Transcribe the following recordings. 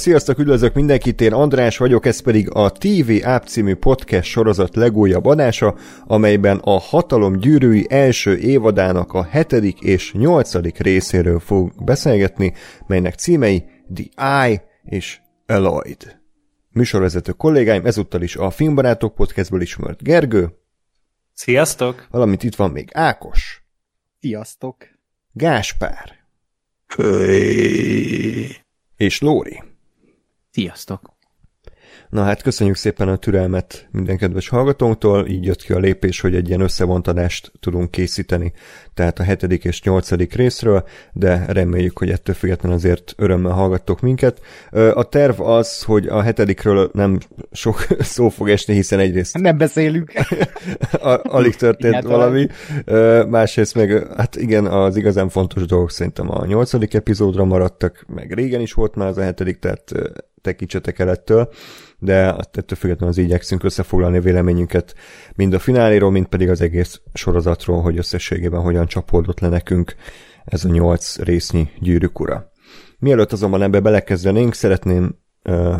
Sziasztok, üdvözlök mindenkit, én András vagyok, ez pedig a TV App című podcast sorozat legújabb adása, amelyben a Hatalom gyűrűi első évadának a hetedik és nyolcadik részéről fog beszélgetni, melynek címei The Eye és Eloyd. Műsorvezető kollégáim ezúttal is a Filmbarátok podcastből ismert Gergő. Sziasztok! Valamint itt van még Ákos. Sziasztok! Gáspár. Hey. És Lóri. Sziasztok! Na hát köszönjük szépen a türelmet minden kedves hallgatónktól, így jött ki a lépés, hogy egy ilyen összevontadást tudunk készíteni, tehát a hetedik és nyolcadik részről, de reméljük, hogy ettől függetlenül azért örömmel hallgattok minket. A terv az, hogy a hetedikről nem sok szó fog esni, hiszen egyrészt... Nem beszélünk. alig történt valami, másrészt meg, hát igen, az igazán fontos dolgok szerintem a nyolcadik epizódra maradtak, meg régen is volt már az a hetedik, tehát tekintsetek el ettől, de ettől függetlenül az igyekszünk összefoglalni véleményünket mind a fináléról, mind pedig az egész sorozatról, hogy összességében hogyan csapódott le nekünk ez a nyolc résznyi gyűrűk ura. Mielőtt azonban ebbe belekezdenénk, szeretném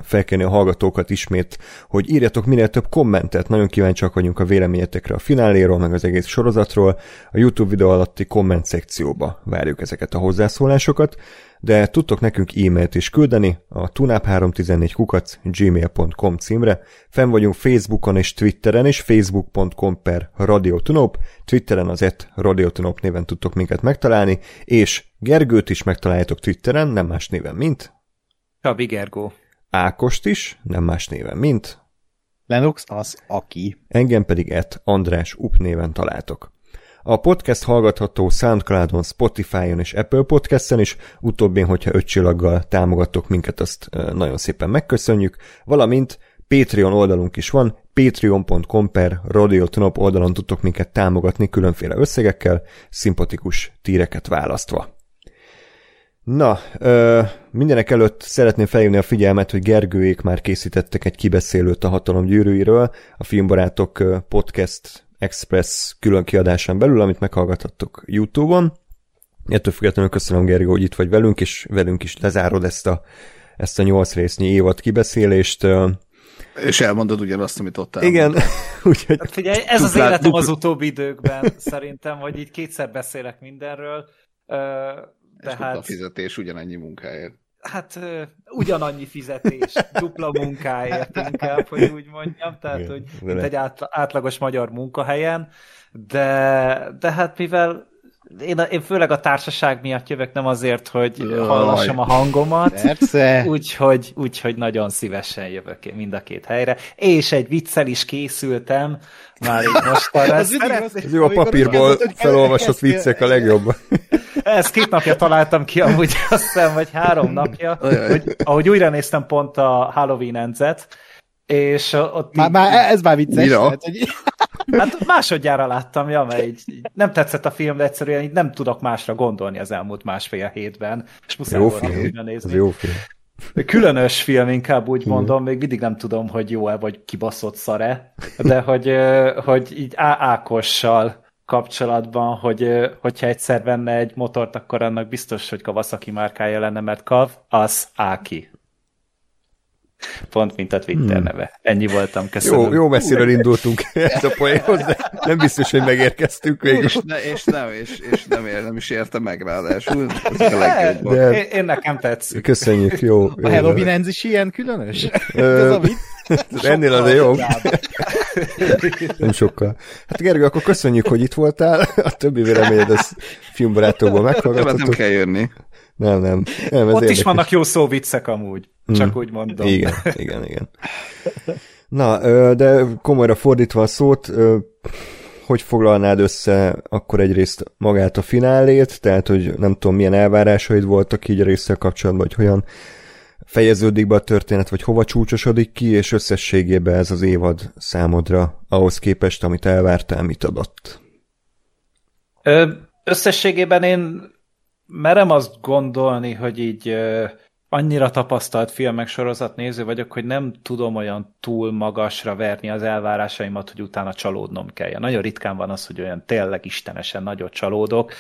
felkérni a hallgatókat ismét, hogy írjatok minél több kommentet, nagyon kíváncsiak vagyunk a véleményetekre a fináléról, meg az egész sorozatról. A YouTube videó alatti komment szekcióba várjuk ezeket a hozzászólásokat de tudtok nekünk e-mailt is küldeni a tunap314 kukac gmail.com címre. Fenn vagyunk Facebookon és Twitteren is, facebook.com per radiotunop, Twitteren az et radiotunop néven tudtok minket megtalálni, és Gergőt is megtaláljátok Twitteren, nem más néven, mint... Csabi Gergó. Ákost is, nem más néven, mint... Lennox az, aki. Engem pedig et András Up néven találtok. A podcast hallgatható Soundcloudon, Spotify-on és Apple Podcast-en is, utóbbin, hogyha öt csillaggal támogattok minket, azt nagyon szépen megköszönjük, valamint Patreon oldalunk is van, patreon.com per radiotonop oldalon tudtok minket támogatni különféle összegekkel, szimpatikus tíreket választva. Na, ö, mindenek előtt szeretném felhívni a figyelmet, hogy Gergőék már készítettek egy kibeszélőt a hatalom gyűrűiről, a Filmbarátok podcast Express külön kiadásán belül, amit meghallgathattok YouTube-on. Ettől függetlenül köszönöm, Gergő, hogy itt vagy velünk, és velünk is lezárod ezt a, ezt a nyolc résznyi évad kibeszélést. És elmondod ugyanazt, amit ott elmondod. Igen. Úgyhogy... Hát figyelj, ez az életem az utóbbi időkben, szerintem, hogy így kétszer beszélek mindenről. Tehát... És a fizetés ugyanannyi munkáért. Hát ugyanannyi fizetés, dupla munkáért inkább, hogy úgy mondjam, tehát hogy mint egy átlagos magyar munkahelyen, de, de hát mivel én, én főleg a társaság miatt jövök, nem azért, hogy hallassam a hangomat, úgyhogy, úgyhogy nagyon szívesen jövök én mind a két helyre, és egy viccel is készültem, már így most arra. ez, ez jó, a papírból felolvasott viccek a legjobb. Ezt két napja találtam ki, amúgy azt hiszem, vagy három napja, hogy, ahogy újra néztem pont a Halloween enzet, és ott... Már, így, már ez már vicces. Lehet, hogy... Hát másodjára láttam, ja, mert így, így nem tetszett a film, de egyszerűen így nem tudok másra gondolni az elmúlt másfél hétben, és muszáj jó film. nézni. Jó film. Különös film, inkább úgy mondom, még mindig nem tudom, hogy jó-e vagy kibaszott szare, de hogy, hogy így Ákossal kapcsolatban, hogy hogyha egyszer venne egy motort, akkor annak biztos, hogy Kawasaki márkája lenne, mert Kav az Áki. Pont, mint a Twitter hmm. neve. Ennyi voltam, köszönöm. Jó, jó messziről indultunk ezt a poénhoz, de nem biztos, hogy megérkeztünk végül. És, ne, és, nem, és, és nem, ér, nem is érte meg ráadásul. Ez a de... én, én, nekem tetszik. Köszönjük, jó. A Halloween Ends is ilyen különös? Ez a Ennél azért jobb. nem sokkal. Hát Gergő, akkor köszönjük, hogy itt voltál. A többi véleményed az filmbarátokból meghallgatottuk. Nem kell jönni. Nem, nem. nem ez Ott érdekes. is vannak jó szóviccek amúgy, csak mm. úgy mondom. Igen, igen, igen. Na, de komolyra fordítva a szót, hogy foglalnád össze akkor egyrészt magát a finálét, tehát hogy nem tudom milyen elvárásaid voltak így a résszel kapcsolatban, hogy hogyan fejeződik be a történet, vagy hova csúcsosodik ki, és összességében ez az évad számodra ahhoz képest, amit elvártál, mit adott? Ö, összességében én merem azt gondolni, hogy így annyira tapasztalt filmek sorozat néző vagyok, hogy nem tudom olyan túl magasra verni az elvárásaimat, hogy utána csalódnom kell. Nagyon ritkán van az, hogy olyan tényleg istenesen nagyot csalódok.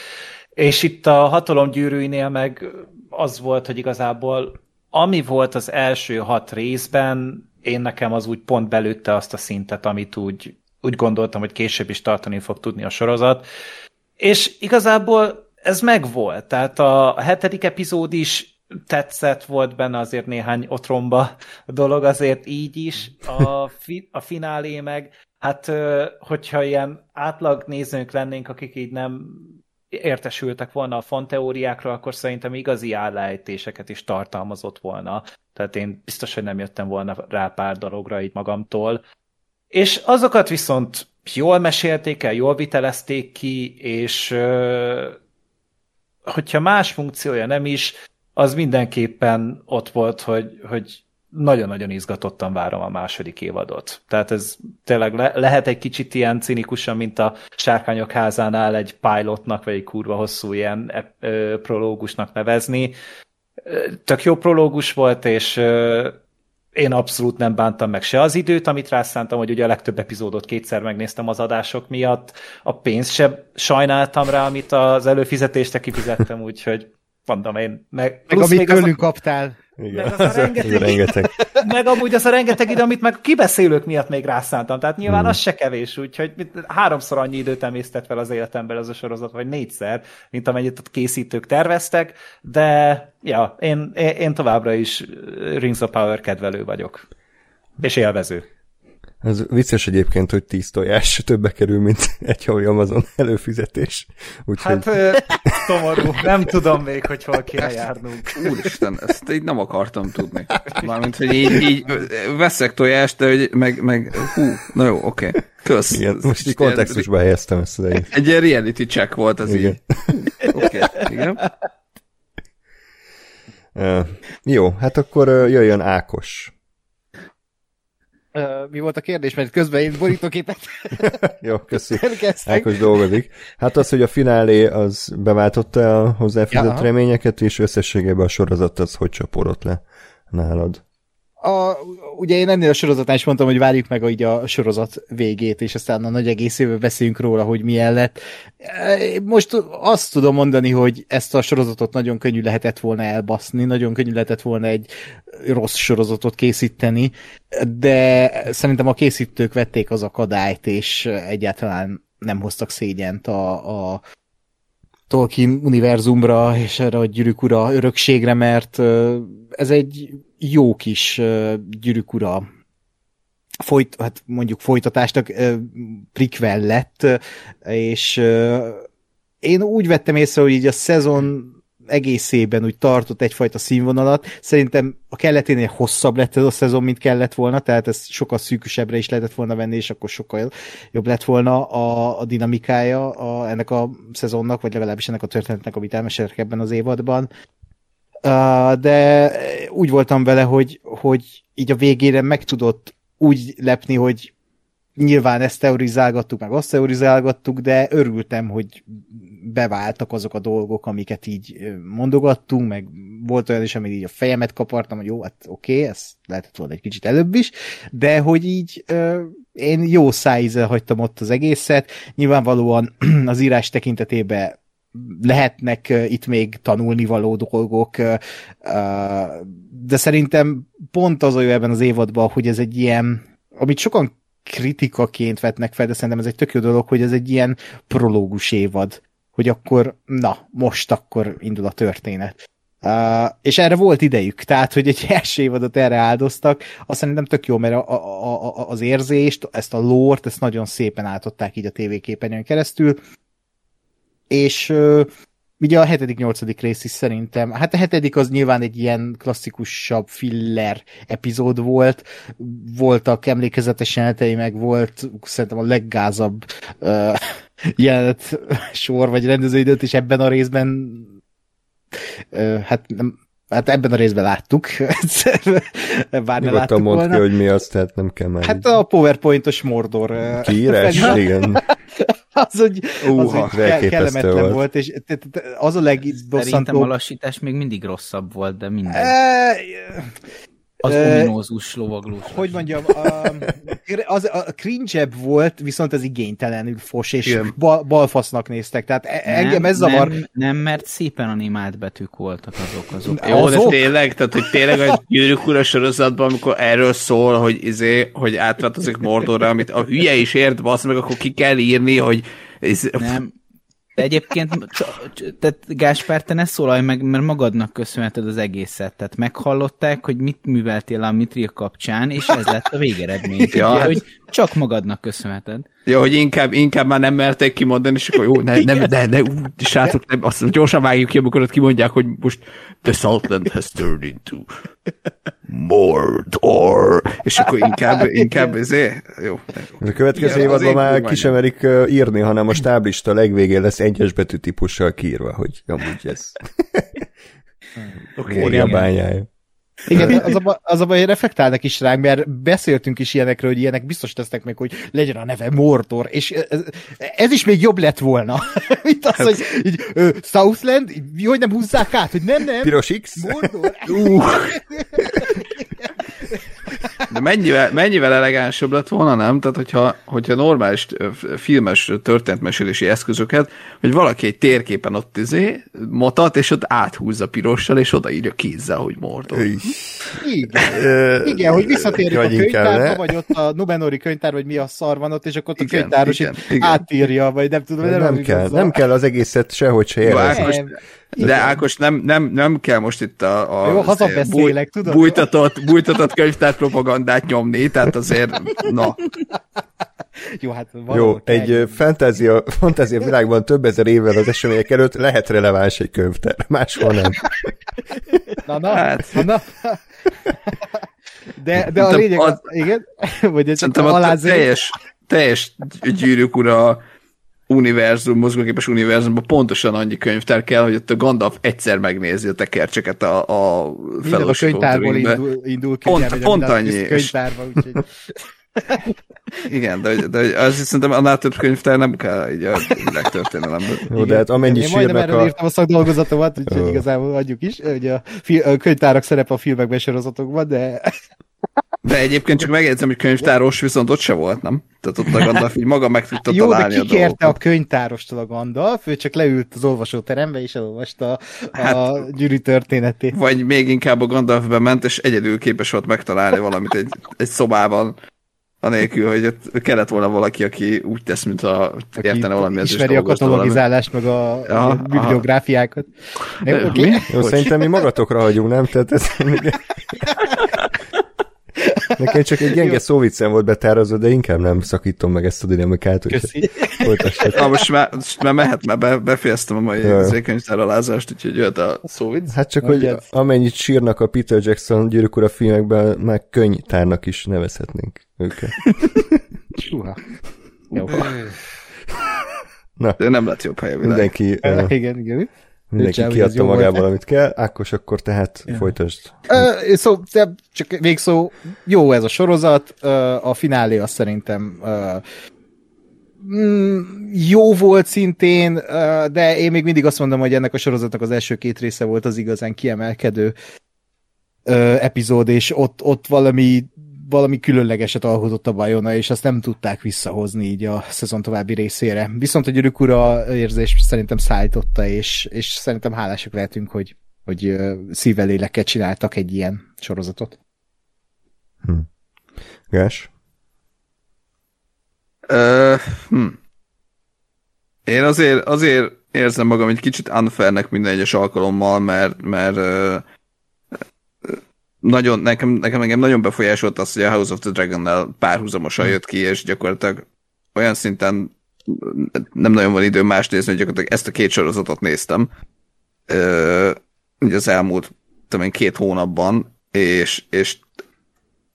És itt a hatalom gyűrűinél meg az volt, hogy igazából ami volt az első hat részben, én nekem az úgy pont belőtte azt a szintet, amit úgy, úgy gondoltam, hogy később is tartani fog tudni a sorozat. És igazából ez megvolt. Tehát a hetedik epizód is tetszett, volt benne azért néhány otromba dolog, azért így is. A, fi, a finálé meg, hát hogyha ilyen átlag nézőnk lennénk, akik így nem értesültek volna a fanteóriákról, akkor szerintem igazi állejtéseket is tartalmazott volna. Tehát én biztos, hogy nem jöttem volna rá pár dologra így magamtól. És azokat viszont jól mesélték el, jól vitelezték ki, és hogyha más funkciója nem is, az mindenképpen ott volt, hogy, hogy nagyon-nagyon izgatottan várom a második évadot. Tehát ez tényleg le, lehet egy kicsit ilyen cinikusan, mint a Sárkányok házánál egy pilotnak, vagy egy kurva hosszú ilyen ö, prológusnak nevezni. Tök jó prológus volt, és én abszolút nem bántam meg se az időt, amit rászántam, hogy ugye a legtöbb epizódot kétszer megnéztem az adások miatt, a pénzt sem sajnáltam rá, amit az előfizetésre kifizettem, úgyhogy mondom én. Meg, meg amit tőlünk a... kaptál. Igen, meg, az a rengeteg, rengeteg. meg amúgy az a rengeteg idő, amit meg a kibeszélők miatt még rászántam, tehát nyilván hmm. az se kevés, úgyhogy háromszor annyi időt emésztett fel az életemben az a sorozat, vagy négyszer, mint amennyit a készítők terveztek, de ja, én, én továbbra is Rings of Power kedvelő vagyok. És élvező. Ez vicces egyébként, hogy 10 tojás többe kerül, mint egy havi Amazon előfizetés. Úgyhogy... Hát szomorú, nem tudom még, hogy hol kéne járnunk. Úristen, ezt így nem akartam tudni. Mármint, hogy így, így veszek tojást, de hogy meg, meg hú, na jó, oké. Okay. Kösz. Igen, most így kontextusba helyeztem ezt az egy. Egy ilyen reality check volt az igen. így. Oké, okay, igen. Uh, jó, hát akkor jöjjön Ákos. Mi volt a kérdés? Mert közben én borítóképet Jó, köszönöm. Ákos dolgozik. Hát az, hogy a finálé az beváltotta a hozzáfűzött ja, reményeket, és összességében a sorozat az hogy csapódott le nálad? A, ugye én ennél a sorozatnál is mondtam, hogy várjuk meg a, a sorozat végét, és aztán a nagy egészével beszéljünk róla, hogy milyen lett. Most azt tudom mondani, hogy ezt a sorozatot nagyon könnyű lehetett volna elbaszni, nagyon könnyű lehetett volna egy rossz sorozatot készíteni, de szerintem a készítők vették az akadályt, és egyáltalán nem hoztak szégyent a, a Tolkien univerzumra és erre a gyűrűk ura örökségre, mert ez egy jó kis gyűrűk ura folyt, hát mondjuk folytatásnak prikvel lett, és én úgy vettem észre, hogy így a szezon egészében úgy tartott egyfajta színvonalat. Szerintem a kelleténél hosszabb lett ez a szezon, mint kellett volna, tehát ez sokkal szűkösebbre is lehetett volna venni, és akkor sokkal jobb lett volna a, a dinamikája a, ennek a szezonnak, vagy legalábbis ennek a történetnek, amit elmeséltek ebben az évadban. Uh, de úgy voltam vele, hogy, hogy így a végére meg tudott úgy lepni, hogy nyilván ezt teorizálgattuk, meg azt teorizálgattuk, de örültem, hogy beváltak azok a dolgok, amiket így mondogattunk, meg volt olyan is, amit így a fejemet kapartam, hogy jó, hát oké, okay, ez lehetett volna egy kicsit előbb is, de hogy így én jó szájízzel hagytam ott az egészet, nyilvánvalóan az írás tekintetében lehetnek itt még tanulni való dolgok, de szerintem pont az jó ebben az évadban, hogy ez egy ilyen, amit sokan kritikaként vetnek fel, de szerintem ez egy tök jó dolog, hogy ez egy ilyen prológus évad, hogy akkor, na, most akkor indul a történet. Uh, és erre volt idejük, tehát, hogy egy első évadot erre áldoztak, azt szerintem tök jó, mert a, a, a, az érzést, ezt a lórt, ezt nagyon szépen átadták így a tévéképernyőn keresztül, és uh, ugye a hetedik, nyolcadik rész is szerintem, hát a hetedik az nyilván egy ilyen klasszikusabb filler epizód volt, voltak emlékezetes jelenetei, meg volt szerintem a leggázabb uh, jelenet sor, vagy rendezőidőt is ebben a részben uh, hát nem, Hát ebben a részben láttuk. Bár ne láttuk mondd volna. ki, hogy mi az, tehát nem kell már. Hát a PowerPointos Mordor. Kiírás? Igen. az, hogy, az, hogy ke- kellemetlen volt. volt, és az a legbosszantó... Szerintem a lassítás még mindig rosszabb volt, de minden. E, Az ominózus lovaglós. Hogy mondjam, a, az, a cringe volt, viszont ez igénytelenül fos, és bal, balfasznak néztek, tehát e- nem, engem ez zavar. Nem, nem, mert szépen animált betűk voltak azok. azok. Jó, azok? de tényleg, tehát hogy tényleg a gyűrűk ura sorozatban, amikor erről szól, hogy, izé, hogy átváltozik Mordorra, amit a hülye is ért, basz meg, akkor ki kell írni, hogy izé, nem, de egyébként, tehát Gáspár, te ne szólalj meg, mert magadnak köszönheted az egészet. Tehát meghallották, hogy mit műveltél a Mitril kapcsán, és ez lett a végeredmény. ja, hát... hogy csak magadnak köszönheted. Ja, hogy inkább, inkább már nem merték kimondani, és akkor jó, ne, nem, ne, ne, srácok, nem, azt gyorsan vágjuk ki, amikor ott kimondják, hogy most the Saltland has turned into Mordor, és akkor inkább, inkább ezért, jó. A következő Igen, évadban már ki sem merik írni, hanem a stáblista legvégén lesz egyes betű típussal kiírva, hogy amúgy ez. Okay, a bányája. Igen, az a, az a baj, reflektálnak is ránk, mert beszéltünk is ilyenekről, hogy ilyenek biztos tesznek meg, hogy legyen a neve Mordor, és ez, ez is még jobb lett volna. Mint az, hát... hogy így, uh, Southland, hogy nem húzzák át, hogy nem, nem. Piros X? Mordor. Uh. De mennyivel, mennyivel elegánsabb lett volna, nem? Tehát, hogyha, hogyha normális filmes történetmesélési eszközöket, hogy valaki egy térképen ott izé, motat, és ott áthúzza pirossal, és odaírja kézzel, hogy Mordor. Igen. igen, hogy visszatérjük a könyvtárba, vagy ott a Numenori könyvtár, vagy mi a szar van ott, és akkor ott a könyvtáros igen, igen. átírja, vagy nem tudom. Nem, nem kell, nem kell az egészet sehogy se jelezni. De Ákos, nem, nem, nem kell most itt a, a Jó, hazabeszélek, tudod? Bújtatott, bújtatott könyvtár propagandát nyomni, tehát azért, na. Jó, hát Jó, egy fantázia, fantázia világban több ezer évvel az események előtt lehet releváns egy könyvtár, máshol nem. Na, na, hát. na, na. De, de a lényeg, az, igen, vagy ez csak a teljes, teljes gyűrűk ura univerzum, mozgóképes univerzumban pontosan annyi könyvtár kell, hogy ott a Gandalf egyszer megnézi a tekercseket a, a a könyvtárból indul, indul ki, pont, pont annyi. Könyvtárba, úgyhogy... Igen, de, de az szerintem annál több könyvtár nem kell így a világtörténelemben. Jó, de hát amennyi Én majdnem erről a... írtam a szakdolgozatomat, úgyhogy igazából adjuk is, hogy a, fi- a könyvtárak szerep a filmekben sorozatokban, de de egyébként csak megjegyzem, hogy könyvtáros viszont ott se volt, nem? Tehát ott a Gandalf így maga meg tudta Jó, találni de kikérte a, a könyvtárostól a Gandalf, ő csak leült az olvasóterembe, és elolvasta hát, a gyűrű történetét. Vagy még inkább a Gandalf bement, és egyedül képes volt megtalálni valamit egy, egy szobában, anélkül, hogy ott kellett volna valaki, aki úgy tesz, mint a aki értene valami. Ismeri a katalogizálást, meg a, aha, a bibliográfiákat. Jó, okay. Jó, szerintem mi magatokra hagyunk, nem? Tehát ez... Nekem csak egy gyenge szóviccem volt betározva, de inkább nem szakítom meg ezt a dinamikát, hogy Na, most már, most már mehet, mert be, befejeztem a mai zékönyvtáralázást, úgyhogy jöhet a szóvic. Hát csak, hogy ez. amennyit sírnak a Peter Jackson gyűrűk a filmekben, már könyvtárnak is nevezhetnénk őket. Suha. Jó. Na. De nem lett jobb hely a világ. Mindenki... Uh, igen, igen. Mindenki kiadta magából, amit kell. Ákos, akkor tehát ja. folytasd. Uh, szó, csak végszó, jó ez a sorozat, uh, a finálé azt szerintem uh, jó volt szintén, uh, de én még mindig azt mondom, hogy ennek a sorozatnak az első két része volt az igazán kiemelkedő uh, epizód, és ott, ott valami valami különlegeset alkotott a Bajona, és azt nem tudták visszahozni így a szezon további részére. Viszont a gyűrűk ura érzés szerintem szállította, és, és szerintem hálásak lehetünk, hogy, hogy szívvel lélekkel csináltak egy ilyen sorozatot. Hm. Gás? Uh, hm. Én azért, azért érzem magam egy kicsit unfairnek minden egyes alkalommal, mert, mert uh, nagyon, nekem, nekem engem nagyon befolyásolt az, hogy a House of the Dragon-nel párhuzamosan jött ki, és gyakorlatilag olyan szinten nem nagyon van idő más nézni, hogy gyakorlatilag ezt a két sorozatot néztem. Ö, ugye az elmúlt tudom két hónapban, és, és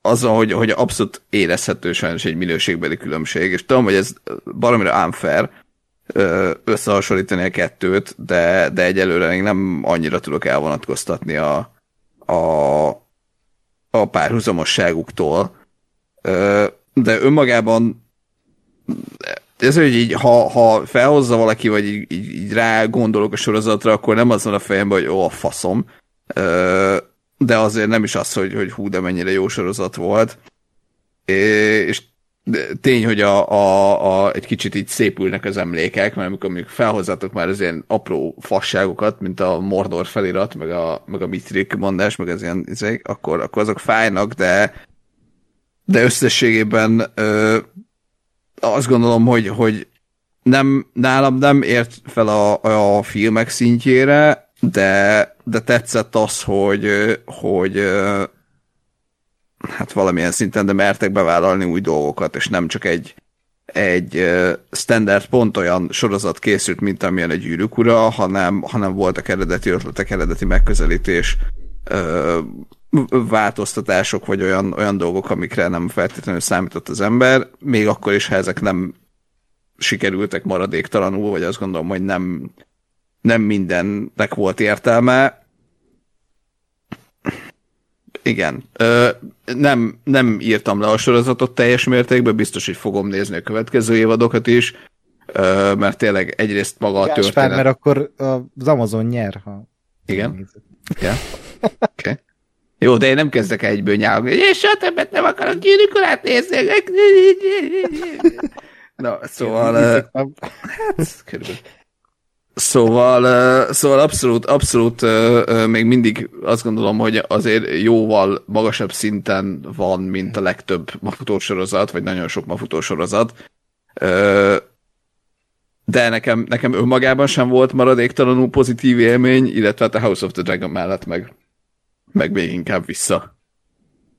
azzal, hogy, hogy abszolút érezhető sajnos egy minőségbeli különbség, és tudom, hogy ez baromira unfair összehasonlítani a kettőt, de, de egyelőre még nem annyira tudok elvonatkoztatni a, a, a párhuzamosságuktól, de önmagában ez, hogy így, ha, ha felhozza valaki, vagy így, így, így rá gondolok a sorozatra, akkor nem az van a fejemben, hogy ó, a faszom. de azért nem is az, hogy, hogy hú, de mennyire jó sorozat volt. És tény, hogy a, a, a, egy kicsit így szépülnek az emlékek, mert amikor még felhozzátok már az ilyen apró fasságokat, mint a Mordor felirat, meg a, meg a Mitrik mondás, meg az ilyen izék, akkor, akkor azok fájnak, de de összességében ö, azt gondolom, hogy, hogy nem, nálam nem ért fel a, a filmek szintjére, de, de tetszett az, hogy, hogy hát valamilyen szinten, de mertek bevállalni új dolgokat, és nem csak egy, egy standard pont olyan sorozat készült, mint amilyen egy gyűrűk ura, hanem, hanem voltak eredeti ötletek, eredeti megközelítés, változtatások, vagy olyan, olyan dolgok, amikre nem feltétlenül számított az ember, még akkor is, ha ezek nem sikerültek maradéktalanul, vagy azt gondolom, hogy nem, nem mindennek volt értelme. Igen. Ö, nem, nem írtam le a sorozatot teljes mértékben, biztos, hogy fogom nézni a következő évadokat is, ö, mert tényleg egyrészt maga a történet... mert akkor az Amazon nyer, ha... Igen. Igen. Oké. Okay. Jó, de én nem kezdek egyből nyálni, és soha többet nem akarok gyűrűkorát nézni. Na, szóval... hát, körülbelül. Szóval, szóval abszolút, abszolút még mindig azt gondolom, hogy azért jóval magasabb szinten van, mint a legtöbb mafutósorozat, vagy nagyon sok mafutósorozat. De nekem, nekem önmagában sem volt maradéktalanul pozitív élmény, illetve hát a House of the Dragon mellett meg, meg még inkább vissza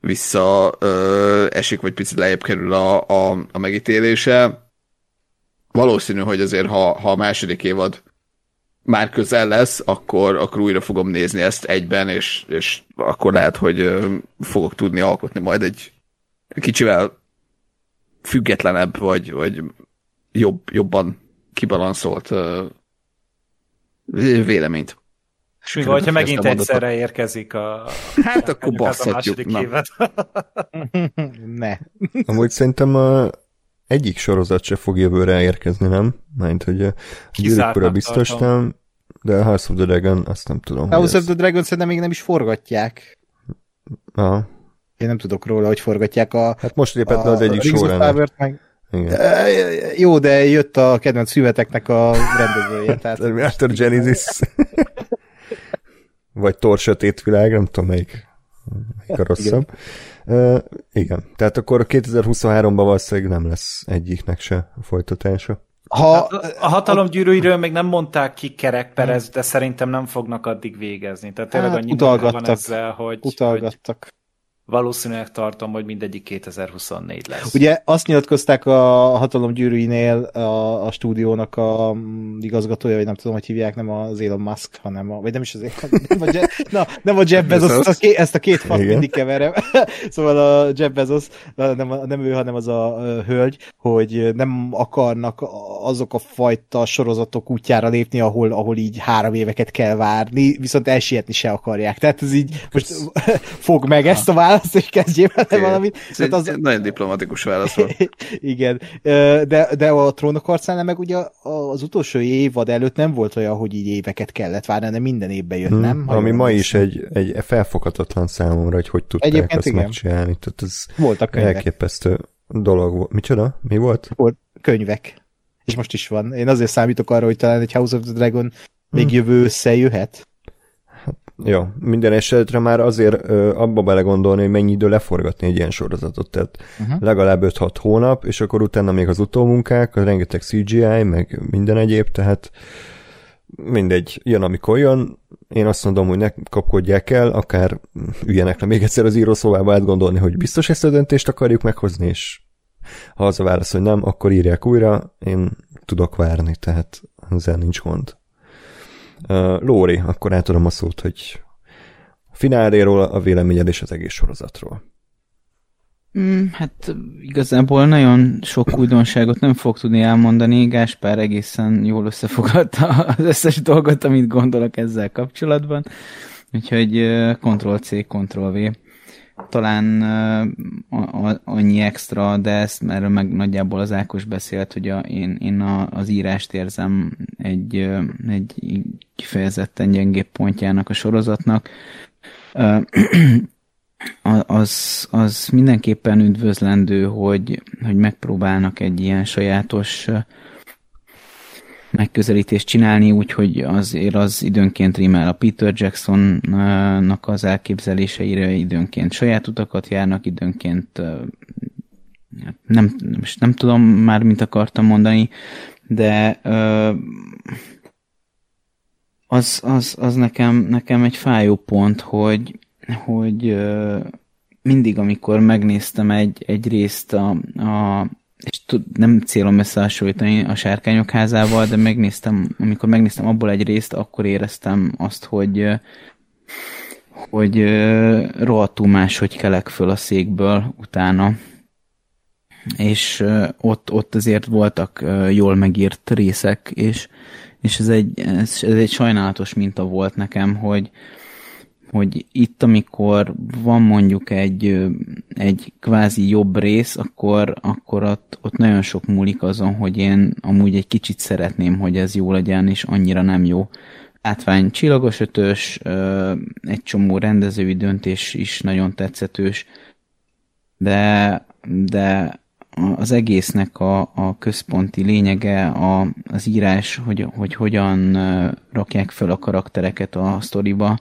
vissza ö, esik, vagy picit lejjebb kerül a, a, a megítélése. Valószínű, hogy azért, ha, ha a második évad már közel lesz, akkor, akkor újra fogom nézni ezt egyben, és, és akkor lehet, hogy fogok tudni alkotni majd egy kicsivel függetlenebb, vagy, vagy jobb, jobban kibalanszolt véleményt. És mi hogyha megint egyszerre érkezik a... Hát akkor basszhatjuk. ne. Amúgy szerintem a egyik sorozat se fog jövőre érkezni, nem? Mert hogy a gyűrűkora biztos tartom. nem, de a House of the Dragon, azt nem tudom. House of the Dragon szerintem még nem is forgatják. Aha. Én nem tudok róla, hogy forgatják a... Hát most lépett le az egyik során. Meg... Igen. Jó, de jött a kedvenc szüveteknek a rendezője. Tehát... Terminator Genesis. Vagy Tor Sötét Világ, nem tudom melyik, melyik a rosszabb. Uh, igen, tehát akkor 2023-ban valószínűleg nem lesz egyiknek se a folytatása. Ha, hát a hatalom gyűrűiről még nem mondták ki Kerek Perez, de szerintem nem fognak addig végezni. Tehát tényleg hát, annyi van ezzel, hogy, utalgattak. hogy valószínűleg tartom, hogy mindegyik 2024 lesz. Ugye azt nyilatkozták a hatalom gyűrűinél a, a stúdiónak a mm, igazgatója, vagy nem tudom, hogy hívják, nem az Elon Musk, hanem a, vagy nem is az nem a, Je, na, nem a Jeff Bezos, ezt a, ké, ezt a két fat mindig keverem. szóval a Jeff Bezos, nem, nem ő, hanem az a hölgy, hogy nem akarnak azok a fajta sorozatok útjára lépni, ahol, ahol így három éveket kell várni, viszont elsietni se akarják. Tehát ez így most fog meg ezt a választ, választ, és kezdjél vele okay. valamit. Ez az... nagyon diplomatikus válasz volt. Igen, de, de a trónok harcánál meg ugye az utolsó évad előtt nem volt olyan, hogy így éveket kellett várni, hanem minden évben jött, hmm. nem? Ami ma is egy, egy felfoghatatlan számomra, hogy hogy tudták Egyébként ezt igen. megcsinálni. Tehát ez Voltak könyvek. elképesztő dolog volt. Micsoda? Mi volt? Volt könyvek. És most is van. Én azért számítok arra, hogy talán egy House of the Dragon még hmm. jövő összejöhet. Jó, minden esetre már azért ö, abba belegondolni, hogy mennyi idő leforgatni egy ilyen sorozatot, tehát uh-huh. legalább 5-6 hónap, és akkor utána még az utómunkák, rengeteg CGI, meg minden egyéb, tehát mindegy, jön amikor jön, én azt mondom, hogy ne kapkodják el, akár üljenek le még egyszer az írószobába átgondolni, hogy biztos ezt a döntést akarjuk meghozni, és ha az a válasz, hogy nem, akkor írják újra, én tudok várni, tehát ezzel nincs gond. Lóri, akkor átadom a szót, hogy a fináléról a véleményed és az egész sorozatról. Mm, hát igazából nagyon sok újdonságot nem fog tudni elmondani. Gáspár egészen jól összefogadta az összes dolgot, amit gondolok ezzel kapcsolatban. Úgyhogy Ctrl-C, Ctrl-V talán uh, annyi extra, de ezt mert meg nagyjából az Ákos beszélt, hogy a, én, én a, az írást érzem egy, egy kifejezetten gyengébb pontjának a sorozatnak. az, az mindenképpen üdvözlendő, hogy, hogy megpróbálnak egy ilyen sajátos megközelítést csinálni, úgyhogy azért az időnként rímel a Peter Jacksonnak az elképzeléseire, időnként saját utakat járnak, időnként nem, most nem tudom már, mint akartam mondani, de az, az, az nekem, nekem egy fájó pont, hogy, hogy mindig, amikor megnéztem egy, egy részt a, a és tud, nem célom összehasonlítani a sárkányok házával, de megnéztem, amikor megnéztem abból egy részt, akkor éreztem azt, hogy hogy rohadtul máshogy kelek föl a székből utána. És ott, ott azért voltak jól megírt részek, és, és ez, egy, ez, ez egy sajnálatos minta volt nekem, hogy, hogy itt, amikor van mondjuk egy, egy kvázi jobb rész, akkor, akkor ott, ott nagyon sok múlik azon, hogy én amúgy egy kicsit szeretném, hogy ez jó legyen, és annyira nem jó. Átvány csillagos ötös, egy csomó rendezői döntés is nagyon tetszetős, de, de az egésznek a, a központi lényege a, az írás, hogy, hogy hogyan rakják fel a karaktereket a sztoriba,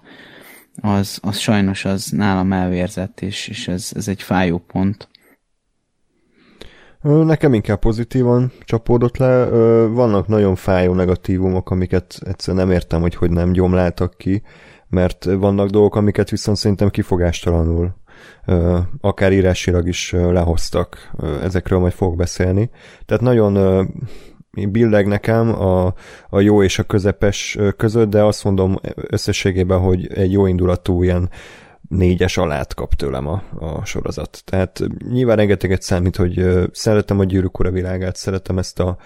az, az sajnos az nálam elvérzett, és, és ez, ez egy fájó pont. Nekem inkább pozitívan csapódott le. Vannak nagyon fájó negatívumok, amiket egyszerűen nem értem, hogy hogy nem gyomláltak ki, mert vannak dolgok, amiket viszont szerintem kifogástalanul akár írásilag is lehoztak. Ezekről majd fogok beszélni. Tehát nagyon billeg nekem a, a jó és a közepes között, de azt mondom összességében, hogy egy jó indulatú ilyen négyes alát kap tőlem a, a sorozat. Tehát nyilván rengeteget számít, hogy szeretem a gyűrűk ura világát, szeretem ezt a,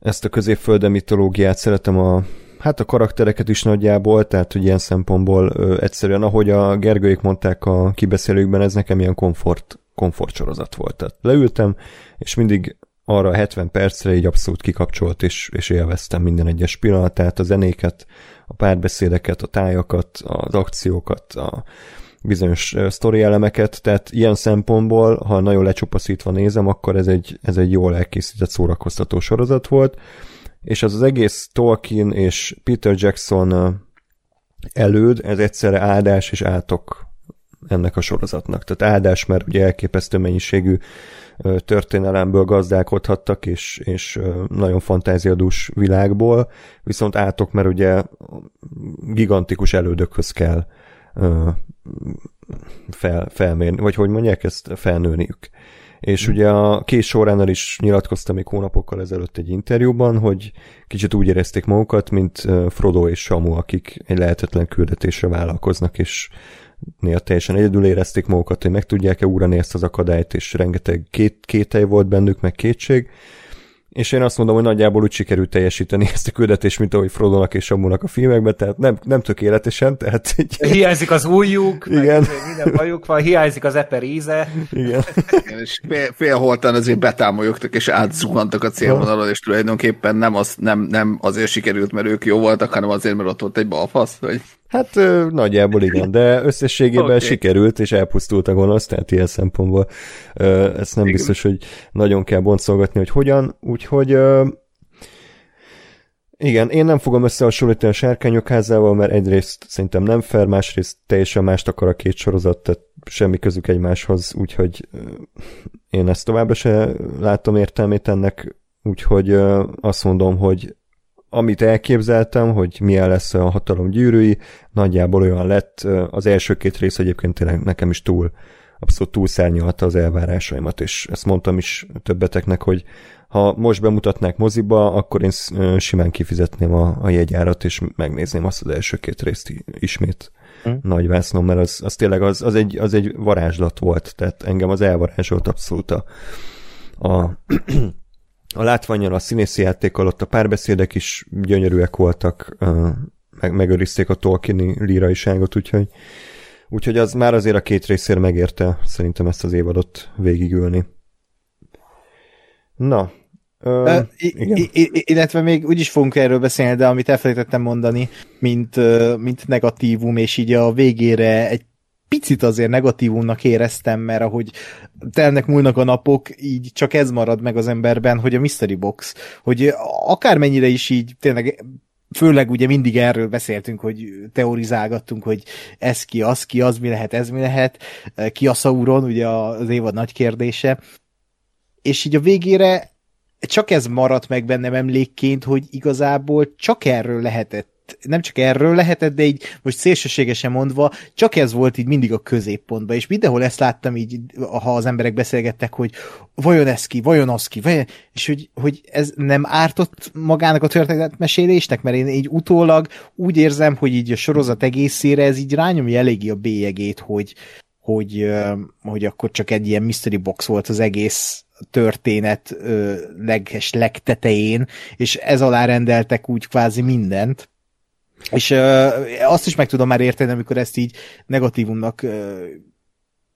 ezt a középfölde mitológiát, szeretem a, hát a karaktereket is nagyjából, tehát hogy ilyen szempontból ö, egyszerűen, ahogy a Gergőik mondták a kibeszélőkben, ez nekem ilyen komfort, komfort sorozat volt. Tehát leültem, és mindig arra 70 percre így abszolút kikapcsolt, és, és élveztem minden egyes pillanatát, a zenéket, a párbeszédeket, a tájakat, az akciókat, a bizonyos sztori elemeket, tehát ilyen szempontból, ha nagyon lecsupaszítva nézem, akkor ez egy, ez egy jól elkészített szórakoztató sorozat volt, és az az egész Tolkien és Peter Jackson előd, ez egyszerre áldás és átok ennek a sorozatnak. Tehát áldás, mert ugye elképesztő mennyiségű történelemből gazdálkodhattak, és, és nagyon fantáziadús világból, viszont átok, mert ugye gigantikus elődökhöz kell fel, felmérni, vagy hogy mondják ezt, felnőniük. És ugye a két soránál is nyilatkoztam még hónapokkal ezelőtt egy interjúban, hogy kicsit úgy érezték magukat, mint Frodo és Samu, akik egy lehetetlen küldetésre vállalkoznak, és néha teljesen egyedül érezték magukat, hogy meg tudják-e úrani ezt az akadályt, és rengeteg két, kételj volt bennük, meg kétség, és én azt mondom, hogy nagyjából úgy sikerült teljesíteni ezt a küldetést, mint ahogy Frodonak és Samunak a filmekben, tehát nem, nem tökéletesen, tehát... Egy... Hiányzik az újjuk, Igen. minden bajuk van, hiányzik az eper íze. Igen. Igen és fél, félholtan azért betámolyogtak, és átzuhantak a célvonalon, és tulajdonképpen nem, az, nem, nem azért sikerült, mert ők jó voltak, hanem azért, mert ott volt egy balfasz, hogy... Hát ö, nagyjából igen, de összességében okay. sikerült, és elpusztult a gonosz, tehát ilyen szempontból ö, ezt nem biztos, hogy nagyon kell boncolgatni, hogy hogyan, úgyhogy ö, igen, én nem fogom összehasonlítani a sárkányok házával, mert egyrészt szerintem nem fair, másrészt teljesen mást akar a két sorozat, tehát semmi közük egymáshoz, úgyhogy én ezt továbbra se látom értelmét ennek, úgyhogy azt mondom, hogy amit elképzeltem, hogy milyen lesz a hatalom gyűrűi, nagyjából olyan lett. Az első két rész egyébként tényleg nekem is túl, abszolút túlszárnyalta az elvárásaimat, és ezt mondtam is többeteknek, hogy ha most bemutatnák moziba, akkor én simán kifizetném a, a jegyárat, és megnézném azt az első két részt ismét hmm. nagy vásznom, mert az, az tényleg az, az, egy, az egy varázslat volt, tehát engem az elvarázsolt abszolút a, a a látványal, a színészi játékkal ott a párbeszédek is gyönyörűek voltak, meg, megőrizték a Tolkieni líraiságot, úgyhogy, úgyhogy az már azért a két részér megérte szerintem ezt az évadot végigülni. Na, Uh, I- I- illetve még úgyis fogunk erről beszélni, de amit elfelejtettem mondani, mint, mint negatívum, és így a végére egy picit azért negatívumnak éreztem, mert ahogy telnek múlnak a napok, így csak ez marad meg az emberben, hogy a Mystery Box, hogy akármennyire is így tényleg főleg ugye mindig erről beszéltünk, hogy teorizálgattunk, hogy ez ki, az ki, az mi lehet, ez mi lehet, ki a Sauron, ugye az évad nagy kérdése, és így a végére csak ez maradt meg bennem emlékként, hogy igazából csak erről lehetett nem csak erről lehetett, de így most szélsőségesen mondva, csak ez volt így mindig a középpontban, és mindenhol ezt láttam így, ha az emberek beszélgettek, hogy vajon ez ki, vajon az ki, vajon... és hogy, hogy ez nem ártott magának a történetmesélésnek, mert én így utólag úgy érzem, hogy így a sorozat egészére ez így rányomja eléggé a bélyegét, hogy, hogy, hogy akkor csak egy ilyen mystery box volt az egész történet leges legtetején, és ez alá rendeltek úgy kvázi mindent, és uh, azt is meg tudom már érteni, amikor ezt így negatívumnak uh,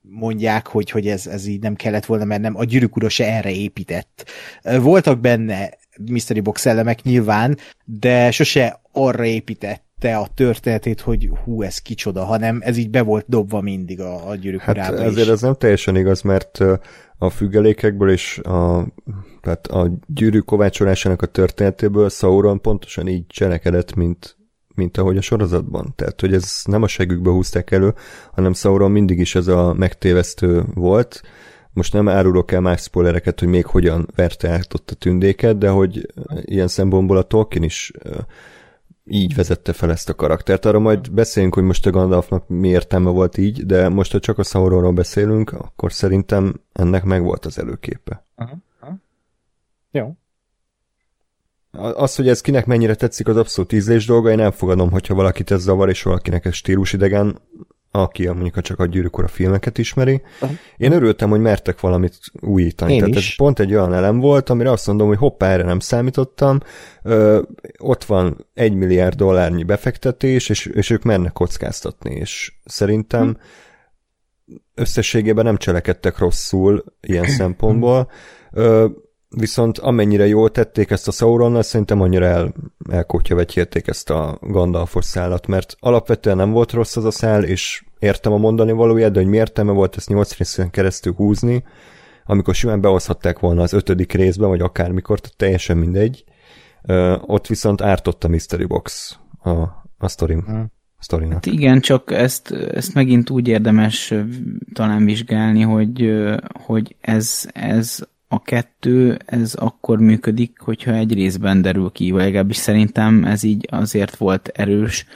mondják, hogy, hogy ez, ez így nem kellett volna, mert nem, a gyűrűk ura se erre épített. Voltak benne Mystery Box elemek nyilván, de sose arra építette a történetét, hogy hú, ez kicsoda, hanem ez így be volt dobva mindig a, a gyűrűk hát ezért is. ez nem teljesen igaz, mert a függelékekből és a, tehát a gyűrű kovácsolásának a történetéből Sauron pontosan így cselekedett, mint mint ahogy a sorozatban. Tehát, hogy ez nem a segükbe húzták elő, hanem Sauron mindig is ez a megtévesztő volt. Most nem árulok el más spoilereket, hogy még hogyan verte át ott a tündéket, de hogy ilyen szempontból a Tolkien is így vezette fel ezt a karaktert. Arra majd beszéljünk, hogy most a Gandalfnak mi értelme volt így, de most, ha csak a Sauronról beszélünk, akkor szerintem ennek meg volt az előképe. Uh-huh. Uh-huh. Jó. Az, hogy ez kinek mennyire tetszik, az abszolút ízlés dolga, én elfogadom, hogyha valakit ez zavar, és valakinek ez stílusidegen, aki mondjuk csak a gyűrűk a filmeket ismeri. Én örültem, hogy mertek valamit újítani. Én Tehát is. ez pont egy olyan elem volt, amire azt mondom, hogy hoppá, erre nem számítottam. Ö, ott van egy milliárd dollárnyi befektetés, és, és ők mernek kockáztatni, és szerintem hm. összességében nem cselekedtek rosszul ilyen szempontból. Ö, viszont amennyire jól tették ezt a Sauronnal, szerintem annyira el, elkótyavetjérték ezt a Gandalfos szállat, mert alapvetően nem volt rossz az a szál, és értem a mondani valóját, de hogy mi értelme volt ezt nyolc részen keresztül húzni, amikor simán behozhatták volna az ötödik részbe, vagy akármikor, tehát teljesen mindegy. Uh, ott viszont ártott a Mystery Box a, a sztorim. Hmm. Hát igen, csak ezt, ezt megint úgy érdemes talán vizsgálni, hogy, hogy ez, ez a kettő, ez akkor működik, hogyha egy részben derül ki, vagy legalábbis szerintem ez így azért volt erős,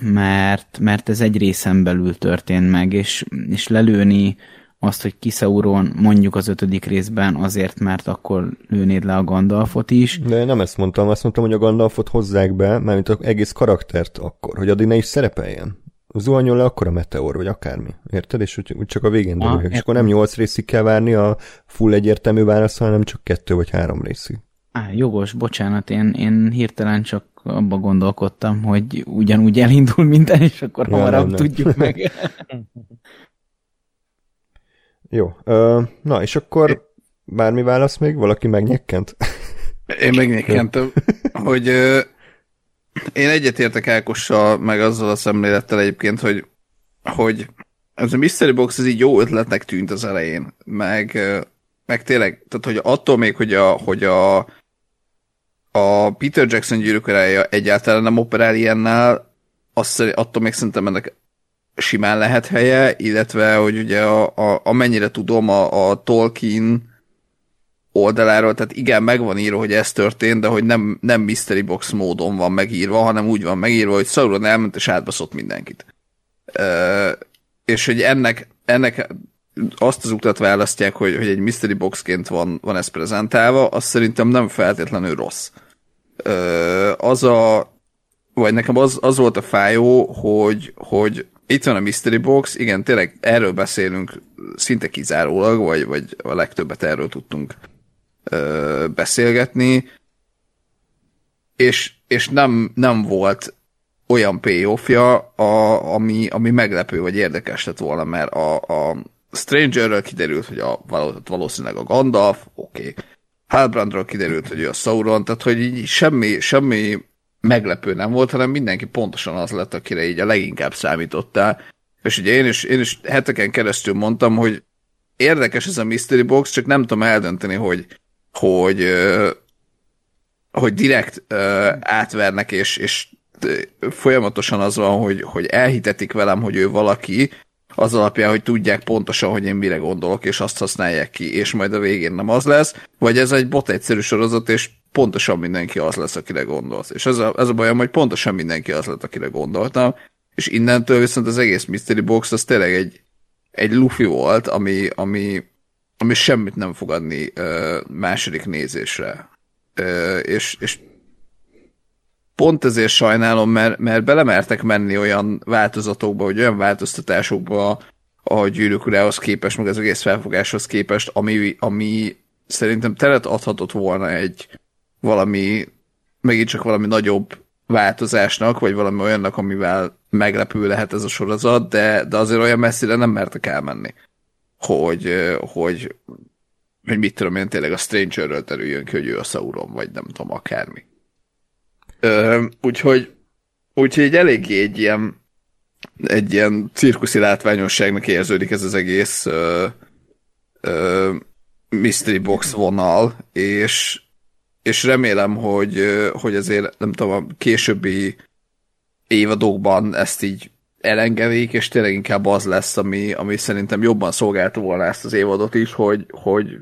mert, mert ez egy részen belül történt meg, és, és lelőni azt, hogy kiszauron mondjuk az ötödik részben azért, mert akkor lőnéd le a Gandalfot is. De nem ezt mondtam, azt mondtam, hogy a Gandalfot hozzák be, mert az egész karaktert akkor, hogy addig ne is szerepeljen zuhanyon le akkor a meteor, vagy akármi. Érted? És úgy, úgy csak a végén ah, És akkor nem nyolc részig kell várni a full egyértelmű válasz, hanem csak kettő vagy három részig. Á, jogos, bocsánat, én, én hirtelen csak abba gondolkodtam, hogy ugyanúgy elindul minden, és akkor ja, hamarabb nem, nem. tudjuk meg. Jó, uh, na és akkor bármi válasz még? Valaki megnyekkent? Én megnyekkentem, hogy én egyetértek Ákossal, meg azzal a szemlélettel egyébként, hogy, hogy ez a Mystery Box ez így jó ötletnek tűnt az elején, meg, meg tényleg, tehát hogy attól még, hogy a, hogy a, a Peter Jackson gyűrűk egyáltalán nem operál ilyennel, azt, attól még szerintem ennek simán lehet helye, illetve, hogy ugye a, a, amennyire tudom, a, a Tolkien oldaláról, tehát igen, meg van írva, hogy ez történt, de hogy nem, nem mystery box módon van megírva, hanem úgy van megírva, hogy Sauron elment és átbaszott mindenkit. Ö, és hogy ennek, ennek azt az utat választják, hogy, hogy egy mystery boxként van, van ez prezentálva, az szerintem nem feltétlenül rossz. Ö, az a, vagy nekem az, az volt a fájó, hogy, hogy itt van a mystery box, igen, tényleg erről beszélünk szinte kizárólag, vagy, vagy a legtöbbet erről tudtunk beszélgetni, és, és nem, nem volt olyan payoffja, a, ami, ami meglepő vagy érdekes lett volna, mert a, a Strangerről kiderült, hogy a, valószínűleg a Gandalf, oké. Okay. Halbrandról kiderült, hogy ő a Sauron, tehát hogy így semmi, semmi meglepő nem volt, hanem mindenki pontosan az lett, akire így a leginkább számítottál. És ugye én is, én is heteken keresztül mondtam, hogy érdekes ez a Mystery Box, csak nem tudom eldönteni, hogy, hogy, hogy direkt átvernek, és, és folyamatosan az van, hogy, hogy elhitetik velem, hogy ő valaki, az alapján, hogy tudják pontosan, hogy én mire gondolok, és azt használják ki, és majd a végén nem az lesz, vagy ez egy bot egyszerű sorozat, és pontosan mindenki az lesz, akire gondolsz. És ez a, ez a bajom, hogy pontosan mindenki az lett, akire gondoltam, és innentől viszont az egész Mystery Box az tényleg egy, egy lufi volt, ami, ami, ami semmit nem fog adni uh, második nézésre. Uh, és, és pont ezért sajnálom, mert, mert belemertek menni olyan változatokba, vagy olyan változtatásokba a gyűrűk urához képest, meg az egész felfogáshoz képest, ami, ami szerintem teret adhatott volna egy valami, megint csak valami nagyobb változásnak, vagy valami olyannak, amivel meglepő lehet ez a sorozat, de, de azért olyan messzire nem mertek elmenni, hogy, hogy, hogy mit tudom én, tényleg a Strangerről terüljön ki, hogy ő a Sauron, vagy nem tudom, akármi. Ö, úgyhogy, úgyhogy eléggé egy ilyen, egy ilyen cirkuszi látványosságnak érződik ez az egész ö, ö, mystery box vonal, és, és remélem, hogy, hogy azért nem tudom, a későbbi évadokban ezt így elengedik, és tényleg inkább az lesz, ami, ami szerintem jobban szolgálta volna ezt az évadot is, hogy, hogy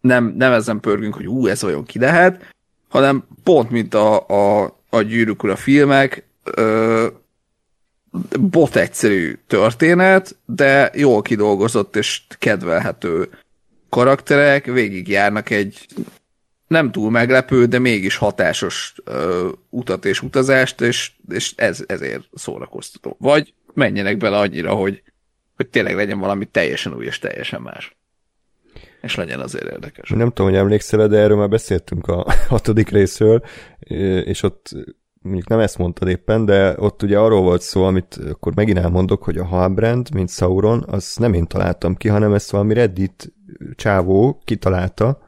nem, nem ezen pörgünk, hogy ú, ez olyan ki lehet, hanem pont mint a, a, a gyűrűk a filmek, ö, bot egyszerű történet, de jól kidolgozott és kedvelhető karakterek végigjárnak egy nem túl meglepő, de mégis hatásos ö, utat és utazást, és, és ez, ezért szórakoztató. Vagy menjenek bele annyira, hogy, hogy tényleg legyen valami teljesen új és teljesen más és legyen azért érdekes. Nem tudom, hogy emlékszel, de erről már beszéltünk a hatodik részről, és ott mondjuk nem ezt mondtad éppen, de ott ugye arról volt szó, amit akkor megint elmondok, hogy a Halbrand, mint Sauron, az nem én találtam ki, hanem ezt valami Reddit csávó kitalálta,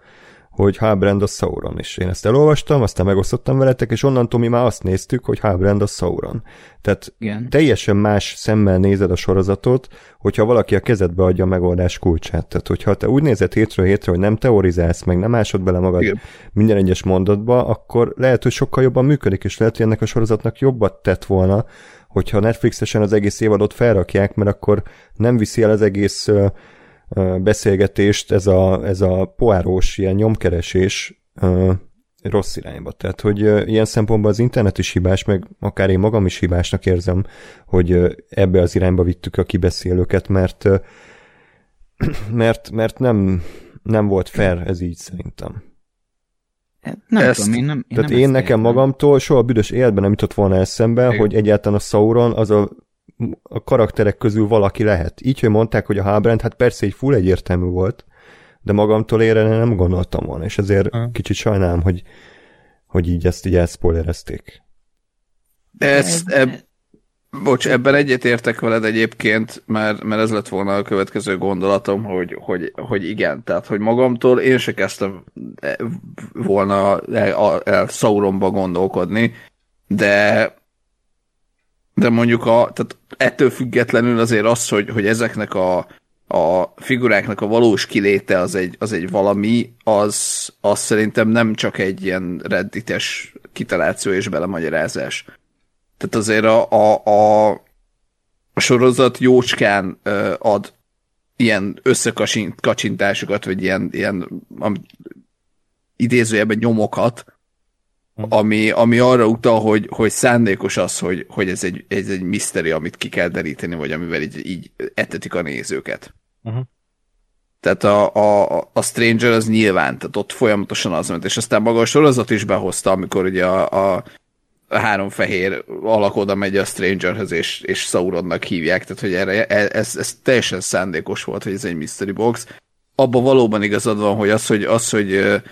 hogy Halbrand a Sauron, és én ezt elolvastam, aztán megosztottam veletek, és onnantól mi már azt néztük, hogy Halbrand a Sauron. Tehát Igen. teljesen más szemmel nézed a sorozatot, hogyha valaki a kezedbe adja a megoldás kulcsát. Tehát, hogyha te úgy nézed hétről hétre, hogy nem teorizálsz, meg nem ásod bele magad Igen. minden egyes mondatba, akkor lehet, hogy sokkal jobban működik, és lehet, hogy ennek a sorozatnak jobbat tett volna, hogyha Netflixesen az egész évadot felrakják, mert akkor nem viszi el az egész beszélgetést ez a, ez a poárós ilyen nyomkeresés rossz irányba. Tehát, hogy ilyen szempontból az internet is hibás, meg akár én magam is hibásnak érzem, hogy ebbe az irányba vittük a kibeszélőket, mert mert, mert nem, nem volt fair ez így szerintem. Hát nem ezt, tudom, én nem én Tehát nem én nekem értem. magamtól soha büdös életben nem jutott volna eszembe, Igen. hogy egyáltalán a Sauron az a a karakterek közül valaki lehet. Így, hogy mondták, hogy a Halbrand, hát persze egy full egyértelmű volt, de magamtól ére nem gondoltam volna, és ezért ha. kicsit sajnálom, hogy, hogy így ezt így elszpoilerezték. Ez, eb, bocs, ebben egyetértek veled egyébként, mert, mert ez lett volna a következő gondolatom, hogy, hogy, hogy igen, tehát hogy magamtól én se kezdtem e, volna el, el Sauronba gondolkodni, de de mondjuk a, tehát ettől függetlenül azért az, hogy, hogy ezeknek a, a figuráknak a valós kiléte az egy, az egy valami, az, az szerintem nem csak egy ilyen reddites kitaláció és belemagyarázás. Tehát azért a, a, a, a sorozat jócskán ö, ad ilyen összekacsintásokat, vagy ilyen, ilyen idézőjelben nyomokat. Ami, ami arra utal, hogy, hogy szándékos az, hogy, hogy ez, egy, ez egy miszteri, amit ki kell deríteni, vagy amivel így, így etetik a nézőket. Uh-huh. Tehát a, a, a Stranger az nyilván, tehát ott folyamatosan az ment, és aztán maga a sorozat is behozta, amikor ugye a, a, három fehér alak oda megy a Strangerhez, és, és Sauronnak hívják, tehát hogy erre, e, ez, ez teljesen szándékos volt, hogy ez egy mystery box. Abban valóban igazad van, hogy az, hogy, az, hogy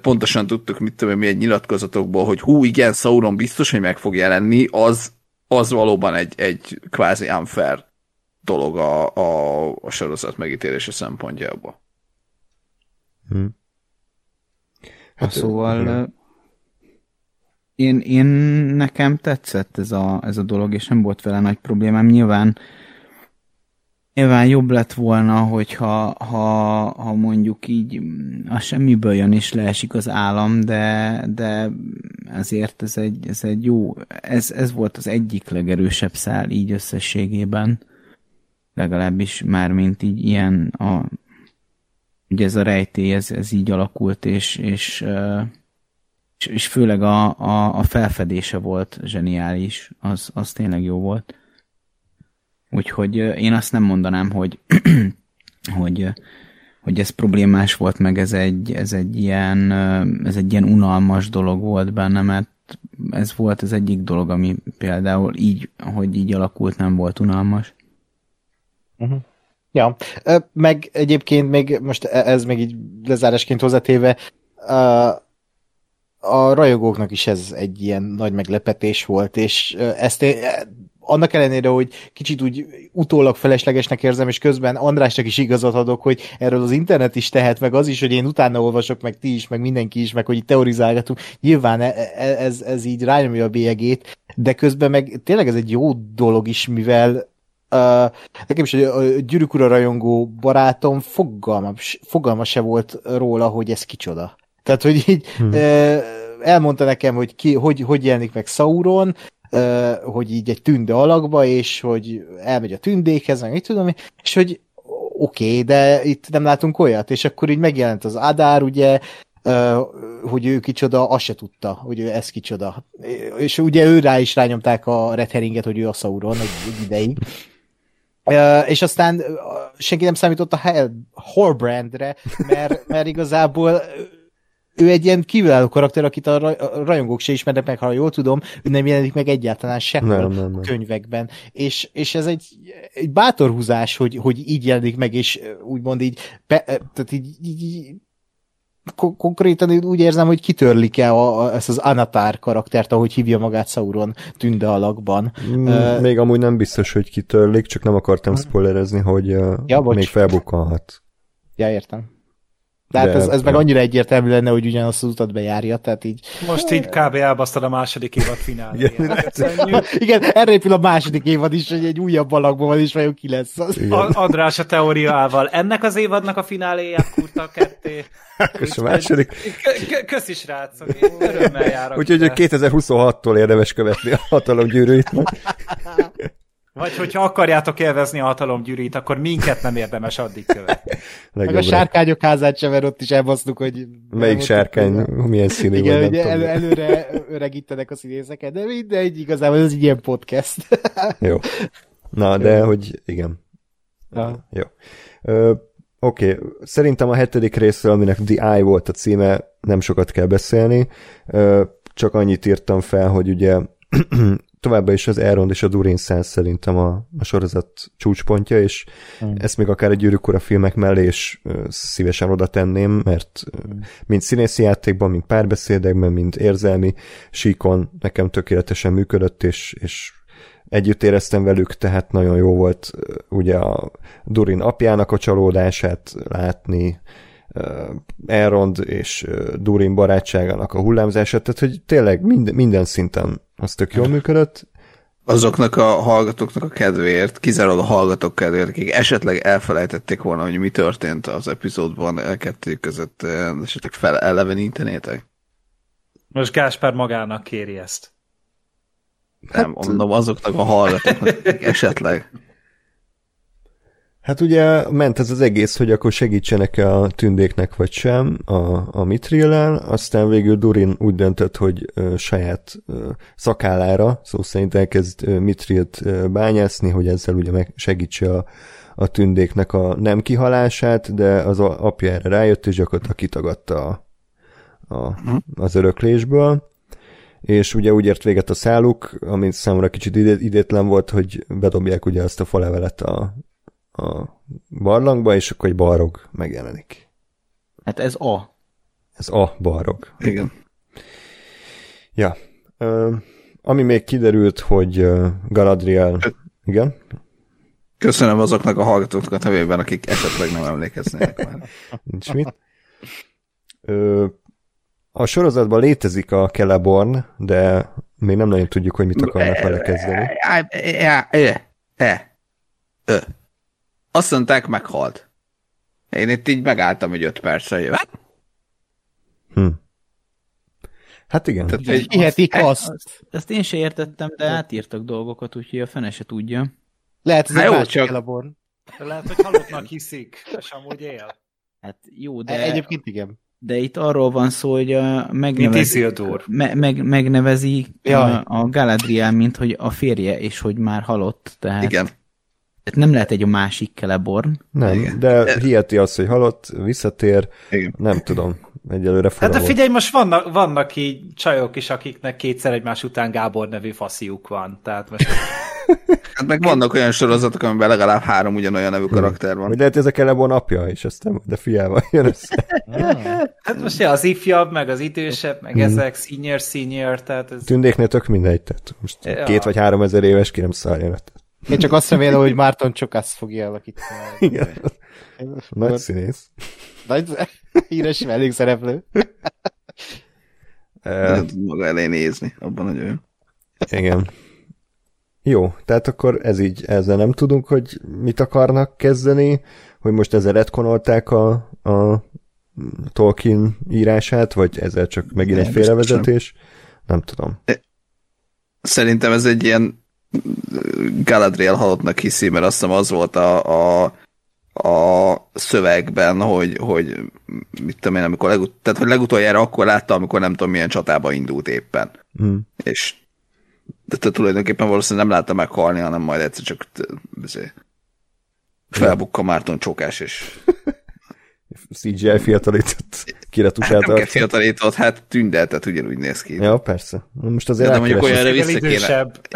pontosan tudtuk, mit tudom, milyen nyilatkozatokból, hogy hú, igen, Sauron biztos, hogy meg fog jelenni, az, az valóban egy, egy kvázi unfair dolog a, a, a sorozat megítélése szempontjából. Hmm. Hát, szóval én, én nekem tetszett ez a, ez a dolog, és nem volt vele nagy problémám. Nyilván Nyilván jobb lett volna, hogyha ha, ha mondjuk így a semmiből jön és leesik az állam, de, de ezért ez egy, ez egy jó, ez, ez volt az egyik legerősebb szál így összességében, legalábbis már mint így ilyen a, ugye ez a rejtély, ez, ez így alakult, és, és, és, és főleg a, a, a felfedése volt zseniális, az, az tényleg jó volt. Úgyhogy én azt nem mondanám, hogy, hogy, hogy ez problémás volt, meg ez egy, ez egy ilyen, ez egy ilyen unalmas dolog volt benne, mert ez volt az egyik dolog, ami például így, hogy így alakult, nem volt unalmas. Uh-huh. Ja, meg egyébként még most e, ez még így lezárásként hozzátéve, a rajogóknak is ez egy ilyen nagy meglepetés volt, és ezt én, annak ellenére, hogy kicsit úgy utólag feleslegesnek érzem, és közben Andrásnak is igazat adok, hogy erről az internet is tehet, meg az is, hogy én utána olvasok, meg ti is, meg mindenki is, meg hogy itt teorizálgatunk. Nyilván e, e, ez, ez így rányomja a bélyegét, de közben meg tényleg ez egy jó dolog is, mivel Uh, nekem is a Gyűrűk Ura rajongó barátom fogalma, fogalma se volt róla, hogy ez kicsoda. Tehát, hogy így hmm. uh, elmondta nekem, hogy ki, hogy, hogy jelenik meg Sauron, hogy így egy tünde alakba, és hogy elmegy a tündékhez, meg mit tudom, és hogy oké, okay, de itt nem látunk olyat, és akkor így megjelent az Adár, ugye, hogy ő kicsoda, azt se tudta, hogy ő ez kicsoda. És ugye ő rá is rányomták a Red Herringet, hogy ő a Sauron egy, ideig. És aztán senki nem számított a Hell Horbrandre, mert, mert igazából ő egy ilyen kiváló karakter, akit a rajongók se ismernek meg, ha jól tudom, ő nem jelenik meg egyáltalán sehol nem, nem, nem. könyvekben. És, és ez egy, egy bátor húzás, hogy, hogy így jelenik meg, és úgymond így, be, tehát így, így konkrétan úgy érzem, hogy kitörlik el a, a, ezt az Anatár karaktert, ahogy hívja magát Sauron tünde alakban. Mm, uh, még amúgy nem biztos, hogy kitörlik, csak nem akartam spoilerezni, hogy uh, ja, még felbukkanhat. Ja, értem. Tehát ez, ez meg annyira egyértelmű lenne, hogy ugyanazt az utat bejárja, tehát így... Most így kb. elbasztad a második évad finálé. Igen, Igen, erre épül a második évad is, hogy egy újabb alakban van, és vajon ki lesz az. A, András a teóriával. Ennek az évadnak a fináléját kurta ketté. Kösz a második. Köszi srácok, én örömmel járok. Úgyhogy 2026-tól érdemes követni a hatalomgyűrűit. Vagy hogyha akarjátok élvezni a hatalomgyűrűt, akkor minket nem érdemes addig követni. Meg a sárkányok házát sem, mert ott is elbasztuk, hogy... Melyik sárkány, milyen színű Igen, ugye el, előre öregítenek a színészeket, de mindegy, igazából ez egy ilyen podcast. Jó. Na, de hogy igen. Na. Jó. Oké, okay. szerintem a hetedik részről, aminek The Eye volt a címe, nem sokat kell beszélni. Ö, csak annyit írtam fel, hogy ugye továbbra is az Elrond és a Durin Sense szerintem a, a sorozat csúcspontja, és mm. ezt még akár a Gyűrűk filmek mellé is szívesen oda tenném, mert uh, mind színészi játékban, mind párbeszédekben, mind érzelmi síkon nekem tökéletesen működött, és, és együtt éreztem velük, tehát nagyon jó volt ugye a Durin apjának a csalódását látni, Elrond és Durin barátságának a hullámzását, tehát hogy tényleg minden, minden szinten az tök jól működött. Azoknak a hallgatóknak a kedvéért, kizárólag a hallgatók kedvéért, akik esetleg elfelejtették volna, hogy mi történt az epizódban a kettő között, esetleg felelevenítenétek? Most Gáspár magának kéri ezt. Nem, hát... mondom azoknak a hallgatóknak, akik esetleg. Hát ugye ment ez az egész, hogy akkor segítsenek -e a tündéknek vagy sem a, a mitrillel, aztán végül Durin úgy döntött, hogy ö, saját ö, szakállára, szó szerint elkezd ö, mitrilt ö, bányászni, hogy ezzel ugye meg segítse a, a tündéknek a nem kihalását, de az apja erre rájött, és gyakorlatilag kitagadta a, a, az öröklésből. És ugye úgy ért véget a száluk, ami számomra kicsit idétlen volt, hogy bedobják ugye azt a falevelet a, a barlangba, és akkor egy balrog megjelenik. Hát ez A. Ez A balrog. Igen. Ja. Uh, ami még kiderült, hogy uh, Galadriel... Igen? Köszönöm azoknak a hallgatóknak a nevében, akik esetleg nem emlékeznének már. Nincs mit. Uh, a sorozatban létezik a Celeborn, de még nem nagyon tudjuk, hogy mit akarnak vele kezdeni. Azt mondták, meghalt. Én itt így megálltam, hogy öt percre jövök. Hm. Hát igen. Tehát, Hihetik azt. azt. Ezt én se értettem, de átírtak dolgokat, úgyhogy a fene se tudja. Lehet, ez Hát egy csak- Celeborn. Lehet, hogy halottnak hiszik, és amúgy él. Hát jó, De... de, Egyébként igen. de itt arról van szó, hogy a Mint megnevezi, Isildur. me, meg, megnevezi Jaj. a, a Galadriel, mint hogy a férje, és hogy már halott. Tehát, Igen. Tehát nem lehet egy a másik Celeborn. Nem, Igen. de hiheti azt, hogy halott, visszatér, Igen. nem tudom. Egyelőre fura Hát de figyelj, most vannak, vannak így csajok is, akiknek kétszer egymás után Gábor nevű fasziuk van. Tehát most Hát meg vannak olyan sorozatok, amiben legalább három ugyanolyan nevű karakter van. Vagy lehet ez a Celeborn apja, és aztán de fiával jön össze. Hát most ja, az ifjabb, meg az idősebb, meg ezek, senior, senior, tehát ez... Tündéknél tök mindegy, tehát most Ja. két vagy három ezer éves ki nem szarjon. Hát, Én csak azt remélem, hogy Márton Csokász fogja alakítani. Igen. Nagy színész. Nagy híres mellékszereplő. Nem tud maga elé nézni, abban nagyon jó. igen. Jó, tehát akkor ez így, ezzel nem tudunk, hogy mit akarnak kezdeni, hogy most ezzel retkonolták a, a Tolkien írását, vagy ezzel csak megint Nem, egy félrevezetés? Nem tudom. Szerintem ez egy ilyen Galadriel halottnak hiszi, mert azt hiszem az volt a, a, a szövegben, hogy, hogy mit tudom én, amikor legut- tehát, hogy legutoljára akkor látta, amikor nem tudom milyen csatába indult éppen. Hm. És de te tulajdonképpen valószínűleg nem látta meghalni, hanem majd egyszer csak felbukka Márton csókás, és CGI fiatalított kiretusált hát nem kell fiatalított, hát tündeltet ugyanúgy néz ki. Ja, persze. Most azért De, de mondjuk olyanra vissza kéne.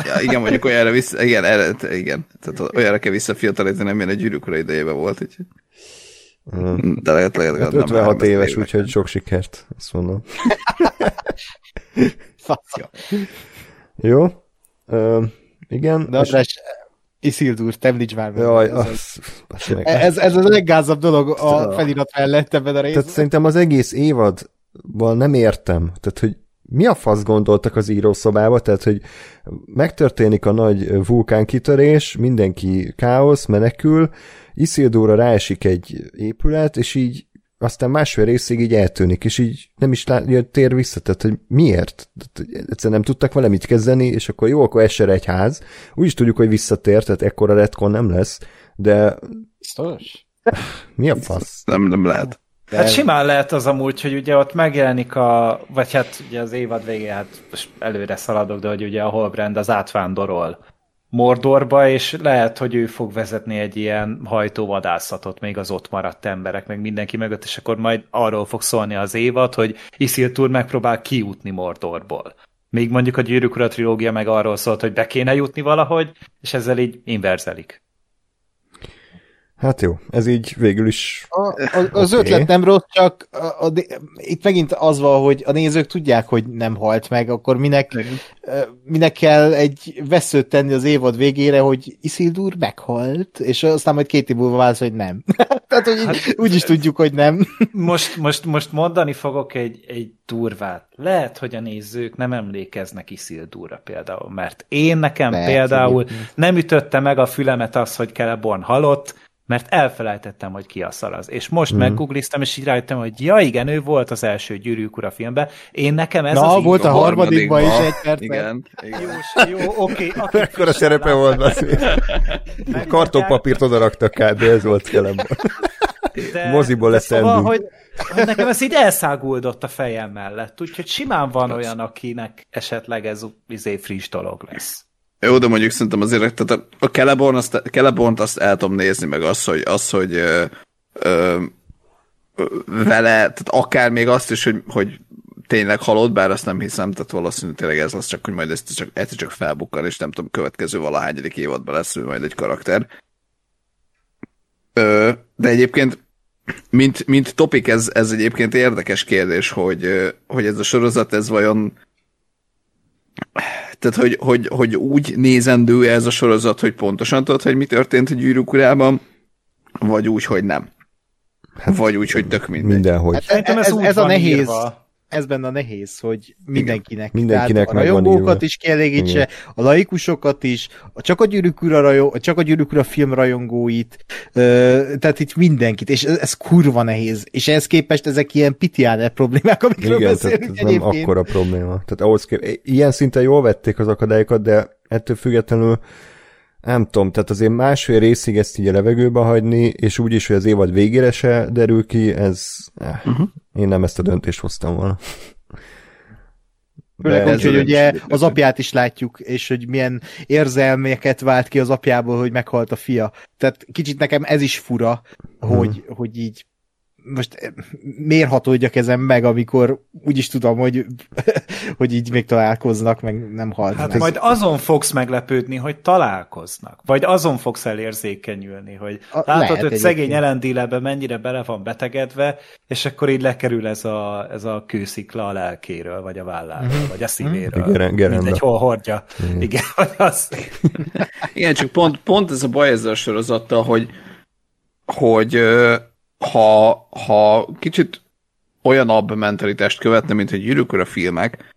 Ja, igen, mondjuk olyanra vissza, igen, erre, igen. Tehát olyanra kell visszafiatalítani, amilyen a gyűrűk ura idejében volt, úgyhogy. Mm. De lehet, lehet, Hát nem 56 három éves, úgyhogy sok sikert, azt mondom. Jó? Ö, igen. De András, Isildur, említs már meg. Jaj, ez, az, basz meg. ez, ez a leggázabb dolog a felirat mellett ebben a Tehát részben. szerintem az egész évadban nem értem. Tehát, hogy mi a fasz gondoltak az írószobába, tehát, hogy megtörténik a nagy vulkánkitörés, mindenki káosz, menekül, Isildurra ráesik egy épület, és így aztán másfél részig így eltűnik, és így nem is lá- jön, tér vissza, tehát hogy miért? Tehát, egyszerűen nem tudtak vele mit kezdeni, és akkor jó, akkor eser egy ház, úgyis tudjuk, hogy visszatér, tehát ekkora retcon nem lesz, de Biztos? mi a fasz? Nem, nem lehet. Hát simán lehet az amúgy, hogy ugye ott megjelenik a, vagy hát ugye az évad végén, hát most előre szaladok, de hogy ugye a Holbrand az átvándorol Mordorba, és lehet, hogy ő fog vezetni egy ilyen hajtóvadászatot még az ott maradt emberek, meg mindenki mögött, és akkor majd arról fog szólni az évad, hogy Isildur megpróbál kijutni Mordorból. Míg mondjuk a Gyűrűk trilógia meg arról szólt, hogy be kéne jutni valahogy, és ezzel így inverzelik. Hát jó, ez így végül is A, a, az Oké. ötlet nem rossz, csak a, a, itt megint az van, hogy a nézők tudják, hogy nem halt meg, akkor minek, minek kell egy veszőt tenni az évad végére, hogy Isildur meghalt, és aztán majd két év múlva válsz, hogy nem. Tehát, hogy hát, úgy is tudjuk, hogy nem. Most, most, most mondani fogok egy, egy durvát. Lehet, hogy a nézők nem emlékeznek Isildurra például, mert én nekem Lehet, például nem ütötte meg a fülemet az, hogy Celeborn halott, mert elfelejtettem, hogy ki a szar az. És most mm. meggoogliztam, és így rájöttem, hogy ja igen, ő volt az első Gyűrűk Ura filmben. Én nekem ez Na, az volt a harmadikban is egy perc. Igen. igen. Jó, jó, oké. Ekkora is szerepe volt, basz. Kartonpapírt odaraktak át, de ez volt Kelebben. de, Moziból de lesz szóval, hogy, hogy nekem ez így elszáguldott a fejem mellett, úgyhogy simán van olyan, akinek esetleg ez izé friss dolog lesz. Jó, de mondjuk szerintem azért, tehát a, Celeborn azt, Celebornt azt el tudom nézni, meg az, hogy, az, hogy ö, ö, vele, tehát akár még azt is, hogy, hogy tényleg halott, bár azt nem hiszem, tehát valószínűleg tényleg ez az csak, hogy majd ezt csak, egyszer csak felbukkan, és nem tudom, következő valahányadik évadban lesz ő majd egy karakter. Ö, de egyébként mint, mint topik ez, ez egyébként érdekes kérdés, hogy, hogy ez a sorozat, ez vajon tehát, hogy, hogy, hogy úgy nézendő ez a sorozat, hogy pontosan tudod, hogy mi történt a gyűrűk urában, vagy úgy, hogy nem. Hát, vagy úgy, hogy tök mindegy. Mindenhogy. Hát ez, ez, úgy ez a nehéz. Írva. Ez benne a nehéz, hogy mindenkinek. Mindenkinek a rajongókat is kielégítse, Igen. a laikusokat is, csak a gyűrűk ura, rajong, csak a gyűrűk ura film rajongóit, ö, tehát itt mindenkit, és ez, ez kurva nehéz. És ehhez képest ezek ilyen pitiáner problémák, amikről Igen, beszélünk tehát nem akkora probléma. Tehát ahhoz kép... Ilyen szinten jól vették az akadályokat, de ettől függetlenül nem tudom, tehát azért másfél részig ezt így a levegőbe hagyni, és úgy is, hogy az évad végére se derül ki, ez... Eh, uh-huh. Én nem ezt a döntést hoztam volna. Főleg úgy, hogy ugye az apját is látjuk, és hogy milyen érzelmeket vált ki az apjából, hogy meghalt a fia. Tehát kicsit nekem ez is fura, hmm. hogy, hogy így most eh, miért hatódjak ezen meg, amikor úgyis tudom, hogy, hogy így még találkoznak, meg nem halt Hát meg. majd azon fogsz meglepődni, hogy találkoznak. Vagy azon fogsz elérzékenyülni, hogy a, látod, hogy szegény elendílebe mennyire bele van betegedve, és akkor így lekerül ez a, ez a kőszikla a lelkéről, vagy a válláról, uh-huh. vagy a szívéről. Uh-huh. Geren, Mindegy, hol hordja. Uh-huh. Igen, vagy az. Igen, csak pont, pont ez a baj ezzel a sorozattal, hogy hogy ha, ha kicsit olyanabb mentalitást követne, mint hogy gyűrűk a filmek,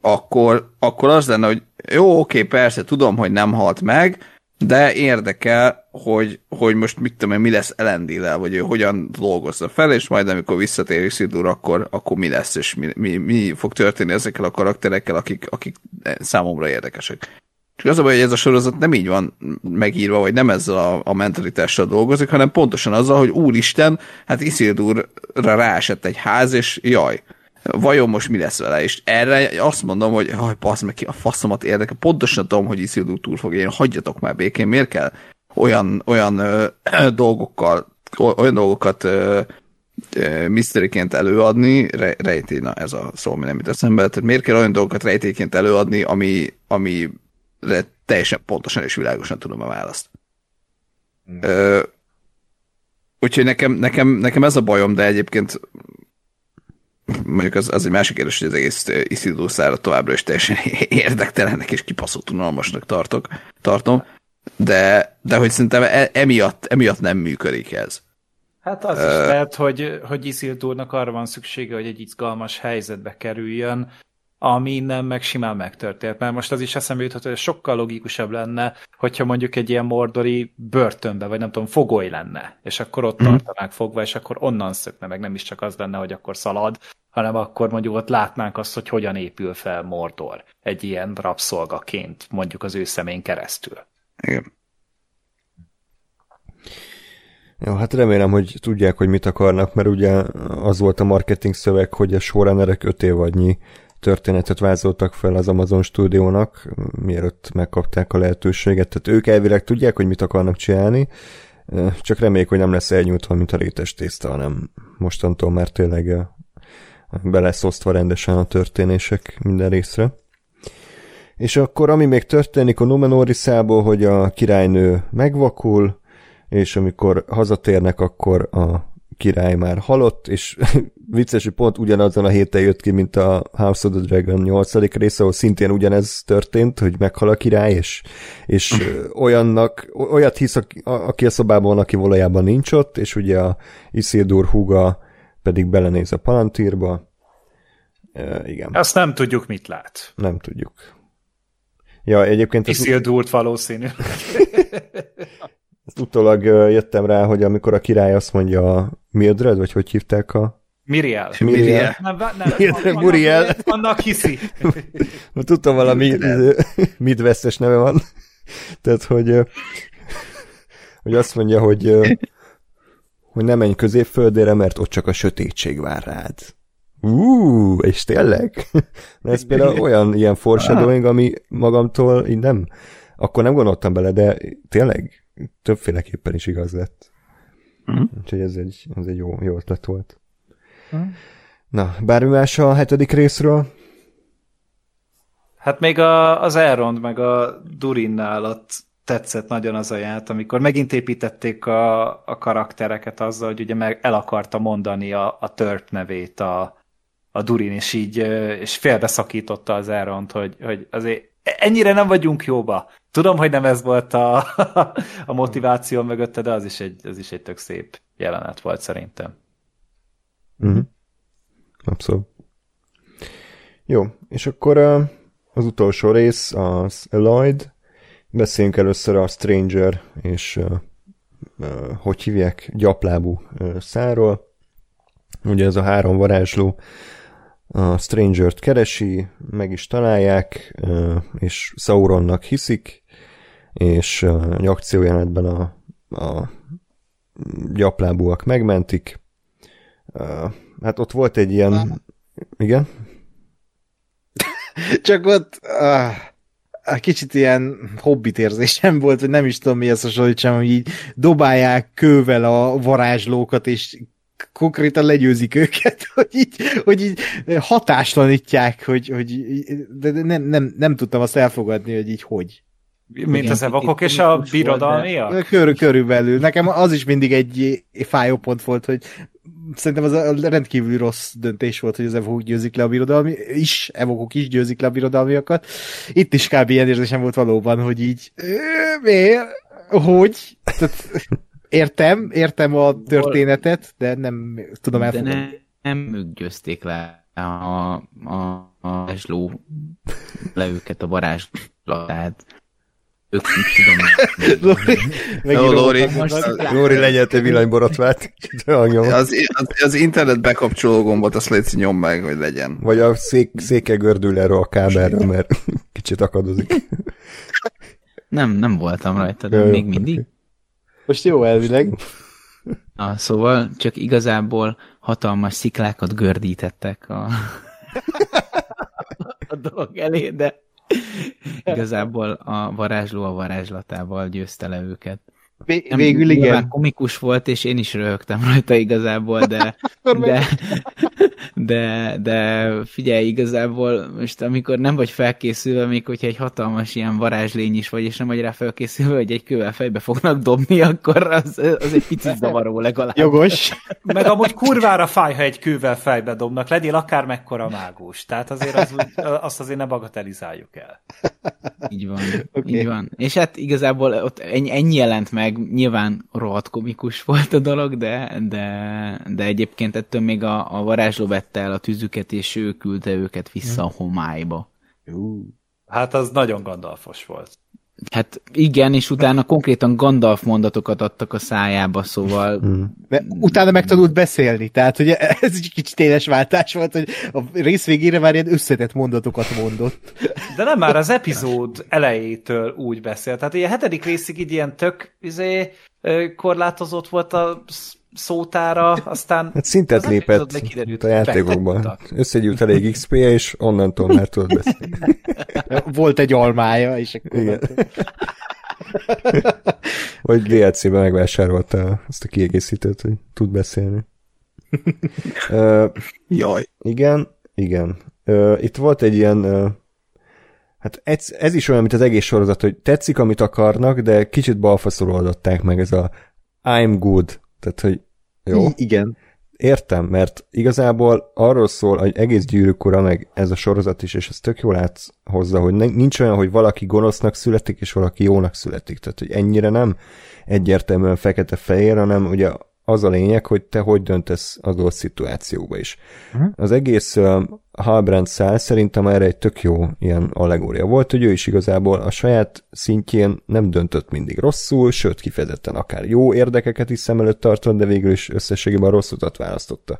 akkor, akkor az lenne, hogy jó, oké, persze, tudom, hogy nem halt meg, de érdekel, hogy, hogy most mit tudom én, mi lesz elendile, vagy ő hogyan dolgozza fel, és majd amikor visszatér Isildur, akkor, akkor mi lesz, és mi, mi, mi fog történni ezekkel a karakterekkel, akik, akik számomra érdekesek. Csak az a baj, hogy ez a sorozat nem így van megírva, vagy nem ezzel a, a mentalitással dolgozik, hanem pontosan azzal, hogy úristen, hát Isildurra ráesett egy ház, és jaj, vajon most mi lesz vele? És erre azt mondom, hogy haj, passz meg ki, a faszomat érdekel. Pontosan tudom, hogy Isildur túl fog élni, hagyjatok már békén, miért kell olyan, olyan ö, ö, dolgokkal, olyan dolgokat ö, miszteriként előadni, re, rejtély, na ez a szó, ami nem jut eszembe, tehát miért kell olyan dolgokat rejtélyként előadni, ami, ami de teljesen pontosan és világosan tudom a választ. Mm. Ö, úgyhogy nekem, nekem, nekem ez a bajom, de egyébként mondjuk az, az egy másik kérdés, hogy az egész Isildur szára továbbra is teljesen érdektelennek és kipaszott unalmasnak tartok, tartom, de, de hogy szerintem e, emiatt, emiatt nem működik ez. Hát az uh, is lehet, hogy, hogy Isildurnak arra van szüksége, hogy egy izgalmas helyzetbe kerüljön, ami nem meg simán megtörtént. Mert most az is eszembe jutott, hogy sokkal logikusabb lenne, hogyha mondjuk egy ilyen mordori börtönbe, vagy nem tudom, fogoly lenne, és akkor ott mm. tartanák fogva, és akkor onnan szökne, meg nem is csak az lenne, hogy akkor szalad, hanem akkor mondjuk ott látnánk azt, hogy hogyan épül fel Mordor egy ilyen rabszolgaként, mondjuk az ő szemén keresztül. Igen. Jó, hát remélem, hogy tudják, hogy mit akarnak, mert ugye az volt a marketing szöveg, hogy a showrunnerek öt évadnyi történetet vázoltak fel az Amazon stúdiónak, mielőtt megkapták a lehetőséget. Tehát ők elvileg tudják, hogy mit akarnak csinálni, csak reméljük, hogy nem lesz elnyújtva, mint a rétes tészta, hanem mostantól már tényleg be lesz osztva rendesen a történések minden részre. És akkor, ami még történik a Numenoriszából, hogy a királynő megvakul, és amikor hazatérnek, akkor a király már halott, és vicces, hogy pont ugyanazon a héten jött ki, mint a House of the Dragon 8. része, ahol szintén ugyanez történt, hogy meghal a király, és, és olyannak, olyat hisz, aki a szobában van, aki valójában nincs ott, és ugye a Isildur húga pedig belenéz a palantírba. E, igen. Azt nem tudjuk, mit lát. Nem tudjuk. Ja, egyébként... Isildurt valószínű. Ezt utólag jöttem rá, hogy amikor a király azt mondja a Mildred, vagy hogy hívták a... Miriel. Miriel. Nem, nem, Miriel. Muriel. Annak hiszi. Tudtam valami midvesztes neve van. Tehát, hogy, hogy azt mondja, hogy, hogy nem menj középföldére, mert ott csak a sötétség vár rád. Ú, és tényleg? Ez például olyan ilyen foreshadowing, ami magamtól így nem, akkor nem gondoltam bele, de tényleg többféleképpen is igaz lett. Uh-huh. Úgyhogy ez egy, ez egy jó, jó ötlet volt. Uh-huh. Na, bármi más a hetedik részről? Hát még a, az Elrond meg a Durinnál ott tetszett nagyon az a ját, amikor megint építették a, a karaktereket azzal, hogy ugye meg el akarta mondani a, a törp nevét a, a Durin, és így és félbeszakította az Elrond, hogy, hogy azért ennyire nem vagyunk jóba. Tudom, hogy nem ez volt a, a motiváció mögötte, de az is, egy, az is egy tök szép jelenet volt szerintem. Uh-huh. Abszolút. Jó, és akkor az utolsó rész az Lloyd. Beszéljünk először a Stranger és hogy hívják, gyaplábú száról. Ugye ez a három varázsló a Stranger-t keresi, meg is találják, és Sauronnak hiszik, és egy akciójelenetben a, a gyaplábúak megmentik. Hát ott volt egy ilyen... Igen? Csak ott uh, kicsit ilyen hobbit érzésem volt, hogy nem is tudom mihez hasonlítsam, hogy így dobálják kővel a varázslókat, és konkrétan legyőzik őket, hogy így, hogy így hatáslanítják, hogy, hogy de nem, nem, nem tudtam azt elfogadni, hogy így hogy. Mint Igen, az evakok és a birodalmiak? Körül, körülbelül. Nekem az is mindig egy fájó pont volt, hogy szerintem az a rendkívül rossz döntés volt, hogy az evokok győzik le a birodalmi, is, evokok is győzik le a birodalmiakat. Itt is kb. ilyen érzésem volt valóban, hogy így, miért? Hogy? Tehát, értem, értem a történetet, de nem tudom elfogadni. De ne, nem győzték le a, a, a varázsló le őket a varázslatát ők tudom. Lóri, Lóri lenyelte villanyborotvát. Az, az, az internet bekapcsoló gombot, azt légy nyom meg, hogy legyen. Vagy a szék, széke gördül erről a kábelről, mert kicsit akadozik. Nem, nem voltam rajta, de még mindig. Most jó elvileg. Na, szóval csak igazából hatalmas sziklákat gördítettek a, a dolog elé, de Igazából a varázsló a varázslatával győzte le őket. Vé- végül igen. komikus volt, és én is röhögtem rajta igazából, de, de, de, de figyelj, igazából most amikor nem vagy felkészülve, még hogyha egy hatalmas ilyen varázslény is vagy, és nem vagy rá felkészülve, hogy egy kővel fejbe fognak dobni, akkor az, az egy picit zavaró legalább. Jogos. Meg amúgy kurvára fáj, ha egy kővel fejbe dobnak, legyél akár mekkora mágus. Tehát azért az, azt azért ne bagatelizáljuk el. Így van, okay. így van. És hát igazából ott ennyi, ennyi jelent meg, nyilván rohadt komikus volt a dolog, de, de, de egyébként ettől még a, a varázsló vette el a tűzüket, és ő küldte őket vissza a homályba. Hát az nagyon gandalfos volt. Hát igen, és utána konkrétan Gandalf mondatokat adtak a szájába, szóval... Hmm. De utána megtanult beszélni, tehát hogy ez egy kicsit éles váltás volt, hogy a rész végére már ilyen összetett mondatokat mondott. De nem már az epizód elejétől úgy beszélt, tehát a hetedik részig így ilyen tök izé, korlátozott volt a szótára, aztán... Hát szintet lépett a játékokban. Összegyűlt elég xp és onnantól már tudod beszélni. Volt egy almája, és akkor... Igen. Vagy DLC-ben megvásárolta azt a kiegészítőt, hogy tud beszélni. uh, Jaj. Igen, igen. Uh, itt volt egy ilyen uh, Hát ez, ez is olyan, mint az egész sorozat, hogy tetszik, amit akarnak, de kicsit balfaszolódották meg ez a I'm good tehát, hogy jó. I- igen. Értem, mert igazából arról szól, hogy egész gyűrűk ura, meg ez a sorozat is, és ez tök jól látsz hozzá, hogy nincs olyan, hogy valaki gonosznak születik, és valaki jónak születik. Tehát, hogy ennyire nem egyértelműen fekete-fehér, hanem ugye az a lényeg, hogy te hogy döntesz az adott szituációba is. Uh-huh. Az egész uh, Halbrand szál szerintem erre egy tök jó ilyen allegória volt, hogy ő is igazából a saját szintjén nem döntött mindig rosszul, sőt kifejezetten akár jó érdekeket is szem előtt tartott, de végül is összességében rossz utat választotta.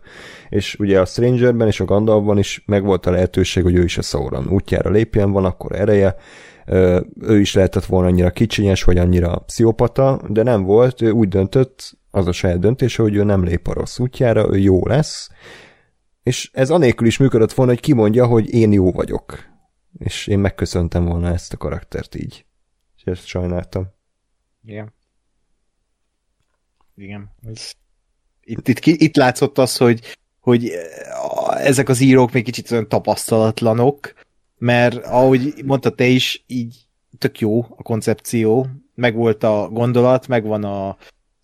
És ugye a Strangerben és a Gandalfban is megvolt a lehetőség, hogy ő is a Sauron útjára lépjen, van akkor ereje, ő is lehetett volna annyira kicsinyes, vagy annyira pszichopata, de nem volt, ő úgy döntött, az a saját döntése, hogy ő nem lép a rossz útjára, ő jó lesz, és ez anélkül is működött volna, hogy kimondja, hogy én jó vagyok. És én megköszöntem volna ezt a karaktert így. És ezt sajnáltam. Igen. Igen. Itt, itt, itt látszott az, hogy, hogy ezek az írók még kicsit olyan tapasztalatlanok, mert ahogy mondta te is, így tök jó a koncepció, meg volt a gondolat, meg van a,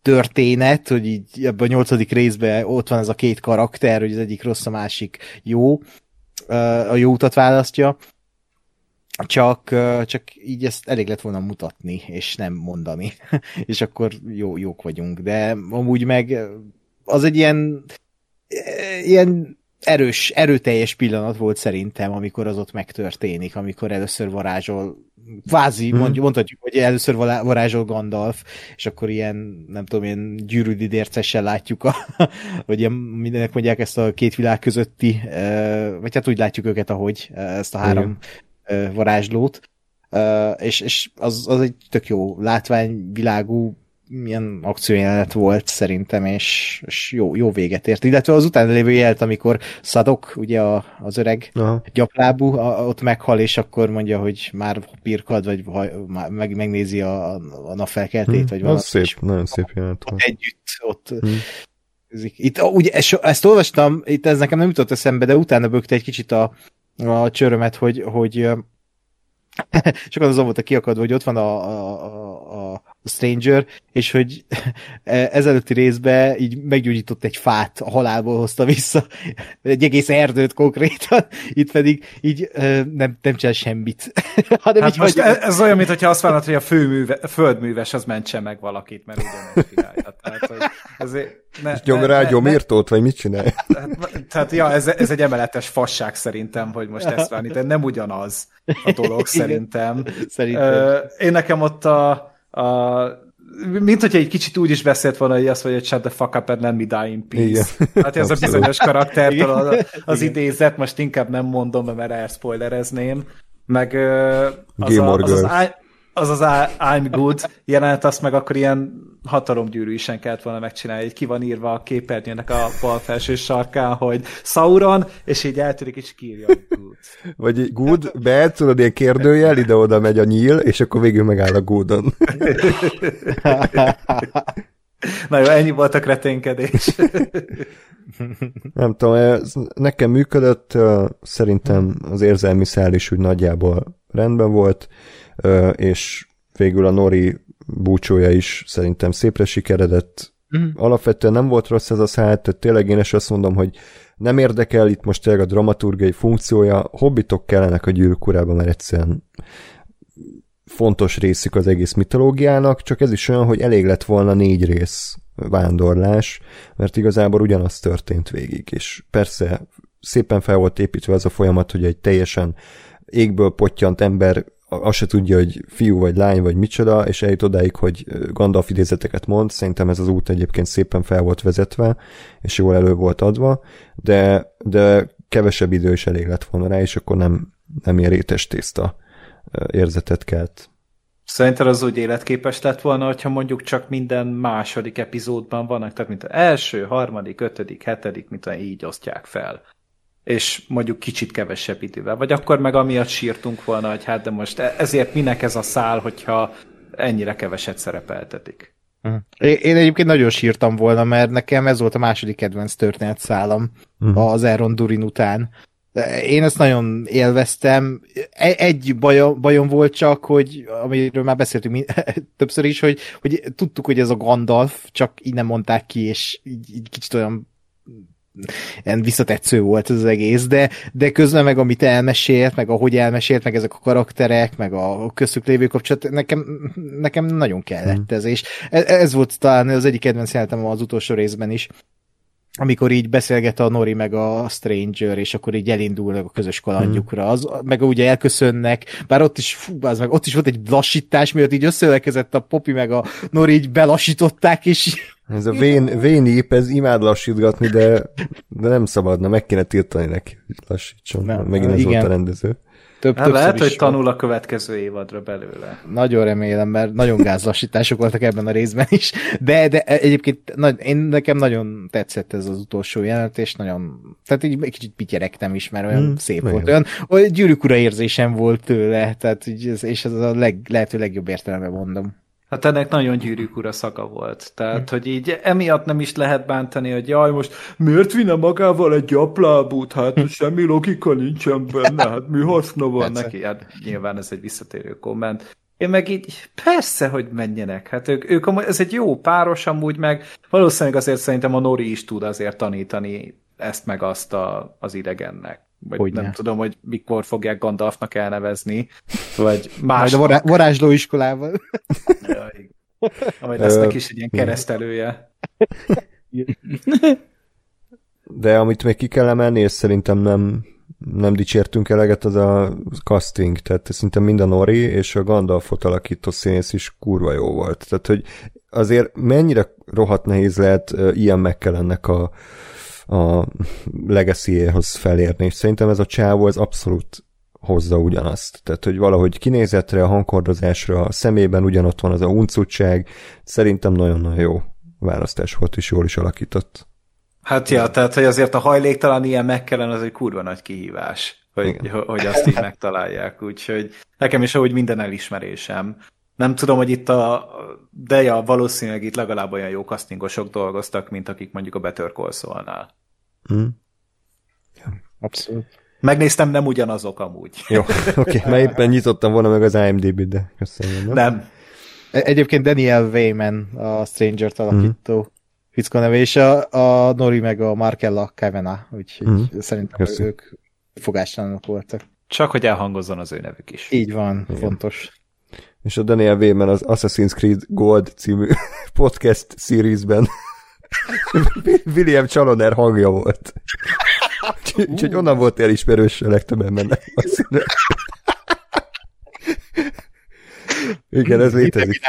történet, hogy így ebben a nyolcadik részben ott van ez a két karakter, hogy az egyik rossz, a másik jó, a jó utat választja, csak, csak így ezt elég lett volna mutatni, és nem mondani, és akkor jó, jók vagyunk, de amúgy meg az egy ilyen ilyen erős, erőteljes pillanat volt szerintem, amikor az ott megtörténik, amikor először varázsol vázi, hmm. mondhatjuk, hogy először varázsol Gandalf, és akkor ilyen, nem tudom, ilyen gyűrűdi dércessel látjuk, a, hogy ilyen, mindenek mondják ezt a két világ közötti, vagy hát úgy látjuk őket, ahogy ezt a három Igen. varázslót, és, és az, az egy tök jó látványvilágú milyen akciójelenet volt szerintem, és, és jó, jó véget ért. Illetve az utána lévő jelet, amikor Szadok, ugye a, az öreg Aha. gyaplábú, a, ott meghal, és akkor mondja, hogy már pirkad, vagy meg, megnézi a, a napfelkeltét, hmm, vagy valami. szép, nagyon szép jelenet volt. Együtt ott hmm. Itt, ugye, ezt, ezt olvastam, itt ez nekem nem jutott eszembe, de utána bökte egy kicsit a, a csörömet, hogy, hogy sokan azon volt a kiakadva, hogy ott van a, a, a, a Stranger, és hogy ezelőtti részben így meggyógyított egy fát, a halálból hozta vissza, egy egész erdőt konkrétan, itt pedig így nem, nem csinál semmit. Hanem hát így most hagyja... ez olyan, mintha azt várnod, hogy a főműve, a földműves az mentse meg valakit, mert ugyanezt csinálja. Tehát, hogy azért ne, és nyom ne, rá gyomírtót, vagy mit csinál? Tehát, tehát ja, ez, ez egy emeletes fasság szerintem, hogy most ezt várni, de nem ugyanaz a dolog szerintem. szerintem. Én nekem ott a, a mint hogyha egy kicsit úgy is beszélt volna, hogy azt mondja, hogy shut the fuck up and let me die in peace. Igen. Hát ez a bizonyos karaktertől az, az idézet, most inkább nem mondom, mert elspoilerezném. Meg az, a, az, az, az az I'm good jelenet, azt meg akkor ilyen hatalomgyűrű isen kellett volna megcsinálni, hogy ki van írva a képernyőnek a bal felső sarkán, hogy Sauron, és így eltűnik, és kírja, good. Vagy good, be, tudod, ilyen kérdőjel, ide-oda megy a nyíl, és akkor végül megáll a goodon. Na jó, ennyi volt a kreténkedés. Nem tudom, ez nekem működött, szerintem az érzelmi szál is úgy nagyjából rendben volt, és végül a Nori búcsója is szerintem szépre sikeredett. Uh-huh. Alapvetően nem volt rossz ez a szállt, tehát tényleg én is azt mondom, hogy nem érdekel itt most tényleg a dramaturgiai funkciója, hobbitok kellenek a gyűrűk urában, mert egyszerűen fontos részük az egész mitológiának, csak ez is olyan, hogy elég lett volna négy rész vándorlás, mert igazából ugyanaz történt végig, és persze szépen fel volt építve az a folyamat, hogy egy teljesen égből pottyant ember azt se tudja, hogy fiú vagy lány vagy micsoda, és eljut odáig, hogy Gandalf idézeteket mond, szerintem ez az út egyébként szépen fel volt vezetve, és jól elő volt adva, de, de kevesebb idő is elég lett volna rá, és akkor nem, nem ilyen rétes tészta érzetet kelt. Szerinted az úgy életképes lett volna, hogyha mondjuk csak minden második epizódban vannak, tehát mint az első, harmadik, ötödik, hetedik, mint így osztják fel és mondjuk kicsit kevesebb idővel. Vagy akkor meg amiatt sírtunk volna, hogy hát de most e- ezért minek ez a szál, hogyha ennyire keveset szerepeltetik. Uh-huh. Én egyébként nagyon sírtam volna, mert nekem ez volt a második kedvenc történetszálam uh-huh. az Aaron Durin után. Én ezt nagyon élveztem. E- egy bajom, bajom volt csak, hogy amiről már beszéltünk többször is, hogy, hogy tudtuk, hogy ez a Gandalf, csak így nem mondták ki, és így, így kicsit olyan visszatetsző volt ez az egész, de, de közben meg amit elmesélt, meg ahogy elmesélt, meg ezek a karakterek, meg a köztük lévő kapcsolat, nekem, nekem nagyon kellett ez, és ez, ez volt talán az egyik kedvenc jelentem az utolsó részben is, amikor így beszélget a Nori meg a Stranger, és akkor így elindulnak a közös kalandjukra, az, meg ugye elköszönnek, bár ott is, fú, az meg ott is volt egy lassítás, miatt így összeölekezett a Popi meg a Nori, így belassították, és ez a vén, vénép, ez imád lassítgatni, de, de nem szabadna, meg kéne tiltani neki, hogy lassítson. Nem, Megint ez igen. volt a rendező. Több, hát lehet, hogy tanul a következő évadra belőle. Nagyon remélem, mert nagyon gázlassítások voltak ebben a részben is, de, de egyébként nagy, én nekem nagyon tetszett ez az utolsó jelenet, és nagyon, tehát így egy kicsit pityerektem is, mert olyan hmm, szép volt, olyan, olyan gyűrűk érzésem volt tőle, tehát így, és ez a leg, lehető legjobb értelemben mondom. Hát ennek nagyon gyűrűk ura szaka volt. Tehát, hm. hogy így emiatt nem is lehet bántani, hogy jaj, most miért vinne magával egy gyaplábút? Hát semmi logika nincsen benne, hát mi haszna van persze. neki? Hát nyilván ez egy visszatérő komment. Én meg így, persze, hogy menjenek. Hát ők, ők ez egy jó páros amúgy, meg valószínűleg azért szerintem a Nori is tud azért tanítani ezt meg azt a, az idegennek. Vagy hogy nem ne. tudom, hogy mikor fogják Gandalfnak elnevezni, vagy más. Majd a vará- varázsló iskolával. Jaj. Majd lesznek is egy ilyen keresztelője. de amit még ki kell emelni, és szerintem nem, nem dicsértünk eleget, az a casting, tehát szinte mind a Nori és a Gandalfot alakító színész is kurva jó volt. Tehát, hogy azért mennyire rohadt nehéz lehet ilyen meg kell ennek a, a legacy-éhoz felérni, és szerintem ez a csávó, ez abszolút hozza ugyanazt. Tehát, hogy valahogy kinézetre, a hangkordozásra, a szemében ugyanott van az a uncutság, szerintem nagyon-nagyon jó választás volt, és jól is alakított. Hát ja, tehát, hogy azért a hajléktalan ilyen megkellen, az egy kurva nagy kihívás, hogy, hogy azt így megtalálják. Úgyhogy nekem is ahogy minden elismerésem. Nem tudom, hogy itt a, de ja, valószínűleg itt legalább olyan jó kasztingosok dolgoztak, mint akik mondjuk a Better Call Saul-nál. Ja, abszolút. Megnéztem, nem ugyanazok amúgy. Jó, oké, okay. mert éppen nyitottam volna meg az IMDb-t, de köszönöm. Nem. nem. Egyébként Daniel Wayman, a Stranger-t alakító mm. fickó neve, és a, a Nori meg a Markella Kavena, úgyhogy mm. szerintem Köszön. ők fogástalanok voltak. Csak, hogy elhangozzon az ő nevük is. Így van, Igen. fontos. És a Daniel Wayman az Assassin's Creed Gold című podcast seriesben William Chaloner hangja volt. Úgyhogy onnan volt elismerős a legtöbb embernek. Igen, ez létezik.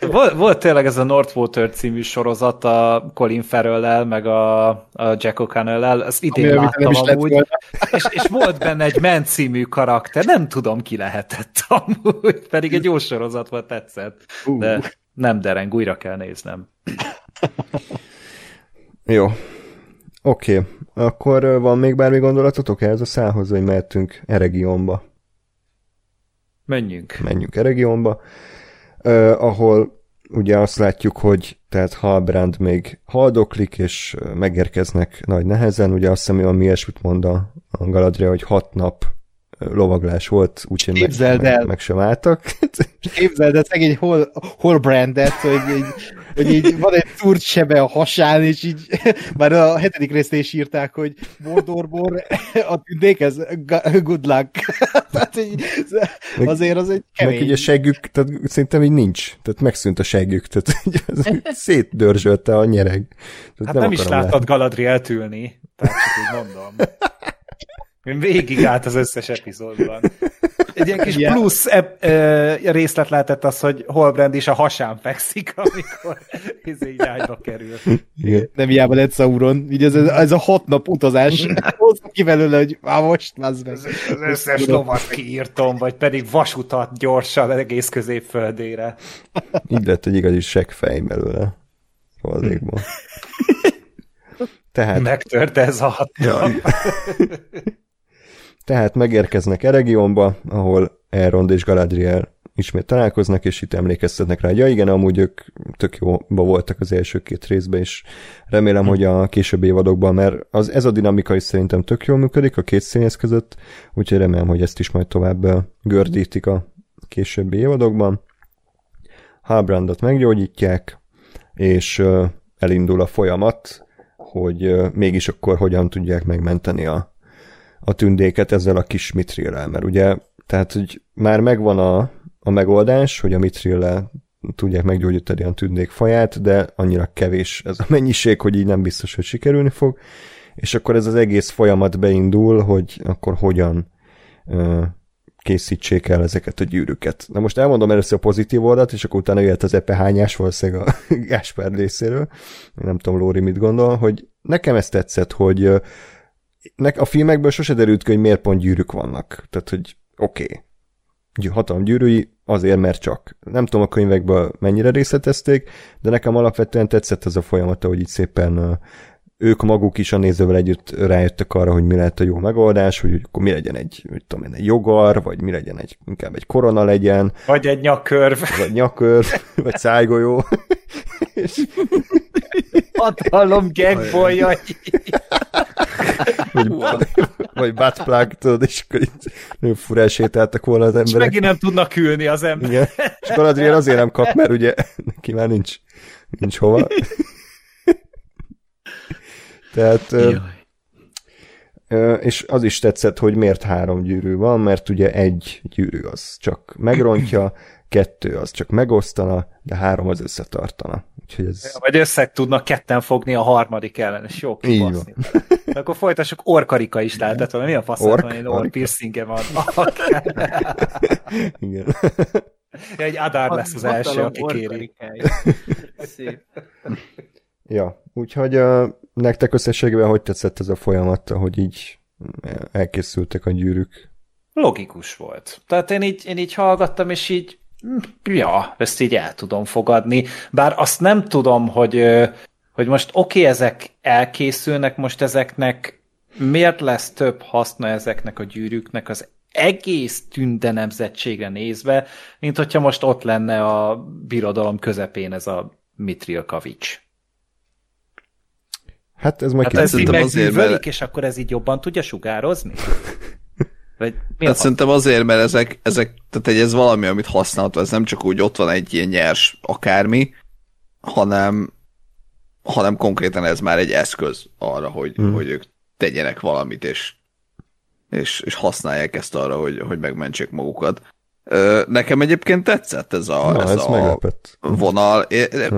volt, volt tényleg ez a Northwater című sorozat a Colin farrell meg a, a Jack O'Connell-el, ezt idén Ami láttam amúgy, és, és volt benne egy Men című karakter, nem tudom ki lehetett amúgy, pedig egy jó sorozat volt, tetszett, de nem dereng, újra kell néznem. Jó. Oké, okay. akkor van még bármi gondolatotok ehhez a szához, hogy mehetünk Eregionba? Menjünk. Menjünk Eregionba, uh, ahol ugye azt látjuk, hogy tehát Halbrand még haldoklik, és megérkeznek nagy nehezen, ugye azt hiszem, ami ilyesmit mond a, a Galadriel, hogy hat nap lovaglás volt, úgyhogy meg, meg, meg sem álltak. Képzeld el szegény hol, hol brandet, hogy hogy így van egy túrt sebe a hasán, és így már a hetedik részt is írták, hogy Mordorból a tündékhez good luck. tehát így, azért az egy kemény. Meg így a seggük, tehát szerintem így nincs. Tehát megszűnt a seggük, tehát így az szétdörzsölte a nyereg. Tehát hát nem, nem is láttad. Galadrielt ülni, tehát csak mondom. Végig állt az összes epizódban. Egy ilyen kis yeah. plusz ep, e, részlet lehetett az, hogy Holbrand is a hasán fekszik, amikor ez így ágyba kerül. Igen. Nem hiába lett Sauron. Így ez, ez a hat nap utazás. Hozza ki belőle, hogy már most az, az, az összes lovat kiírtom, vagy pedig vasutat gyorsan egész középföldére. Így lett egy igazi seggfej belőle. Az égból. Tehát... Megtört ez a hat ja. Tehát megérkeznek Eregionba, ahol Elrond és Galadriel ismét találkoznak, és itt emlékeztetnek rá, hogy ja igen, amúgy ők tök jóba voltak az első két részben, és remélem, hogy a későbbi évadokban, mert az, ez a dinamika is szerintem tök jól működik a két színész között, úgyhogy remélem, hogy ezt is majd tovább gördítik a későbbi évadokban. Halbrandot meggyógyítják, és elindul a folyamat, hogy mégis akkor hogyan tudják megmenteni a a tündéket ezzel a kis mitrillel, mert ugye, tehát, hogy már megvan a, a megoldás, hogy a mitrillel tudják meggyógyítani a tündék faját, de annyira kevés ez a mennyiség, hogy így nem biztos, hogy sikerülni fog, és akkor ez az egész folyamat beindul, hogy akkor hogyan ö, készítsék el ezeket a gyűrűket. Na most elmondom először a pozitív oldalt, és akkor utána jöhet az epehányás valószínűleg a Gáspár részéről. Nem tudom, Lóri mit gondol, hogy nekem ezt tetszett, hogy nek a filmekből sose derült ki, hogy miért pont gyűrűk vannak. Tehát, hogy oké, okay. hatalom gyűrűi, azért, mert csak. Nem tudom a könyvekből mennyire részletezték, de nekem alapvetően tetszett ez a folyamata, hogy így szépen ők maguk is a nézővel együtt rájöttek arra, hogy mi lehet a jó megoldás, hogy akkor mi legyen egy, mit tudom én, egy jogar, vagy mi legyen egy, inkább egy korona legyen. Vagy egy nyakkörv. Vagy nyakkörv, vagy szájgolyó. Hatalom gagbolyai. vagy, vagy buttplug, tudod, és akkor itt nagyon furán sétáltak volna az emberek. És megint nem tudnak ülni az emberek. Igen. És Galadriel azért nem kap, mert ugye neki már nincs, nincs hova. Tehát... Jaj. És az is tetszett, hogy miért három gyűrű van, mert ugye egy gyűrű az csak megrontja, kettő az csak megosztana, de három az összetartana. Úgyhogy ez... Ja, vagy összeg tudnak ketten fogni a harmadik ellen, és jó kibaszni. De akkor folytassuk, orkarika is lehetett volna. Mi a fasz Ork? van, én ork piercingem van. Igen. Ja, egy Adár lesz az első, aki kéri. ja, úgyhogy uh, nektek összességében hogy tetszett ez a folyamat, hogy így elkészültek a gyűrűk? Logikus volt. Tehát én így, én így hallgattam, és így ja, ezt így el tudom fogadni. Bár azt nem tudom, hogy, hogy most oké, okay, ezek elkészülnek, most ezeknek miért lesz több haszna ezeknek a gyűrűknek az egész tünde nemzetségre nézve, mint hogyha most ott lenne a birodalom közepén ez a Mitril Kavics. Hát ez majd hát ez így azért, mert... és akkor ez így jobban tudja sugározni? Vagy mi hát szerintem azért, mert ezek, ezek, tehát egy, ez valami, amit használható, ez nem csak úgy ott van egy ilyen nyers akármi, hanem, hanem konkrétan ez már egy eszköz arra, hogy, hmm. hogy ők tegyenek valamit, és, és, és használják ezt arra, hogy, hogy megmentsék magukat. Nekem egyébként tetszett ez a, Na, ez, ez a vonal. Hm.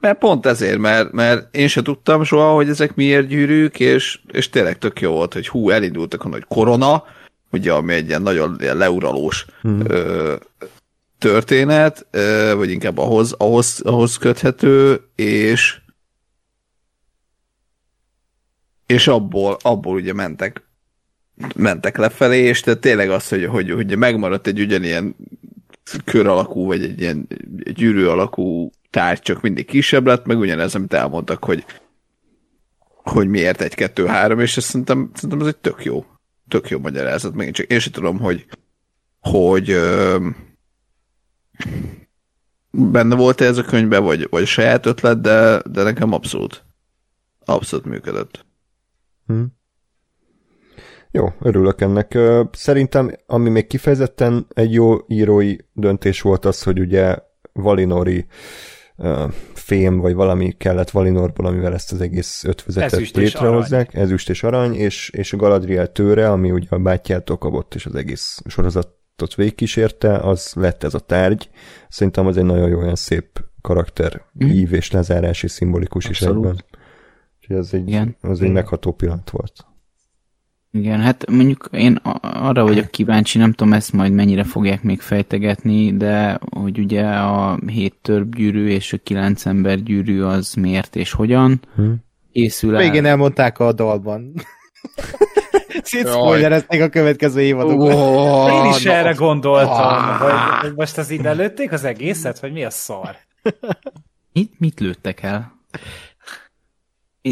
Mert pont ezért, mert, mert én se tudtam soha, hogy ezek miért gyűrűk, és, és tényleg tök jó volt, hogy hú, elindultak a nagy korona, ugye, ami egy ilyen nagyon ilyen leuralós hmm. ö, történet, ö, vagy inkább ahhoz, ahhoz, ahhoz köthető, és és abból, abból ugye mentek mentek lefelé, és tehát tényleg az, hogy, hogy, hogy megmaradt egy ugyanilyen kör alakú, vagy egy ilyen gyűrű alakú tárgy, csak mindig kisebb lett, meg ugyanez, amit elmondtak, hogy hogy miért egy, kettő, három, és ezt szerintem, szerintem ez egy tök jó tök jó magyarázat, megint csak én sem tudom, hogy, hogy ö, benne volt -e ez a könyvben, vagy, vagy saját ötlet, de, de nekem abszolút abszolút működött. Hm. Jó, örülök ennek. Szerintem, ami még kifejezetten egy jó írói döntés volt az, hogy ugye Valinori fém, vagy valami kellett Valinorból, amivel ezt az egész ötvözetet Ezüst létrehozzák. Ezüst és arany, és, és a Galadriel tőre, ami ugye a bátyjától kapott, és az egész sorozatot végigkísérte, az lett ez a tárgy. Szerintem az egy nagyon jó, olyan szép karakter, mm. ív és lezárás, és szimbolikus Abszolút. is egyben. Úgyhogy ez egy, Igen. az egy megható pillanat volt. Igen, hát mondjuk én arra vagyok kíváncsi, nem tudom ezt majd mennyire fogják még fejtegetni, de hogy ugye a hét gyűrű és a kilenc ember gyűrű az miért és hogyan hm. készül el. Végén elmondták a dalban. Szétszpoilerezték a következő évadokban. Oh, Én is no. erre gondoltam, oh. hogy, hogy most az ide lőtték az egészet, vagy mi a szar? Mit, mit lőttek el?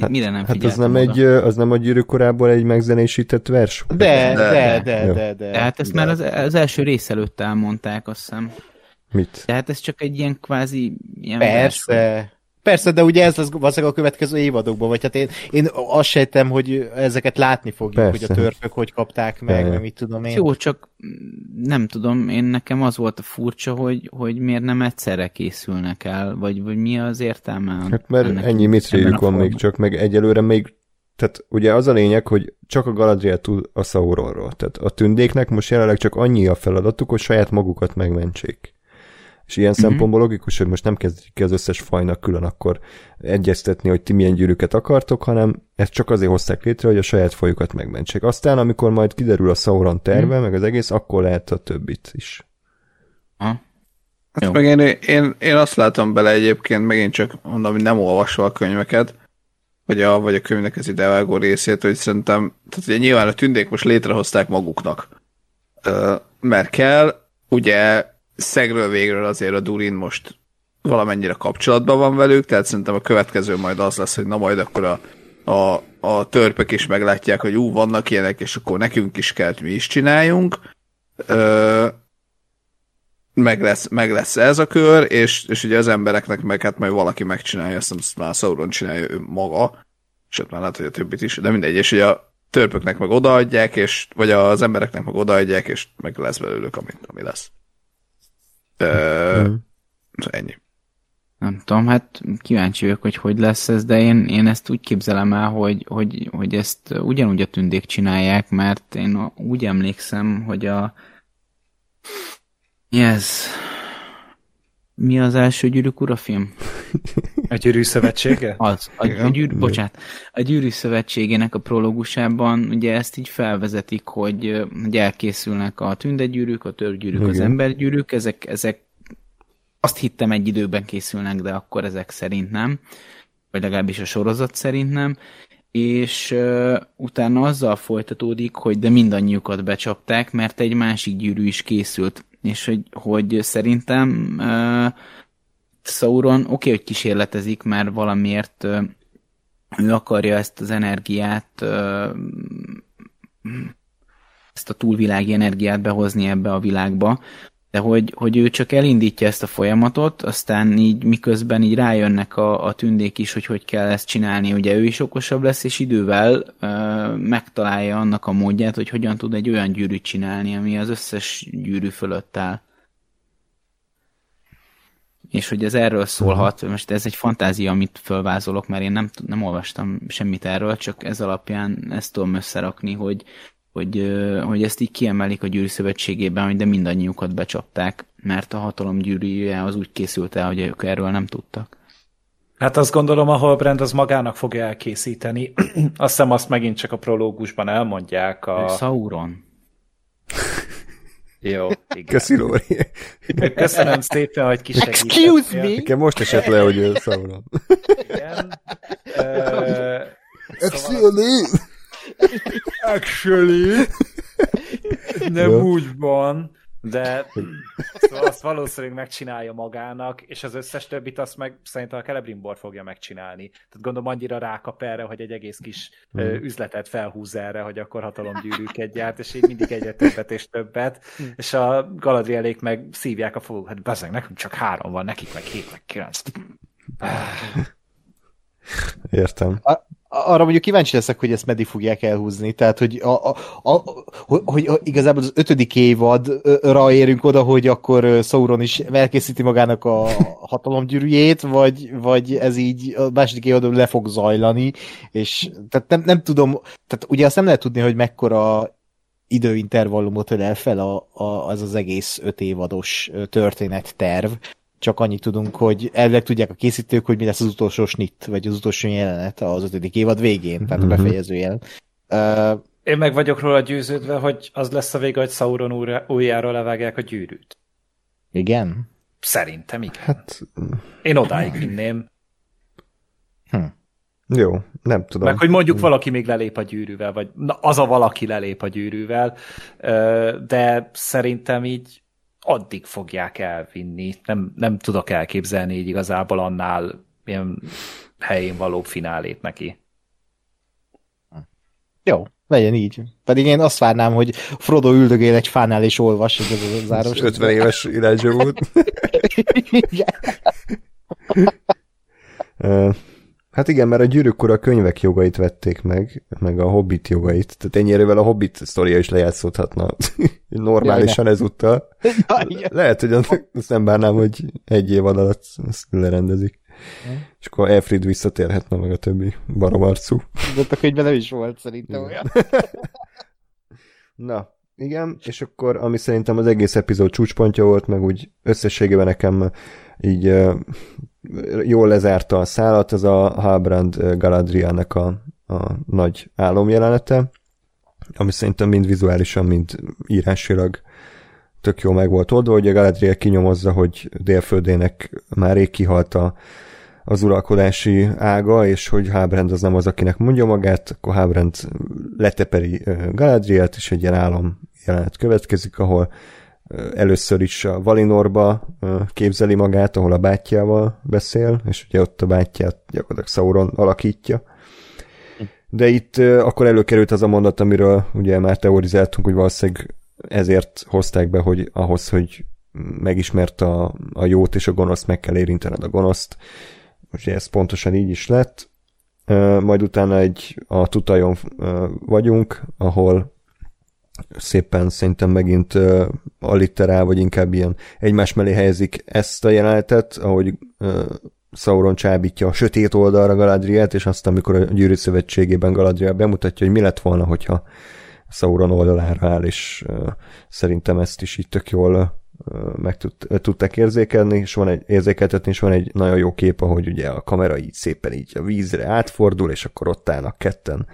Hát, Mire nem hát az nem, oda? egy, az nem a gyűrű korából egy megzenésített vers? De, de, de, de, de, de. Tehát ezt de. már az, az első rész előtt elmondták, azt hiszem. Mit? Tehát ez csak egy ilyen kvázi... Ilyen Persze. Vers, Persze, de ugye ez lesz valószínűleg a következő évadokban, vagy hát én, én azt sejtem, hogy ezeket látni fogjuk, Persze. hogy a törpök hogy kapták meg, meg mit tudom én. Jó, csak nem tudom, én nekem az volt a furcsa, hogy, hogy miért nem egyszerre készülnek el, vagy, vagy mi az értelme? Hát mert ennyi mitréjük van még csak, meg egyelőre még tehát ugye az a lényeg, hogy csak a Galadriel tud a Sauronról. Tehát a tündéknek most jelenleg csak annyi a feladatuk, hogy saját magukat megmentsék. És ilyen mm-hmm. szempontból logikus, hogy most nem kezdjük ki az összes fajnak külön akkor egyeztetni, hogy ti milyen gyűrűket akartok, hanem ezt csak azért hozták létre, hogy a saját fajukat megmentsék. Aztán, amikor majd kiderül a Sauron terve, mm. meg az egész, akkor lehet a többit is. Ha. Hát meg én, én, én, azt látom bele egyébként, megint csak mondom, hogy nem olvasva a könyveket, vagy a, vagy a könyvnek az idevágó részét, hogy szerintem, tehát ugye nyilván a tündék most létrehozták maguknak, mert kell, ugye szegről végről azért a Durin most valamennyire kapcsolatban van velük, tehát szerintem a következő majd az lesz, hogy na majd akkor a, a, a törpek is meglátják, hogy ú, vannak ilyenek, és akkor nekünk is kell, mi is csináljunk. Ö, meg lesz, meg lesz ez a kör, és, és ugye az embereknek meg hát majd valaki megcsinálja, azt hiszem, már Sauron csinálja ő maga, sőt már lehet, hogy a többit is, de mindegy, és ugye a törpöknek meg odaadják, és, vagy az embereknek meg odaadják, és meg lesz belőlük, ami, ami lesz. Uh, ennyi. Nem tudom, hát kíváncsi vagyok, hogy hogy lesz ez, de én, én ezt úgy képzelem el, hogy, hogy, hogy ezt ugyanúgy a tündék csinálják, mert én úgy emlékszem, hogy a ez? Mi az első gyűrűk ura film? A gyűrű szövetsége? Az, a, a gyűrű, bocsánat, a gyűrű szövetségének a prológusában ugye ezt így felvezetik, hogy, hogy elkészülnek a tündegyűrűk, a törgyűrűk, az embergyűrűk, ezek, ezek azt hittem egy időben készülnek, de akkor ezek szerint nem, vagy legalábbis a sorozat szerint nem, és uh, utána azzal folytatódik, hogy de mindannyiukat becsapták, mert egy másik gyűrű is készült, és hogy, hogy szerintem uh, Sauron oké, okay, hogy kísérletezik, mert valamiért uh, ő akarja ezt az energiát, uh, ezt a túlvilági energiát behozni ebbe a világba, de hogy, hogy ő csak elindítja ezt a folyamatot, aztán így miközben így rájönnek a, a tündék is, hogy hogy kell ezt csinálni. Ugye ő is okosabb lesz, és idővel ö, megtalálja annak a módját, hogy hogyan tud egy olyan gyűrűt csinálni, ami az összes gyűrű fölött áll. És hogy ez erről szólhat, most ez egy fantázia, amit fölvázolok, mert én nem, nem olvastam semmit erről, csak ez alapján ezt tudom összerakni, hogy, hogy, hogy ezt így kiemelik a gyűrű szövetségében, hogy de mindannyiukat becsapták, mert a hatalom gyűrűje az úgy készült el, hogy ők erről nem tudtak. Hát azt gondolom, a Holbrand az magának fogja elkészíteni. azt hiszem azt megint csak a prológusban elmondják. A... Ő Sauron. Jó, igen. Köszi, Lóri. Köszönöm szépen, hogy kisegítettél. Excuse me! Nekem most esett le, hogy ő Sauron. Igen. Uh, Actually! Actually. Nem Jó. úgy van, de szóval azt valószínűleg megcsinálja magának, és az összes többit azt meg szerintem a Celebrimbor fogja megcsinálni. Tehát gondolom annyira rákap erre, hogy egy egész kis mm. üzletet felhúz erre, hogy akkor hatalomgyűrűket gyárt, és így mindig egyre többet és többet, mm. és a Galadrielék meg szívják a foguk, hát bazeg, nekünk csak három van, nekik meg hét, meg kilenc. Értem. A, arra mondjuk kíváncsi leszek, hogy ezt meddig fogják elhúzni. Tehát, hogy, a, a, a, hogy, igazából az ötödik évadra érünk oda, hogy akkor Sauron is elkészíti magának a hatalomgyűrűjét, vagy, vagy ez így a második évadon le fog zajlani, és tehát nem, nem tudom, tehát ugye azt nem lehet tudni, hogy mekkora időintervallumot ölel fel a, a, az az egész öt évados történetterv, csak annyit tudunk, hogy elvileg tudják a készítők, hogy mi lesz az utolsó snit, vagy az utolsó jelenet az ötödik évad végén, tehát a mhm. befejező jelen. Uh, Én meg vagyok róla győződve, hogy az lesz a vége, hogy Sauron újra, újjára levágják a gyűrűt. Igen? Szerintem igen. Hát... Én odáig vinném. Hm. Jó, nem tudom. Meg hogy mondjuk valaki még lelép a gyűrűvel, vagy na, az a valaki lelép a gyűrűvel, de szerintem így addig fogják elvinni. Nem, nem tudok elképzelni így igazából annál ilyen helyén való finálét neki. Jó, legyen így. Pedig én azt várnám, hogy Frodo üldögél egy fánál és olvas, hogy ez a záros. 50 éves irányzsó volt. Hát igen, mert a gyűrűk a könyvek jogait vették meg, meg a Hobbit jogait. Tehát ennyire a Hobbit sztoria is lejátszódhatna normálisan ja, ezúttal. Ja, Lehet, hogy azt nem bárnám, hogy egy év alatt ezt lerendezik. Ja. És akkor Elfrid visszatérhetne meg a többi baromarcú. De a könyvben nem is volt szerintem olyan. Na, igen, és akkor ami szerintem az egész epizód csúcspontja volt, meg úgy összességében nekem így jól lezárta a szállat, az a Halbrand Galadrielnek a, a nagy álomjelenete, ami szerintem mind vizuálisan, mind írásilag tök jó meg volt oldva, hogy a Galadriel kinyomozza, hogy délföldének már rég kihalt a, az uralkodási ága, és hogy Halbrand az nem az, akinek mondja magát, akkor Halbrand leteperi Galadrielt, és egy ilyen álom jelenet következik, ahol először is a Valinorba képzeli magát, ahol a bátyjával beszél, és ugye ott a bátyját gyakorlatilag Sauron alakítja. De itt akkor előkerült az a mondat, amiről ugye már teorizáltunk, hogy valószínűleg ezért hozták be, hogy ahhoz, hogy megismert a, a jót és a gonoszt, meg kell érintened a gonoszt. Ugye ez pontosan így is lett. Majd utána egy a tutajon vagyunk, ahol szépen szerintem megint uh, alliterál, vagy inkább ilyen egymás mellé helyezik ezt a jelenetet, ahogy uh, Sauron csábítja a sötét oldalra Galadrielt, és azt, amikor a gyűrű szövetségében Galadriel bemutatja, hogy mi lett volna, hogyha Sauron oldalára áll, és szerintem ezt is így tök jól meg tud, tudták érzékelni, és van egy érzékeltetni, és van egy nagyon jó kép, ahogy ugye a kamera így szépen így a vízre átfordul, és akkor ott állnak ketten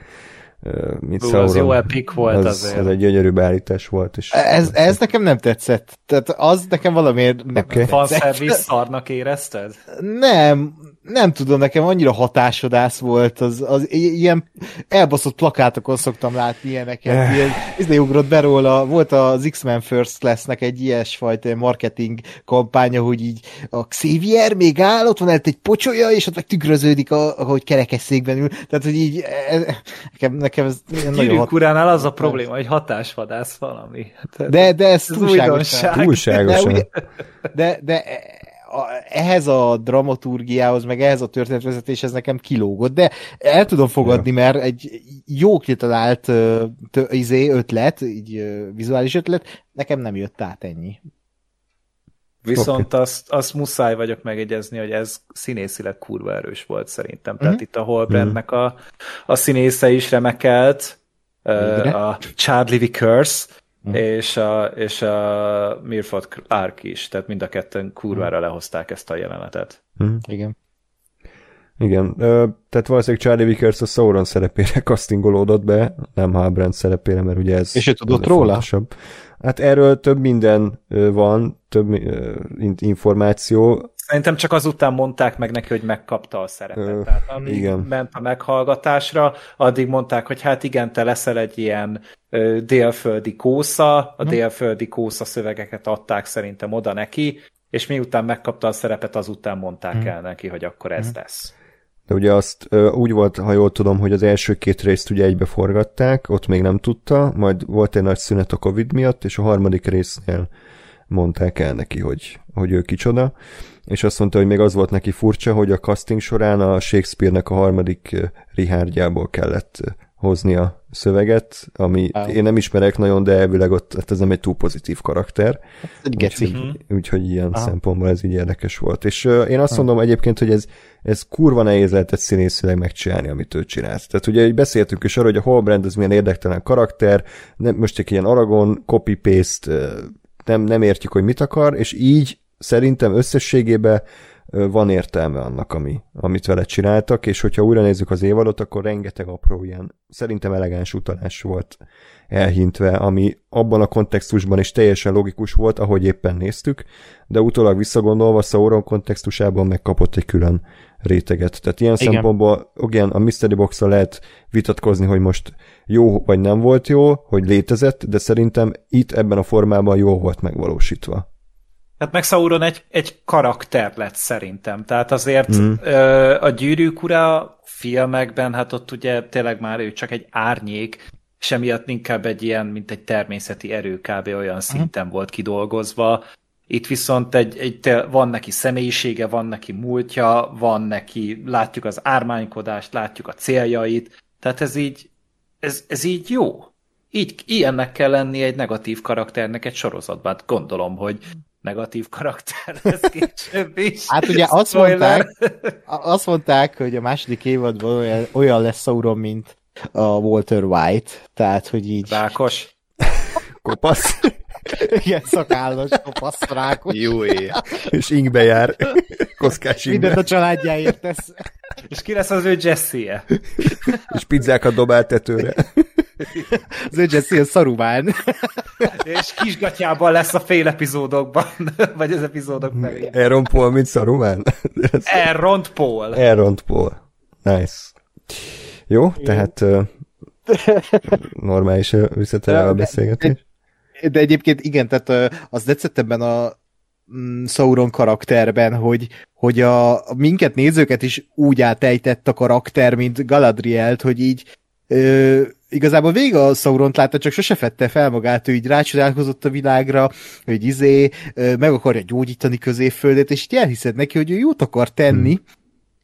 mint Hú, Sauron. Az jó epik volt az, azért. Ez egy gyönyörű beállítás volt. És ez, ez nekem nem tetszett. Tehát az nekem valamiért nem okay. Fanszervisz szarnak érezted? Nem, nem tudom, nekem annyira hatásodász volt, az, az ilyen elbaszott plakátokon szoktam látni ilyeneket, eh. ilyen, ez ugrott be róla, volt az X-Men First Class-nek egy ilyesfajta marketing kampánya, hogy így a Xavier még áll, ott van előtt egy pocsolya, és ott meg tükröződik, ahogy kerekesszékben ül, tehát, hogy így e, nekem, nekem ez nagyon hat... uránál az a probléma, hogy hatásvadász valami. Tehát de, de ez, ez túlságosan. Túlságosan. De, de, de a, ehhez a dramaturgiához, meg ehhez a történetvezetéshez nekem kilógott, de el tudom fogadni, ja. mert egy jó kitalált tö, izé, ötlet, így vizuális ötlet, nekem nem jött át ennyi. Viszont okay. azt, azt muszáj vagyok megegyezni, hogy ez színészileg kurva erős volt szerintem. Tehát uh-huh. itt a Holbrandnek a, a színésze is remekelt, uh, a Charlie Vickers, Mm. és a, és a Mirford Clark is, tehát mind a ketten kurvára mm. lehozták ezt a jelenetet. Mm. Igen. Igen, ö, tehát valószínűleg Charlie Vickers a Sauron szerepére castingolódott be, nem Halbrand szerepére, mert ugye ez... És ő tudott róla? Fontosabb. Hát erről több minden van, több információ. Szerintem csak azután mondták meg neki, hogy megkapta a szerepet. Ö, Tehát amíg igen. ment a meghallgatásra, addig mondták, hogy hát igen, te leszel egy ilyen délföldi kósza, a hm. délföldi kósza szövegeket adták szerintem oda neki, és miután megkapta a szerepet, azután mondták hm. el neki, hogy akkor ez hm. lesz. De ugye azt úgy volt, ha jól tudom, hogy az első két részt ugye egybe forgatták, ott még nem tudta, majd volt egy nagy szünet a Covid miatt, és a harmadik résznél mondták el neki, hogy, hogy ő kicsoda, és azt mondta, hogy még az volt neki furcsa, hogy a casting során a Shakespeare-nek a harmadik Richardjából kellett hozni a szöveget, ami ah. én nem ismerek nagyon, de elvileg ott hát ez nem egy túl pozitív karakter. Úgyhogy, mhm. úgyhogy ilyen Aha. szempontból ez így érdekes volt. És uh, én azt mondom egyébként, hogy ez, ez kurva nehéz lehetett színészileg megcsinálni, amit ő csinált. Tehát ugye így beszéltünk is arról, hogy a Holbrand ez milyen érdektelen karakter, nem, most egy ilyen Aragon copy-paste, nem, nem értjük, hogy mit akar, és így szerintem összességében van értelme annak, ami, amit vele csináltak, és hogyha újra nézzük az évadot, akkor rengeteg apró ilyen, szerintem elegáns utalás volt elhintve, ami abban a kontextusban is teljesen logikus volt, ahogy éppen néztük, de utólag visszagondolva Sauron kontextusában megkapott egy külön réteget. Tehát ilyen igen. szempontból igen, a Mystery box lehet vitatkozni, hogy most jó vagy nem volt jó, hogy létezett, de szerintem itt ebben a formában jó volt megvalósítva. Hát meg Sauron egy, egy karakter lett szerintem. Tehát azért mm. ö, a gyűrűk ura filmekben, hát ott ugye tényleg már ő csak egy árnyék, és emiatt inkább egy ilyen, mint egy természeti erő kb. olyan mhm. szinten mm. volt kidolgozva. Itt viszont egy, egy, van neki személyisége, van neki múltja, van neki, látjuk az ármánykodást, látjuk a céljait, tehát ez így, ez, ez így jó. Így, ilyennek kell lenni egy negatív karakternek egy sorozatban. Hát gondolom, hogy negatív karakter lesz később is. Hát ugye azt mondták, azt mondták, hogy a második évadban olyan, olyan lesz Sauron, mint a Walter White, tehát, hogy így... Rákos. Kopasz. Igen, szakállas, kopasz, rákos. Jó éj. És ingbe jár. Koszkás ingbe. Mindent a családjáért tesz. És ki lesz az ő Jesse-je? És pizzákat dobál tetőre. Az ő Jesse a szaruván. És kisgatyában lesz a fél epizódokban, vagy az epizódok felé. Aaron Paul, mint szaruván? Aaron Paul. Aaron Paul. Nice. Jó, tehát uh, normális visszaterel a beszélgetés. De, de egyébként igen, tehát az tetszett ebben a mm, Sauron karakterben, hogy, hogy a, a minket nézőket is úgy átejtett a karakter, mint Galadrielt, hogy így ö, igazából végig a sauron látta, csak sose fette fel magát, ő így rácsodálkozott a világra, hogy izé, meg akarja gyógyítani középföldet, és így elhiszed neki, hogy ő jót akar tenni, hmm.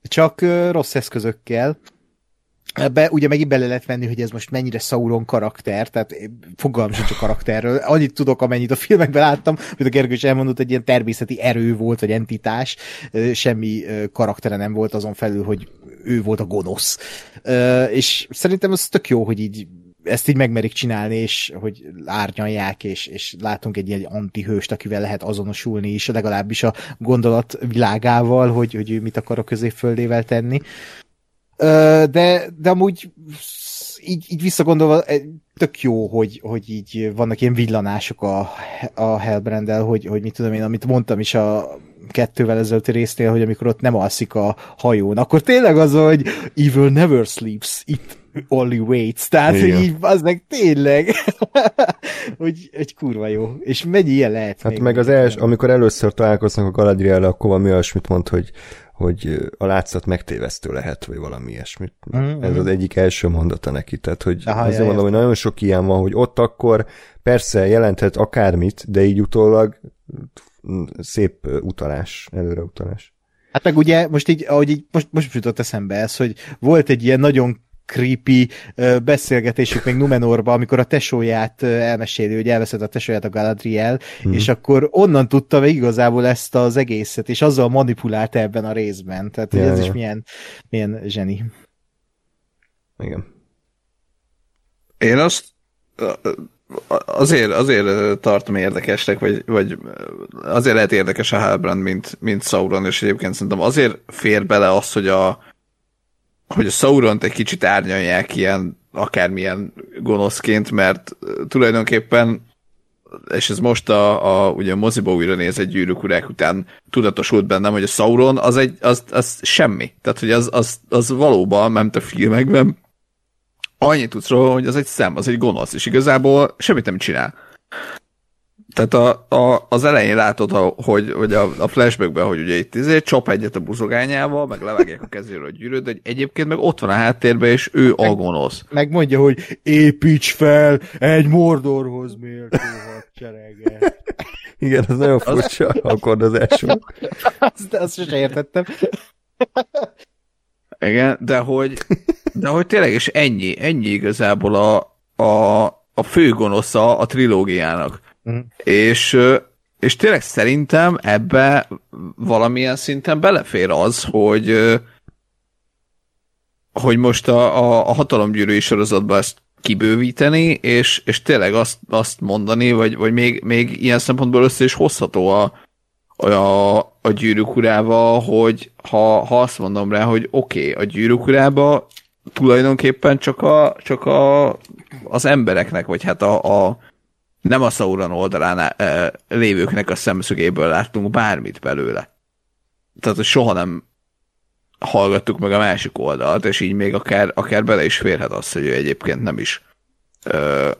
csak rossz eszközökkel. Ebbe ugye megint bele lehet venni, hogy ez most mennyire Sauron karakter, tehát fogalmam sincs a karakterről. Annyit tudok, amennyit a filmekben láttam, hogy a Gergő is elmondott, egy ilyen természeti erő volt, vagy entitás, semmi karaktere nem volt azon felül, hogy ő volt a gonosz. És szerintem az tök jó, hogy így ezt így megmerik csinálni, és hogy árnyalják, és, és látunk egy ilyen antihőst, akivel lehet azonosulni is, legalábbis a gondolat világával, hogy, hogy ő mit akar a középföldével tenni. De, de amúgy így, így visszagondolva tök jó, hogy, hogy így vannak ilyen villanások a, a Hellbrandel, hogy, hogy mit tudom én, amit mondtam is a kettővel ezelőtti résznél, hogy amikor ott nem alszik a hajón, akkor tényleg az, hogy evil never sleeps, it only waits, tehát Igen. így az meg tényleg, hogy egy kurva jó, és mennyi ilyen lehet Hát meg az els, amikor először találkoznak a Galadriel, akkor valami olyasmit mond, hogy hogy a látszat megtévesztő lehet, vagy valami ilyesmit. Mm-hmm. Ez az egyik első mondata neki, tehát hogy Aha, azért mondom, hogy nagyon sok ilyen van, hogy ott akkor persze jelenthet akármit, de így utólag szép utalás, előre utalás. Hát meg ugye most így, ahogy így most, most jutott eszembe ez, hogy volt egy ilyen nagyon creepy beszélgetésük még Numenorba, amikor a tesóját elmeséli, hogy elveszett a tesóját a Galadriel, mm. és akkor onnan tudta meg igazából ezt az egészet, és azzal manipulálta ebben a részben. Tehát ja, ez ja. is milyen, milyen zseni. Igen. Én azt azért, azért tartom érdekesnek, vagy, vagy azért lehet érdekes a Halbrand, mint, mint Sauron, és egyébként szerintem azért fér bele az, hogy a, hogy a Sauront egy kicsit árnyalják ilyen akármilyen gonoszként, mert tulajdonképpen és ez most a, a ugye a moziba újra néz egy gyűrűk urák után tudatosult bennem, hogy a Sauron az egy, az, az semmi. Tehát, hogy az, az, az valóban, ment a filmekben, annyit tudsz róla, hogy az egy szem, az egy gonosz, és igazából semmit nem csinál. Tehát a, a, az elején látod, hogy, hogy a, a flashbackben, hogy ugye itt izé, csap egyet a buzogányával, meg levágják a kezéről a gyűrűt, de egyébként meg ott van a háttérben, és ő meg, a gonosz. Megmondja, hogy építs fel egy Mordorhoz méltó hadsereget. Igen, az nagyon furcsa az... akkordozású. azt, azt sem értettem. Igen, de hogy, de hogy tényleg, és ennyi, ennyi igazából a, a, a főgonosza a trilógiának. Mm. És, és tényleg szerintem ebbe valamilyen szinten belefér az, hogy hogy most a, a, a hatalomgyűrűi sorozatban ezt kibővíteni, és, és tényleg azt, azt mondani, vagy, vagy még, még ilyen szempontból össze is hozható a, a, a gyűrűk hogy ha, ha azt mondom rá, hogy oké, okay, a gyűrűk urába tulajdonképpen csak, a, csak a, az embereknek, vagy hát a, a nem a Sauron oldalán e, lévőknek a szemszögéből láttunk bármit belőle. Tehát, hogy soha nem hallgattuk meg a másik oldalt, és így még akár, akár bele is férhet az, hogy ő egyébként nem is ö,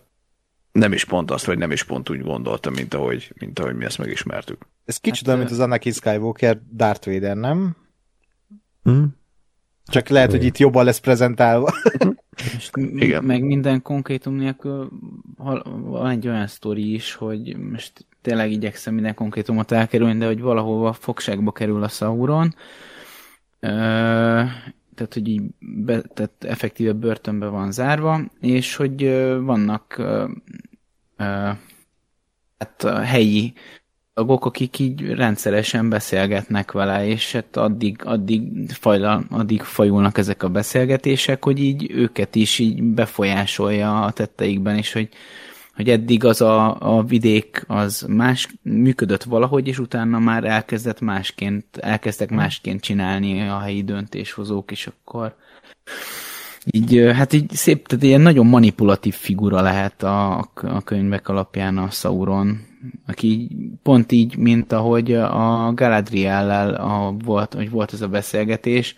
nem is pont azt, vagy nem is pont úgy gondolta, mint ahogy, mint ahogy mi ezt megismertük. Ez kicsit hát, olyan, mint az Anakin Skywalker Darth Vader, nem? Mm. Csak lehet, hogy itt jobban lesz prezentálva. Igen. Meg minden konkrétum nélkül van egy olyan sztori is, hogy most tényleg igyekszem minden konkrétumot elkerülni, de hogy valahova fogságba kerül a Sauron, tehát hogy így be, tehát effektíve börtönbe van zárva, és hogy vannak hát a helyi tagok, akik így rendszeresen beszélgetnek vele, és hát addig, addig, fajla, addig fajulnak ezek a beszélgetések, hogy így őket is így befolyásolja a tetteikben, és hogy, hogy eddig az a, a vidék az más működött valahogy, és utána már elkezdett másként, elkezdtek másként csinálni a helyi döntéshozók, és akkor így, hát így szép, tehát ilyen nagyon manipulatív figura lehet a, a könyvek alapján a Sauron, aki pont így, mint ahogy a Galadriellel a, volt, hogy volt ez a beszélgetés,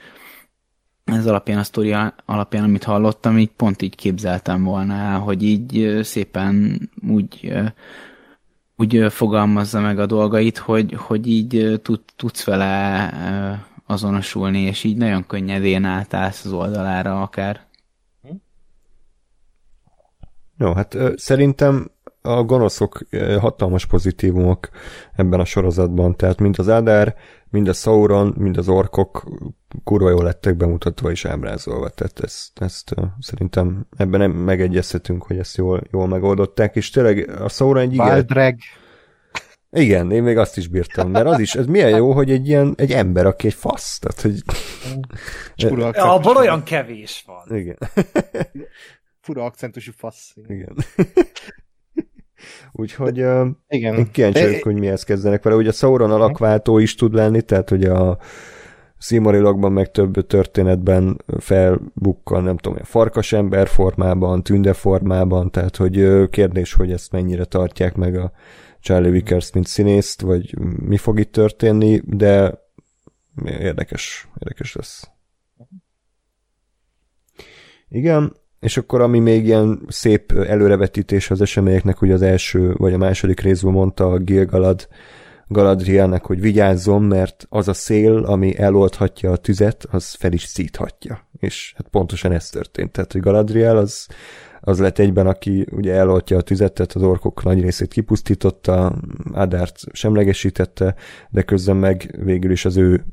ez alapján, a sztori alapján, amit hallottam, így pont így képzeltem volna el, hogy így szépen úgy, úgy fogalmazza meg a dolgait, hogy, hogy így tud, tudsz vele azonosulni, és így nagyon könnyedén átállsz az oldalára akár. Jó, hát szerintem a gonoszok hatalmas pozitívumok ebben a sorozatban, tehát mind az Adár, mind a Sauron, mind az orkok kurva jól lettek bemutatva és ábrázolva, tehát ezt, ezt szerintem ebben nem megegyezhetünk, hogy ezt jól, jól megoldották, és tényleg a Sauron egy igen... Igen, én még azt is bírtam, mert az is, ez milyen jó, hogy egy ilyen, egy ember, aki egy fasz, tehát, hogy... Ja, abban olyan kevés van. Igen. fura akcentusú fasz. Igen. Úgyhogy uh, Igen. én kíváncsi vagyok, hogy mihez kezdenek vele. Ugye Sauron alakváltó is tud lenni, tehát hogy a Szímarilokban meg több történetben felbukkal, nem tudom, farkasember formában, tünde formában, tehát hogy kérdés, hogy ezt mennyire tartják meg a Charlie Vickers, mint színészt, vagy mi fog itt történni, de érdekes, érdekes lesz. Igen, és akkor ami még ilyen szép előrevetítés az eseményeknek, ugye az első vagy a második részben mondta a Gilgalad Galadrielnek, hogy vigyázzon, mert az a szél, ami eloldhatja a tüzet, az fel is szíthatja. És hát pontosan ez történt. Tehát, hogy Galadriel az, az lett egyben, aki ugye eloltja a tüzet, tehát az orkok nagy részét kipusztította, Adárt semlegesítette, de közben meg végül is az ő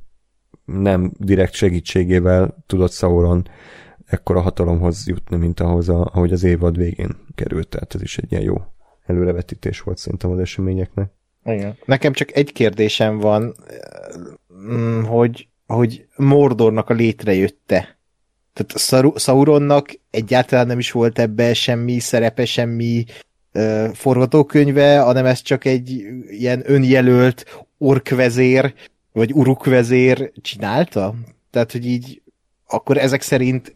nem direkt segítségével tudott Sauron ekkora hatalomhoz jutni, mint ahhoz, a, ahogy az évad végén került. Tehát ez is egy ilyen jó előrevetítés volt szerintem az eseményeknek. Igen. Nekem csak egy kérdésem van, mm, hogy, hogy Mordornak a létrejötte. Tehát Sauronnak egyáltalán nem is volt ebbe semmi szerepe, semmi forgatókönyve, hanem ez csak egy ilyen önjelölt orkvezér, vagy urukvezér csinálta? Tehát, hogy így akkor ezek szerint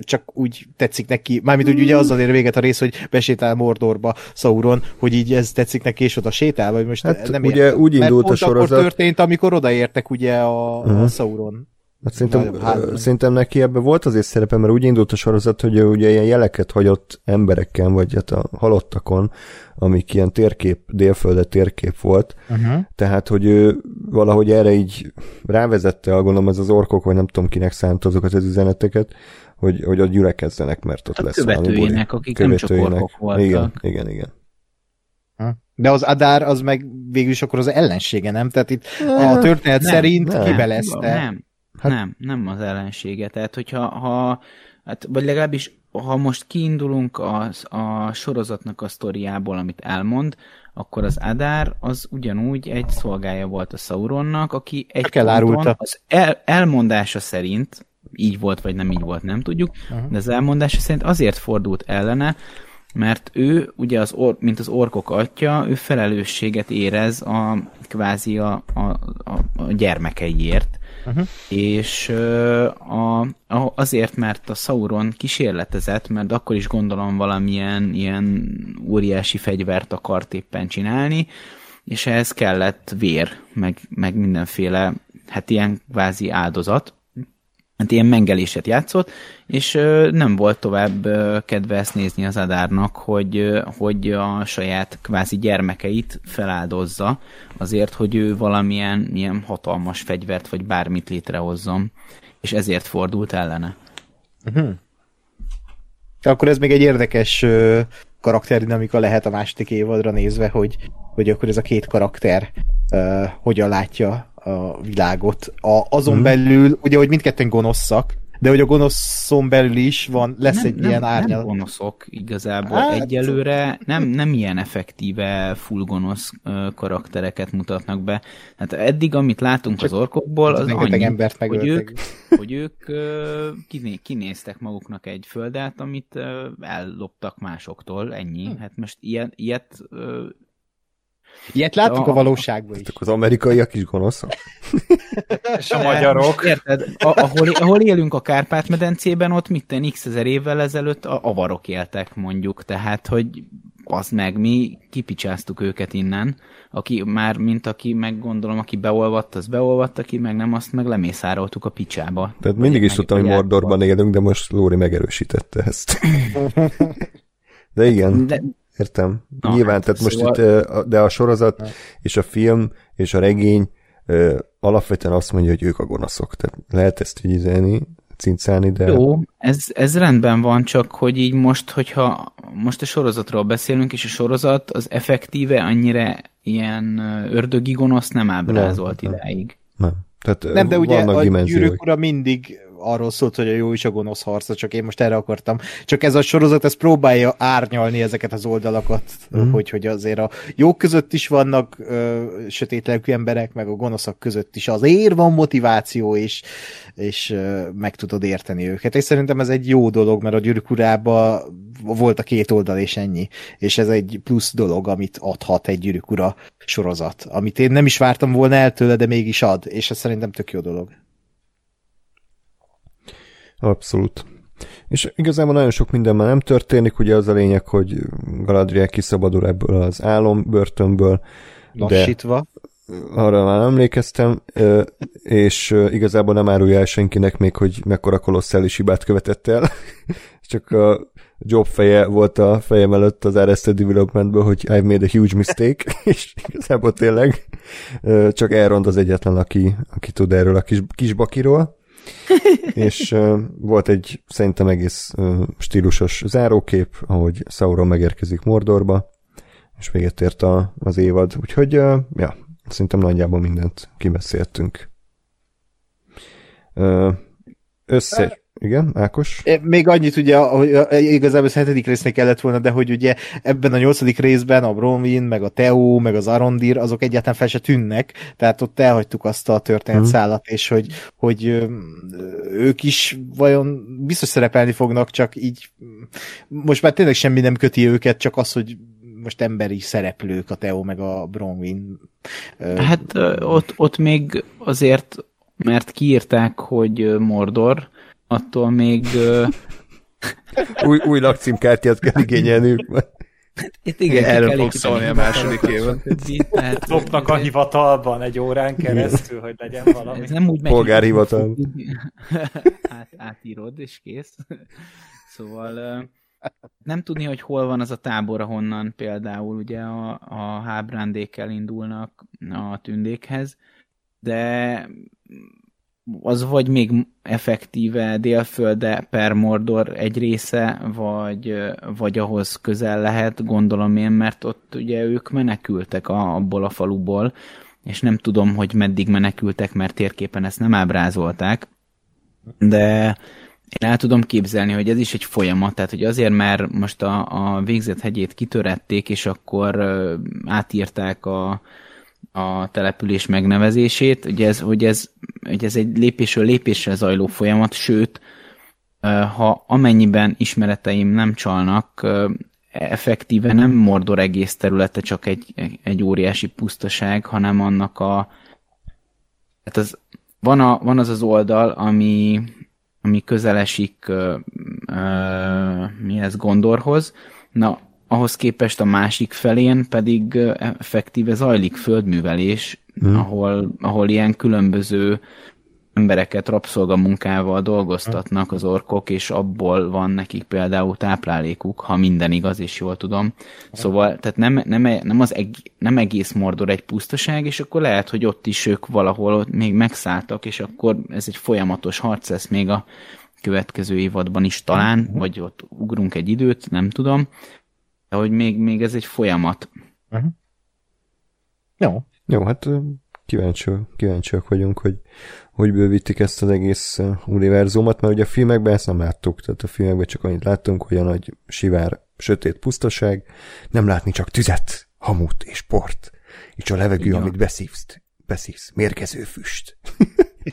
csak úgy tetszik neki, mármint úgy ugye azzal ér véget a rész, hogy besétál Mordorba Sauron, hogy így ez tetszik neki, és oda sétál, vagy most hát nem ugye értem. úgy indult Mert a sorozat. akkor történt, amikor odaértek ugye a, uh-huh. a mhm. Sauron. Hát szerintem, szerintem neki ebben volt azért szerepe, mert úgy indult a sorozat, hogy ő ugye ilyen jeleket hagyott emberekkel, vagy hát a halottakon, amik ilyen térkép, délfölde térkép volt. Uh-huh. Tehát, hogy ő valahogy erre így rávezette, gondolom ez az orkok, vagy nem tudom kinek szánt azokat az üzeneteket, hogy, hogy ott gyülekezzenek, mert ott a lesz követőinek, akik követőinek. nem csak orkok voltak. Igen, igen, igen. De az Adár az meg végül is akkor az ellensége, nem? Tehát itt a történet nem, szerint nem, kibelezte. Nem, hát... nem, nem az ellensége. Tehát, hogyha ha, hát, vagy legalábbis ha most kiindulunk az, a sorozatnak a sztoriából, amit elmond, akkor az Adár az ugyanúgy egy szolgája volt a Sauronnak, aki egy ponton az el, elmondása szerint így volt, vagy nem így volt, nem tudjuk, uh-huh. de az elmondása szerint azért fordult ellene, mert ő, ugye az or, mint az orkok atya, ő felelősséget érez a kvázi a, a, a, a gyermekeiért, uh-huh. és a, a, azért, mert a Sauron kísérletezett, mert akkor is gondolom valamilyen ilyen óriási fegyvert akart éppen csinálni, és ehhez kellett vér, meg, meg mindenféle, hát ilyen kvázi áldozat, hát ilyen mengeléset játszott, és nem volt tovább kedve ezt nézni az Adárnak, hogy, hogy a saját kvázi gyermekeit feláldozza azért, hogy ő valamilyen ilyen hatalmas fegyvert vagy bármit létrehozzon, és ezért fordult ellene. Uh-huh. Akkor ez még egy érdekes karakterdinamika lehet a második évadra nézve, hogy, hogy akkor ez a két karakter uh, hogyan látja a világot. A, azon hmm. belül, ugye, hogy mindketten gonoszak, de hogy a gonoszon belül is van, lesz nem, egy nem, ilyen árnyal. Nem gonoszok igazából. Hát, Egyelőre nem, nem ilyen effektíve full gonosz karaktereket mutatnak be. Hát eddig, amit látunk az orkokból, az annyi, embert hogy ők, hogy ők kiné, kinéztek maguknak egy földet, amit elloptak másoktól, ennyi. Hm. Hát most ilyet, ilyet Ilyet láttuk a, a valóságban is. Az amerikaiak is gonoszak. És a magyarok. Érted? A, ahol, ahol élünk a Kárpát-medencében, ott mit x ezer évvel ezelőtt a avarok éltek mondjuk, tehát hogy az meg, mi kipicsáztuk őket innen, aki már, mint aki meg gondolom, aki beolvadt, az beolvadt, aki meg nem, azt meg lemészároltuk a picsába. Tehát mindig is tudtam, hogy Mordorban élünk, de most Lóri megerősítette ezt. De igen. De, Értem. Na, Nyilván, hát, tehát most szóval... itt, de a sorozat hát. és a film és a regény alapvetően azt mondja, hogy ők a gonoszok. Tehát lehet ezt ügyizeni, cincálni, de... Jó, ez, ez rendben van, csak hogy így most, hogyha most a sorozatról beszélünk, és a sorozat az effektíve annyira ilyen ördögi gonosz nem ábrázolt nem, idáig. Nem. Tehát nem, de ugye a gyűrűk ura mindig arról szólt, hogy a jó is a gonosz harca, csak én most erre akartam. Csak ez a sorozat, ez próbálja árnyalni ezeket az oldalakat, mm. hogy, hogy azért a jók között is vannak ö, sötétlelkű emberek, meg a gonoszak között is azért van motiváció, és, és ö, meg tudod érteni őket. És szerintem ez egy jó dolog, mert a gyűrűk urában volt a két oldal, és ennyi. És ez egy plusz dolog, amit adhat egy gyűrűk ura sorozat, amit én nem is vártam volna el tőle, de mégis ad, és ez szerintem tök jó dolog. Abszolút. És igazából nagyon sok minden már nem történik, ugye az a lényeg, hogy Galadriel kiszabadul ebből az álom börtönből. Lassítva. Arra már emlékeztem, és igazából nem árulja el senkinek még, hogy mekkora kolosszális hibát követett el. Csak a jobb feje volt a fejem előtt az Arrested Developmentből, hogy I've made a huge mistake, és igazából tényleg csak Elrond az egyetlen, aki, aki tud erről a kis, kis bakiról. és uh, volt egy szerintem egész uh, stílusos zárókép, ahogy Sauron megérkezik Mordorba, és véget ért a, az évad. Úgyhogy, uh, ja, szerintem nagyjából mindent kibeszéltünk. Uh, össze... Igen, Ákos? Még annyit ugye, hogy igazából a hetedik résznek kellett volna, de hogy ugye ebben a nyolcadik részben a Bronwyn, meg a Teo, meg az Arondir, azok egyáltalán fel se tűnnek, tehát ott elhagytuk azt a történetszállat, hmm. és hogy, hogy ők is vajon biztos szerepelni fognak, csak így most már tényleg semmi nem köti őket, csak az, hogy most emberi szereplők a Teo meg a Bronwyn. Hát ott, ott még azért, mert kiírták, hogy Mordor, attól még... új, új lakcímkártyát kell igényelni. Itt igen, erről fog szólni a második évben. Lopnak a hivatalban egy órán keresztül, hogy legyen valami. Ez nem úgy megy, Polgárhivatal. Át, átírod, és kész. Szóval nem tudni, hogy hol van az a tábor, ahonnan például ugye a, a hábrándékkel indulnak a tündékhez, de az vagy még effektíve délfölde per Mordor egy része, vagy, vagy ahhoz közel lehet, gondolom én, mert ott ugye ők menekültek a, abból a faluból, és nem tudom, hogy meddig menekültek, mert térképen ezt nem ábrázolták, de én el tudom képzelni, hogy ez is egy folyamat, tehát hogy azért, mert most a, a végzett hegyét kitörették, és akkor átírták a, a település megnevezését, ugye ez, hogy ez, hogy ez egy lépésről lépésre zajló folyamat, sőt, ha amennyiben ismereteim nem csalnak, effektíve nem Mordor egész területe csak egy, egy óriási pusztaság, hanem annak a hát az, van, a, van az az oldal, ami, ami közelesik uh, uh, mi ez Gondorhoz, na ahhoz képest a másik felén pedig effektíve zajlik földművelés, hmm. ahol, ahol ilyen különböző embereket rabszolgamunkával dolgoztatnak az orkok, és abból van nekik például táplálékuk, ha minden igaz, és jól tudom. Szóval, tehát nem, nem, nem, az eg, nem egész Mordor egy pusztaság, és akkor lehet, hogy ott is ők valahol ott még megszálltak, és akkor ez egy folyamatos harc lesz még a következő évadban is talán, vagy ott ugrunk egy időt, nem tudom de hogy még, még ez egy folyamat. Uh-huh. Jó. Jó, hát kíváncsi, kíváncsiak vagyunk, hogy hogy bővítik ezt az egész univerzumot, mert ugye a filmekben ezt nem láttuk, tehát a filmekben csak annyit láttunk, hogy a nagy sivár, sötét pusztaság, nem látni csak tüzet, hamut és port, és a levegő, Igen. amit beszívsz, beszívsz, mérgező füst.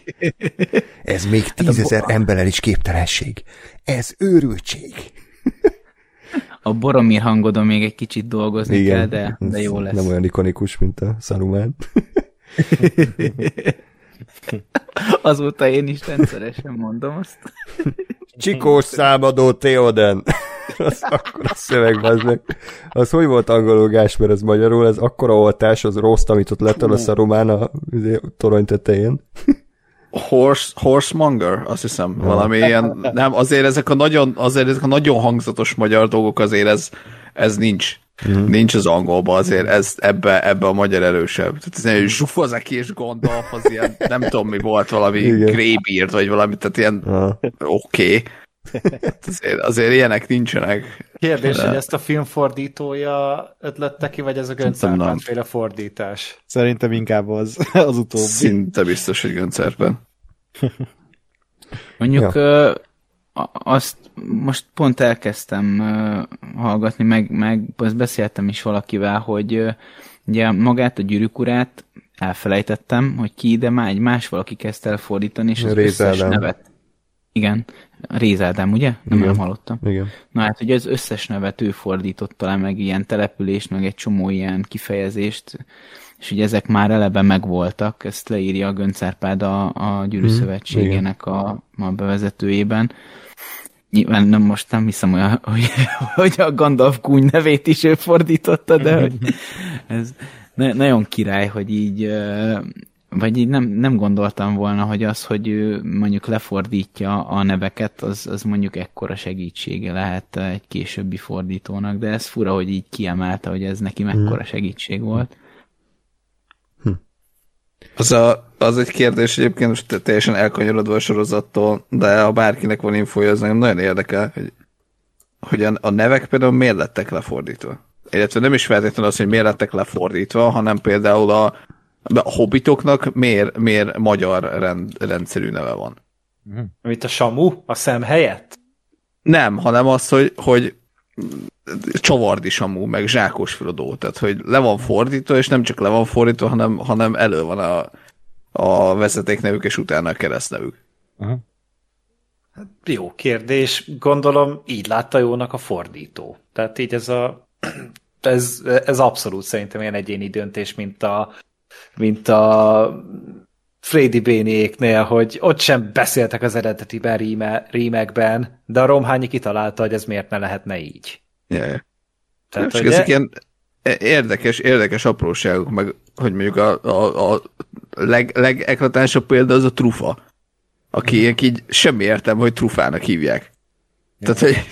Ez még hát tízezer hát emberrel is képtelenség. Ez őrültség. A Boromir hangodon még egy kicsit dolgozni Igen, kell, de, de jó lesz. Nem olyan ikonikus, mint a Saruman. Azóta én is rendszeresen mondom azt. Csikós számadó Theoden. az akkor a szöveg, az meg. Az hogy volt angolul Gásper, ez magyarul, ez akkora oltás, az rossz, amit ott lett a Saruman a izé, torony tetején. Horse, horsemonger, azt hiszem, valami ilyen, nem, azért ezek a nagyon, azért ezek a nagyon hangzatos magyar dolgok azért ez, ez nincs. Mm. Nincs az angolban azért, ez ebbe, ebbe a magyar erősebb. Tehát ez egy zsufozeki és Gondolf, az ilyen, nem tudom mi volt, valami Greybeard, vagy valami, tehát ilyen oké. Okay. Azért, azért ilyenek nincsenek. Kérdés, de... hogy ezt a film fordítója ötlette ki, vagy ez a Göncárpán fordítás? Szerintem inkább az, az utóbbi. Szinte biztos, hogy Göncárpán. Mondjuk ja. azt most pont elkezdtem hallgatni, meg, meg azt beszéltem is valakivel, hogy ugye magát a gyűrűkurát elfelejtettem, hogy ki, de már egy más valaki kezdte el fordítani, és az Rézeldem. összes nevet. Igen, Rézeldem, ugye? Nem, Igen. nem hallottam. Igen. Na hát, hogy az összes nevet ő fordította le, meg ilyen települést, meg egy csomó ilyen kifejezést, és ugye ezek már eleve megvoltak, ezt leírja a Göncárpád a, a Gyűrű hmm. Szövetségének a, a bevezetőjében. Nyilván nem, most nem hiszem, hogy, hogy, hogy a Gandalf kúny nevét is ő fordította, de hogy ez na, nagyon király, hogy így vagy így nem, nem gondoltam volna, hogy az, hogy ő mondjuk lefordítja a neveket, az, az mondjuk ekkora segítsége lehet egy későbbi fordítónak, de ez fura, hogy így kiemelte, hogy ez neki mekkora hmm. segítség volt. Az, a, az egy kérdés egyébként most teljesen elkanyarodva a sorozattól, de ha bárkinek van infója, az nagyon érdekel, hogy, hogy a, a nevek például miért lettek lefordítva. Illetve nem is feltétlenül az, hogy miért lettek lefordítva, hanem például a, a hobbitoknak miért, miért magyar rend, rendszerű neve van. Mint a Samu? A szem helyett? Nem, hanem az, hogy, hogy csavardi Samu, meg zsákos Frodo, tehát hogy le van fordítva, és nem csak le van fordítva, hanem, hanem elő van a, a vezetéknevük, és utána a keresztnevük. Uh-huh. Jó kérdés, gondolom így látta jónak a fordító. Tehát így ez a ez, ez abszolút szerintem ilyen egyéni döntés, mint a mint a Freddy Béniéknél, hogy ott sem beszéltek az eredetiben ríme, rímekben, de a Romhányi kitalálta, hogy ez miért ne lehetne így. Yeah. Tehát, hogy ezek de... ilyen érdekes, érdekes apróságok, meg hogy mondjuk a, a, a leg, legeklatánsabb példa az a trufa, aki mm. így semmi értem, hogy trufának hívják. Tehát, hogy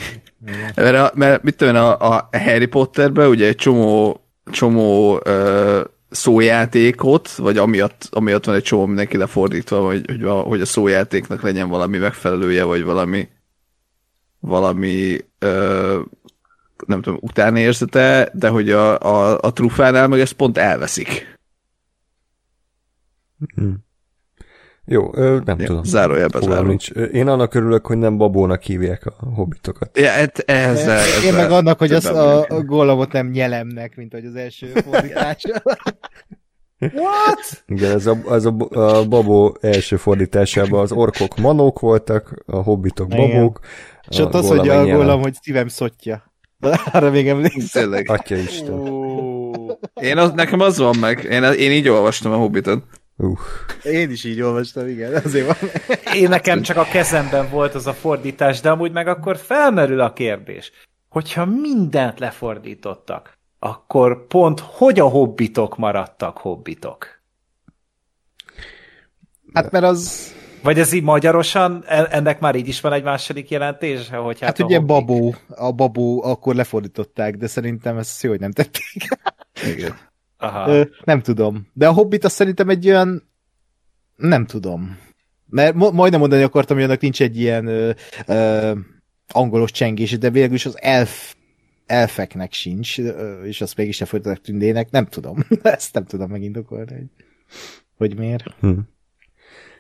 mert, mert mit tudom a, a Harry Potterben ugye egy csomó, csomó uh, szójátékot, vagy amiatt, amiatt van egy csomó mindenki lefordítva, hogy, hogy, a, hogy a szójátéknak legyen valami megfelelője, vagy valami valami ö, nem tudom, utánérzete, de hogy a, a, a trufánál meg ezt pont elveszik. Hmm. Jó, nem ja, tudom. Zárójelbe zárom. Nincs. Én annak örülök, hogy nem babónak hívják a hobbitokat. Ja, ez, ez, ez, Én meg annak, hogy az a, a gólamot nem nyelemnek, mint hogy az első fordítás. What? Igen, ez a, ez a, a babó első fordításában az orkok manók voltak, a hobbitok babók. És ott az, hogy a gólam, hogy szívem szottja. Arra még emlékszem. Tényleg. Atya Isten. Én az, nekem az van meg. Én, én így olvastam a Hobbitot. Uh. Én is így olvastam, igen, azért van. Én nekem csak a kezemben volt az a fordítás, de amúgy meg akkor felmerül a kérdés, hogyha mindent lefordítottak, akkor pont hogy a hobbitok maradtak hobbitok? Hát mert az... Vagy ez így magyarosan, ennek már így is van egy második jelentés? Hogy hát, hát ugye hobbik... babó, a babó akkor lefordították, de szerintem ez jó, hogy nem tették. Igen. Aha. Ö, nem tudom. De a Hobbit azt szerintem egy olyan... Nem tudom. Mert majdnem mondani akartam, hogy annak nincs egy ilyen ö, ö, angolos csengés, de végül is az elf elfeknek sincs, és azt mégis se folytatok tündének, nem tudom. Ezt nem tudom megindokolni, hogy, hogy miért. Hm.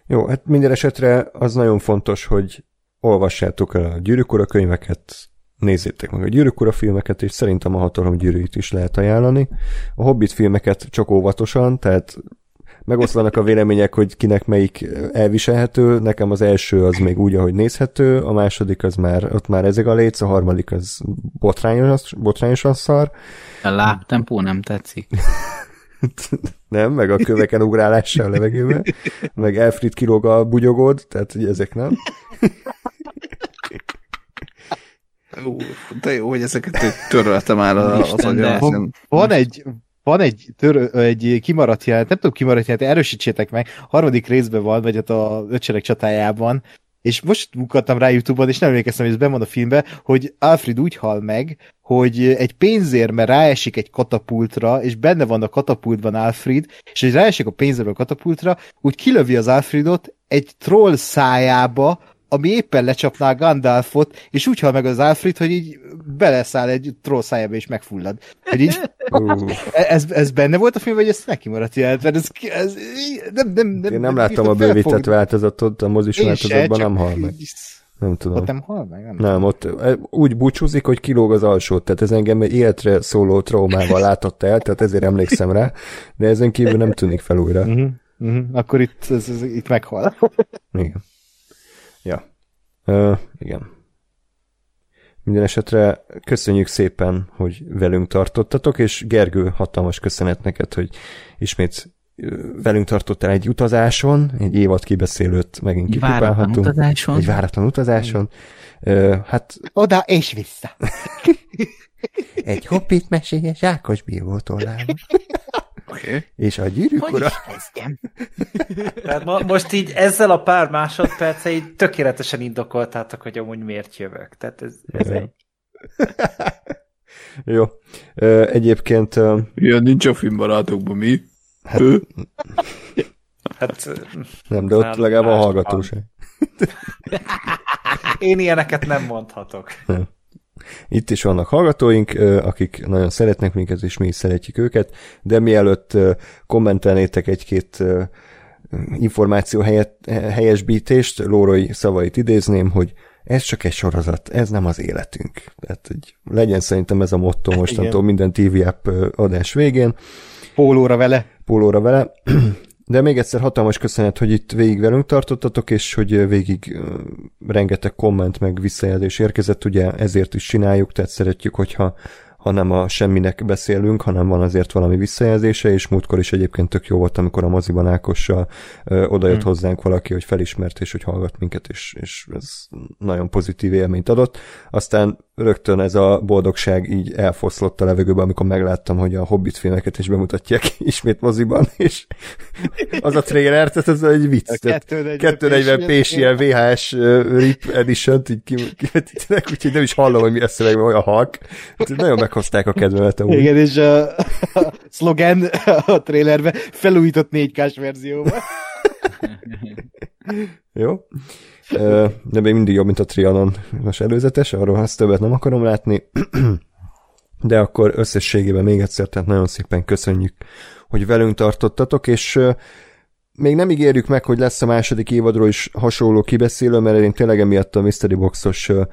Jó, hát minden esetre az nagyon fontos, hogy olvassátok el a gyűrűk könyveket, nézzétek meg a Gyűrűk filmeket, és szerintem a Hatalom gyűrűit is lehet ajánlani. A Hobbit filmeket csak óvatosan, tehát megoszlanak a vélemények, hogy kinek melyik elviselhető. Nekem az első az még úgy, ahogy nézhető, a második az már, ott már ezek a léc, a harmadik az botrányos, botrányosan szar. A lábtempó nem tetszik. nem, meg a köveken ugrálása a levegőben, meg Elfrid kilóg a bugyogod, tehát hogy ezek nem. Ú, de jó, hogy ezeket töröltem már az agyam. Van, van egy, van egy, tör, egy kimaradt jelent, nem tudom kimaradt jelent, erősítsétek meg, harmadik részben van, vagy ott a ötsereg csatájában, és most munkattam rá Youtube-on, és nem emlékeztem, hogy ez bemond a filmbe, hogy Alfred úgy hal meg, hogy egy pénzért, mert ráesik egy katapultra, és benne van a katapultban Alfred, és hogy ráesik a pénzért a katapultra, úgy kilövi az Alfredot egy troll szájába, ami éppen lecsapná Gandalfot, és úgy hal meg az Alfred, hogy így beleszáll egy troll szájába és megfullad. Hogy így, uh. ez, ez benne volt a film, vagy ez neki maradt jelent? Mert ez, ez nem, nem, nem, Én nem láttam a bővített változatot, a mozis változatban nem hal meg. Nem tudom. Ott nem hal meg? Nem, nem ott úgy búcsúzik, hogy kilóg az alsó, tehát ez engem egy életre szóló traumával látott el, tehát ezért emlékszem rá, de ezen kívül nem tűnik fel újra. Uh-huh. Uh-huh. Akkor itt, ez, ez, itt meghal. Igen. Ja. Uh, igen. Minden esetre köszönjük szépen, hogy velünk tartottatok, és Gergő, hatalmas köszönet neked, hogy ismét velünk tartottál egy utazáson, egy évad kibeszélőt megint kipipálhatunk. utazáson. Egy váratlan utazáson. Uh, hát... Oda és vissza. egy hobbit mesélyes Ákos bíró tollában. Okay. És a gyűrűk ura... Tehát ma, most így ezzel a pár másodperce így tökéletesen indokoltátok, hogy amúgy miért jövök. Tehát ez, ez egy... Jó. Egyébként... Ilyen nincs a filmbarátokban, mi? Hát, hát nem, de ott legalább a hallgatóság. Én ilyeneket nem mondhatok. Nem. Itt is vannak hallgatóink, akik nagyon szeretnek minket, és mi is szeretjük őket, de mielőtt kommentelnétek egy-két információ helyet, helyesbítést, Lórai szavait idézném, hogy ez csak egy sorozat, ez nem az életünk. Tehát, hogy legyen szerintem ez a motto mostantól minden TV app adás végén. Pólóra vele. Pólóra vele. De még egyszer hatalmas köszönet, hogy itt végig velünk tartottatok, és hogy végig rengeteg komment meg visszajelzés érkezett, ugye ezért is csináljuk, tehát szeretjük, hogyha ha nem a semminek beszélünk, hanem van azért valami visszajelzése, és múltkor is egyébként tök jó volt, amikor a moziban Ákossal ö, odajött hmm. hozzánk valaki, hogy felismert, és hogy hallgat minket, és, és ez nagyon pozitív élményt adott. Aztán rögtön ez a boldogság így elfoszlott a levegőbe, amikor megláttam, hogy a Hobbit filmeket is bemutatják ismét moziban, és az a trailer, tehát ez egy vicc. 240 p ilyen VHS RIP edition így kivetítenek, úgyhogy nem is hallom, hogy mi a szöveg, olyan halk. Nagyon meghozták a kedvemet. Amúgy. Igen, és a, a szlogen a trailerbe felújított 4K-s verzióban. Jó de még mindig jobb, mint a Trianon. Most előzetes, arról azt többet nem akarom látni, de akkor összességében még egyszer, tehát nagyon szépen köszönjük, hogy velünk tartottatok, és még nem ígérjük meg, hogy lesz a második évadról is hasonló kibeszélő, mert én tényleg emiatt a Mystery Boxos uh,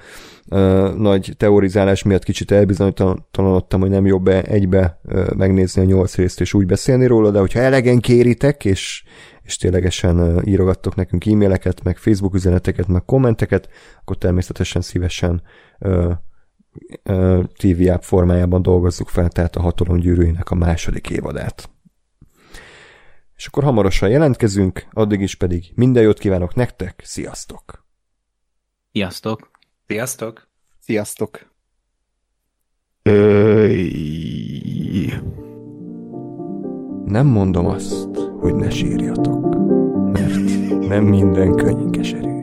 uh, nagy teorizálás miatt kicsit elbizonytalanodtam, hogy nem jobb -e egybe uh, megnézni a nyolc részt és úgy beszélni róla, de hogyha elegen kéritek, és és ténylegesen írogattok nekünk e-maileket, meg Facebook üzeneteket, meg kommenteket, akkor természetesen szívesen uh, uh, TV app formájában dolgozzuk fel, tehát a hatalom gyűrűinek a második évadát és akkor hamarosan jelentkezünk, addig is pedig minden jót kívánok nektek, sziasztok! Sziasztok! Sziasztok! Sziasztok! Öy. Nem mondom azt, hogy ne sírjatok, mert nem minden könnyű keserű.